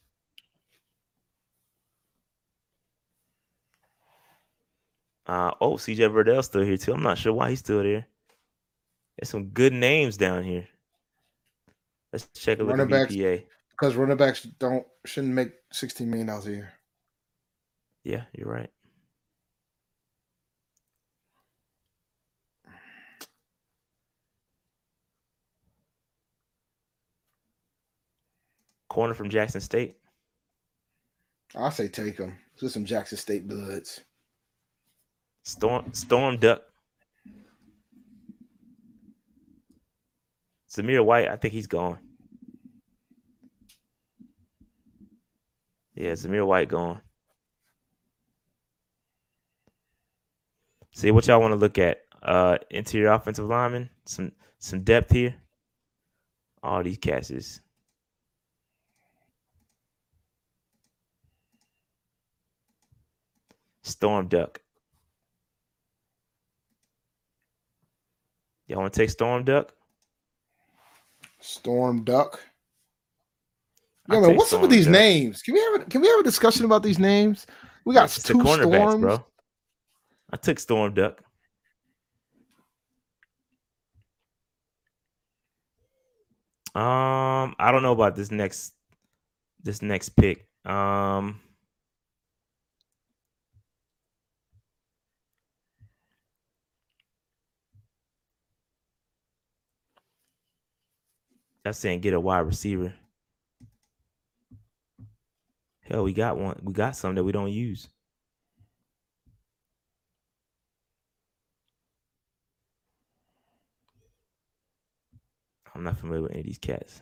Uh, oh, CJ Verdell's still here too. I'm not sure why he's still there. There's some good names down here. Let's check a look running at. Because running backs don't shouldn't make 16 million dollars a year. Yeah, you're right. Corner from Jackson State. I say take him. Just some Jackson State bloods. Storm Storm Duck. Zamir White, I think he's gone. Yeah, Zamir White gone. See what y'all want to look at. Uh interior offensive lineman, some some depth here. All these catches. Storm Duck. Y'all want to take Storm Duck? Storm Duck. Yo, man, what's Storm up with these Duck. names? Can we have a, can we have a discussion about these names? We got it's two cornerbacks, bro. I took Storm Duck. Um, I don't know about this next this next pick. Um That's saying get a wide receiver. Hell, we got one. We got some that we don't use. I'm not familiar with any of these cats.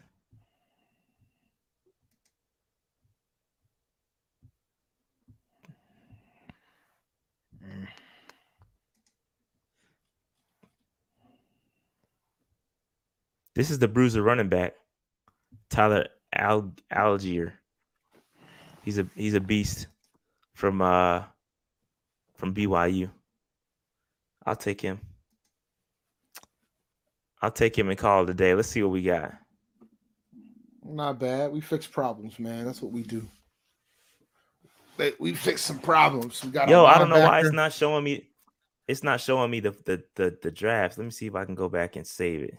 This is the bruiser running back, Tyler Al- Allgeier. He's a he's a beast from uh from BYU. I'll take him. I'll take him and call it a day. Let's see what we got. Not bad. We fix problems, man. That's what we do. We fix some problems. We got yo. I don't know why it's not showing me. It's not showing me the the the, the drafts. Let me see if I can go back and save it.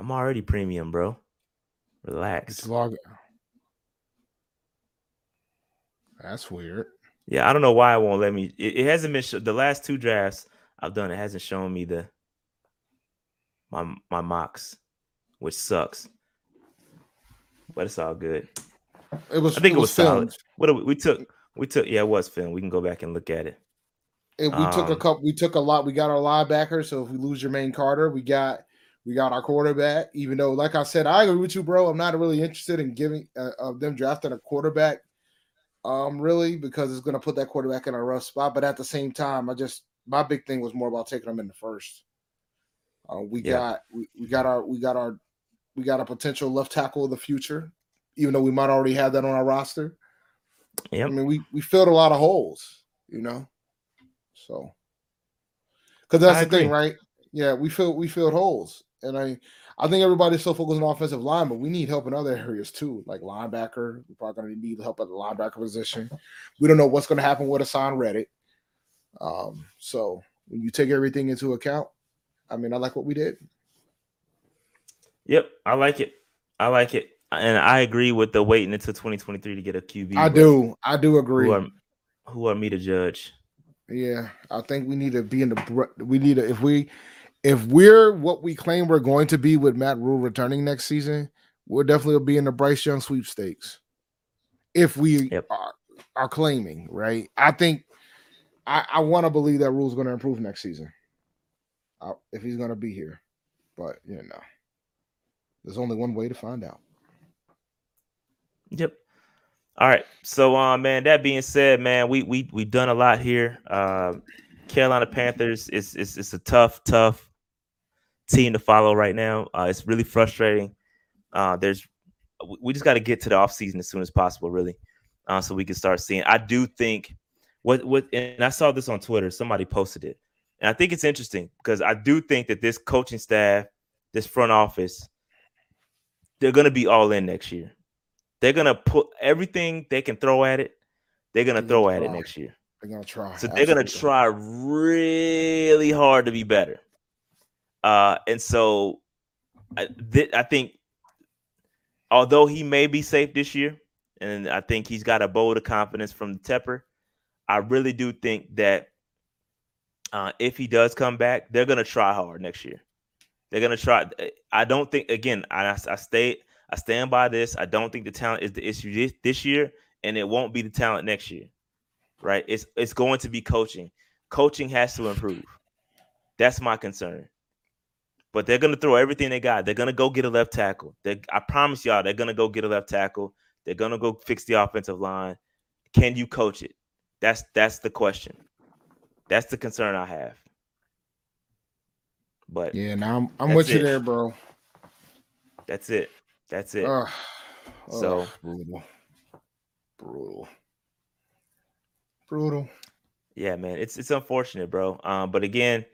I'm already premium, bro. Relax. It's log. That's weird. Yeah, I don't know why it won't let me. It, it hasn't been sh- the last two drafts I've done. It hasn't shown me the my my mocks, which sucks. But it's all good. It was. I think it was, it was solid. What we, we, took? We took. Yeah, it was film. We can go back and look at it. we um, took a um, couple. We took a lot. We got our linebacker. So if we lose Jermaine Carter, we got we got our quarterback, even though, like I said, I agree with you, bro. I'm not really interested in giving uh, of them drafting a quarterback, um, really, because it's going to put that quarterback in a rough spot. But at the same time, I just my big thing was more about taking them in the first. Uh, we yeah. got we, we got our we got our we got a potential left tackle of the future, even though we might already have that on our roster. Yeah, I mean we we filled a lot of holes, you know. So, because that's I the agree. thing, right? Yeah, we filled we filled holes. And I I think everybody's so focused on offensive line, but we need help in other areas too, like linebacker. We're probably going to need help at the linebacker position. We don't know what's going to happen with Haason Reddick. Um, so when you take everything into account, I mean, I like what we did. Yep, I like it. I like it, and I agree with the waiting until 2023 to get a QB. I do. I do agree. Who are, who are me to judge? Yeah, I think we need to be in the. We need to if we if we're what we claim we're going to be with Matt Rhule returning next season, we'll definitely be in the Bryce Young sweepstakes. If we yep. are, are claiming, right? I think I, I want to believe that Rhule's going to improve next season. Uh, if he's going to be here. But, you know, there's only one way to find out. Yep. All right. So, uh, man, that being said, man, we we we've done a lot here. Uh, Carolina Panthers is it's, it's a tough, tough team to follow right now. Uh, it's really frustrating. Uh, there's we just got to get to the offseason as soon as possible, really, uh, so we can start seeing. I do think what what and I saw this on Twitter. Somebody posted it, and I think it's interesting because I do think that this coaching staff, this front office, they're gonna be all in next year. They're gonna put everything they can throw at it. They're gonna throw at it next year. They're gonna try. So they're gonna try really hard to be better. Uh, and so I, th- I think, although he may be safe this year, and I think he's got a bolt of confidence from the Tepper, I really do think that uh, if he does come back, they're gonna try hard next year. They're gonna try. I don't think again. I, I stay. I stand by this. I don't think the talent is the issue this, this year, and it won't be the talent next year. Right? It's it's going to be coaching. Coaching has to improve. That's my concern. But they're gonna throw everything they got. They're gonna go get a left tackle. They, I promise y'all, they're gonna go get a left tackle. They're gonna go fix the offensive line. Can you coach it? That's that's the question. That's the concern I have. But yeah, now I'm I'm with it. you there, bro. That's it. That's it. Uh, so brutal, brutal, brutal. Yeah, man, it's it's unfortunate, bro. Um, but again,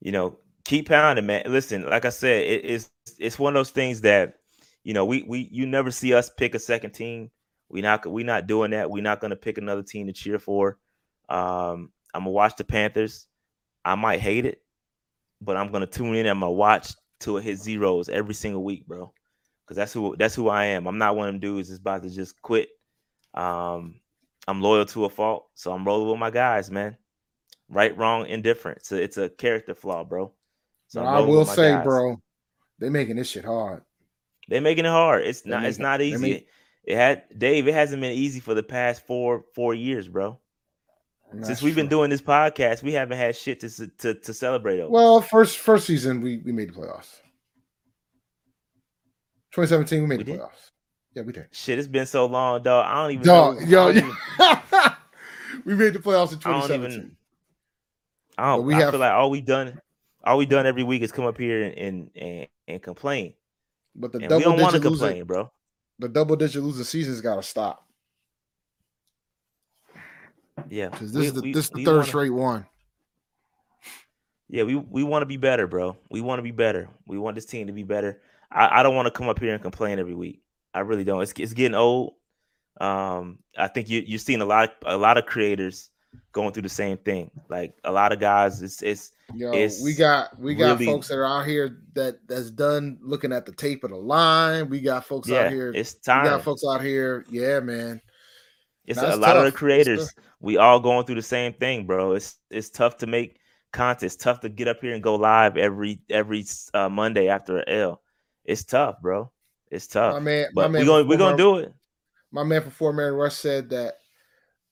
you know, keep pounding, man. Listen, like I said, it, it's it's one of those things that you know we we you never see us pick a second team. We not we not doing that. We're not gonna pick another team to cheer for. Um, I'm gonna watch the Panthers. I might hate it, but I'm gonna tune in. And I'm gonna watch it hits zeros every single week, bro. Because that's who that's who I am. I'm not one of them dudes that's about to just quit. Um, I'm loyal to a fault, so I'm rolling with my guys, man. Right, wrong, indifferent. So it's a character flaw, bro. So I will say, guys. bro, they making this shit hard. They're making it hard. It's not. Making, it's not easy. Making, it had Dave. It hasn't been easy for the past four four years, bro. Since we've been doing this podcast, we haven't had shit to to, to celebrate over. Well, first first season we we made the playoffs. 2017 we made we the did? playoffs. Yeah, we did. Shit, it's been so long, dog. I don't even dog, know. Yo, even... we made the playoffs in 2017. I don't even. I don't. we I have, feel like all we done, all we done every week is come up here and and and, and complain. But the and double we don't want to complain, bro. The double digit losing season's got to stop. Yeah, because this we, is the we, this is the third wanna, straight one. Yeah, we we want to be better, bro. We want to be better. We want this team to be better. I, I don't want to come up here and complain every week. I really don't. It's it's getting old. Um, I think you you're seeing a lot of, a lot of creators going through the same thing. Like a lot of guys, it's it's Yo, it's we got we got really, folks that are out here that that's done looking at the tape of the line. We got folks yeah, out here. It's time. We got folks out here. Yeah, man. It's a lot tough. of the creators. We all going through the same thing, bro. It's it's tough to make content. It's tough to get up here and go live every every uh, Monday after an L. It's tough, bro. It's tough. My man, but my we're gonna we're gonna do it. My man Fort Marion Rush said that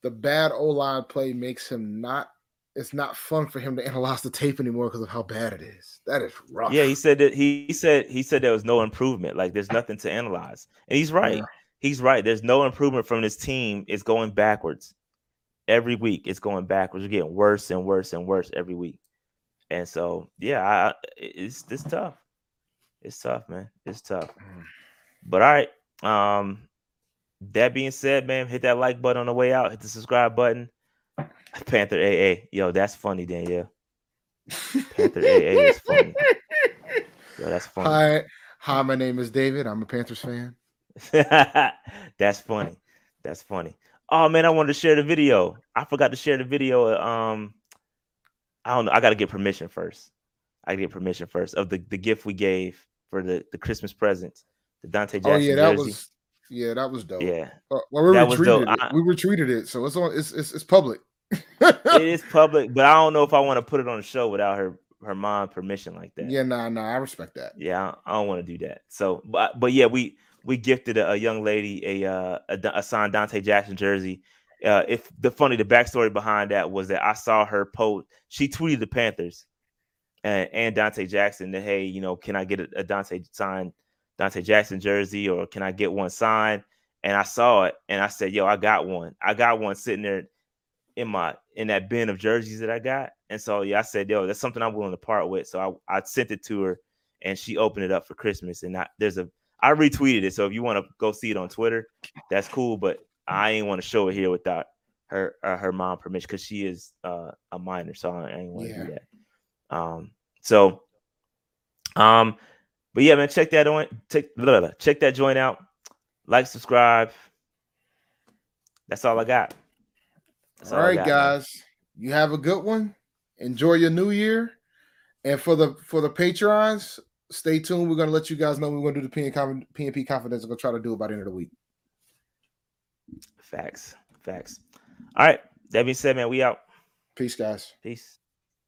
the bad O line play makes him not. It's not fun for him to analyze the tape anymore because of how bad it is. That is rough. Yeah, he said that he, he said he said there was no improvement. Like there's nothing to analyze, and he's right. Yeah he's right. There's no improvement from this team. It's going backwards every week. It's going backwards. We're getting worse and worse and worse every week. And so, yeah, I, it's it's tough. It's tough, man. It's tough. Mm. But all right. Um, that being said, man, hit that like button on the way out. Hit the subscribe button. Panther AA. Yo, that's funny, Danielle. Panther AA is funny. Yo, that's funny. Hi, hi. My name is David. I'm a Panthers fan. That's funny. That's funny. Oh man, I wanted to share the video. I forgot to share the video. Um, I don't know. I got to get permission first. I get permission first of the, the gift we gave for the, the Christmas present, the Donte Jackson. Oh yeah, that jersey. was yeah, that was dope. Yeah, uh, well, we that retweeted it. I, we retweeted it, so it's on. It's it's, it's public. it is public, but I don't know if I want to put it on the show without her her mom permission like that. Yeah, nah, nah, I respect that. Yeah, I, I don't want to do that. So, but but yeah, we we gifted a, a young lady a, uh, a, a signed Donte Jackson jersey. Uh, if the funny the backstory behind that was that I saw her post. She tweeted the Panthers and, and Donte Jackson that hey, you know, can I get a, a Donte signed Donte Jackson jersey or can I get one signed? And I saw it and I said, yo, I got one. I got one sitting there in my in that bin of jerseys that I got. And so yeah, I said, yo, that's something I'm willing to part with. So I, I sent it to her and she opened it up for Christmas. And I, there's a I retweeted it. So if you want to go see it on Twitter, that's cool. But I ain't want to show it here without her uh, her mom permission because she is uh, a minor, so I ain't want to yeah. do that. Um, so, um, but yeah, man, check that on check blah, blah, check that joint out. Like, subscribe. That's all I got. That's all, all right, got, guys. Man. You have a good one. Enjoy your new year. And for the for the patrons, stay tuned. We're gonna let you guys know we're gonna do the PNP, PNP confidence. We're gonna try to do it by the end of the week. Facts. Facts. All right. That being said, man, we out. Peace, guys. Peace.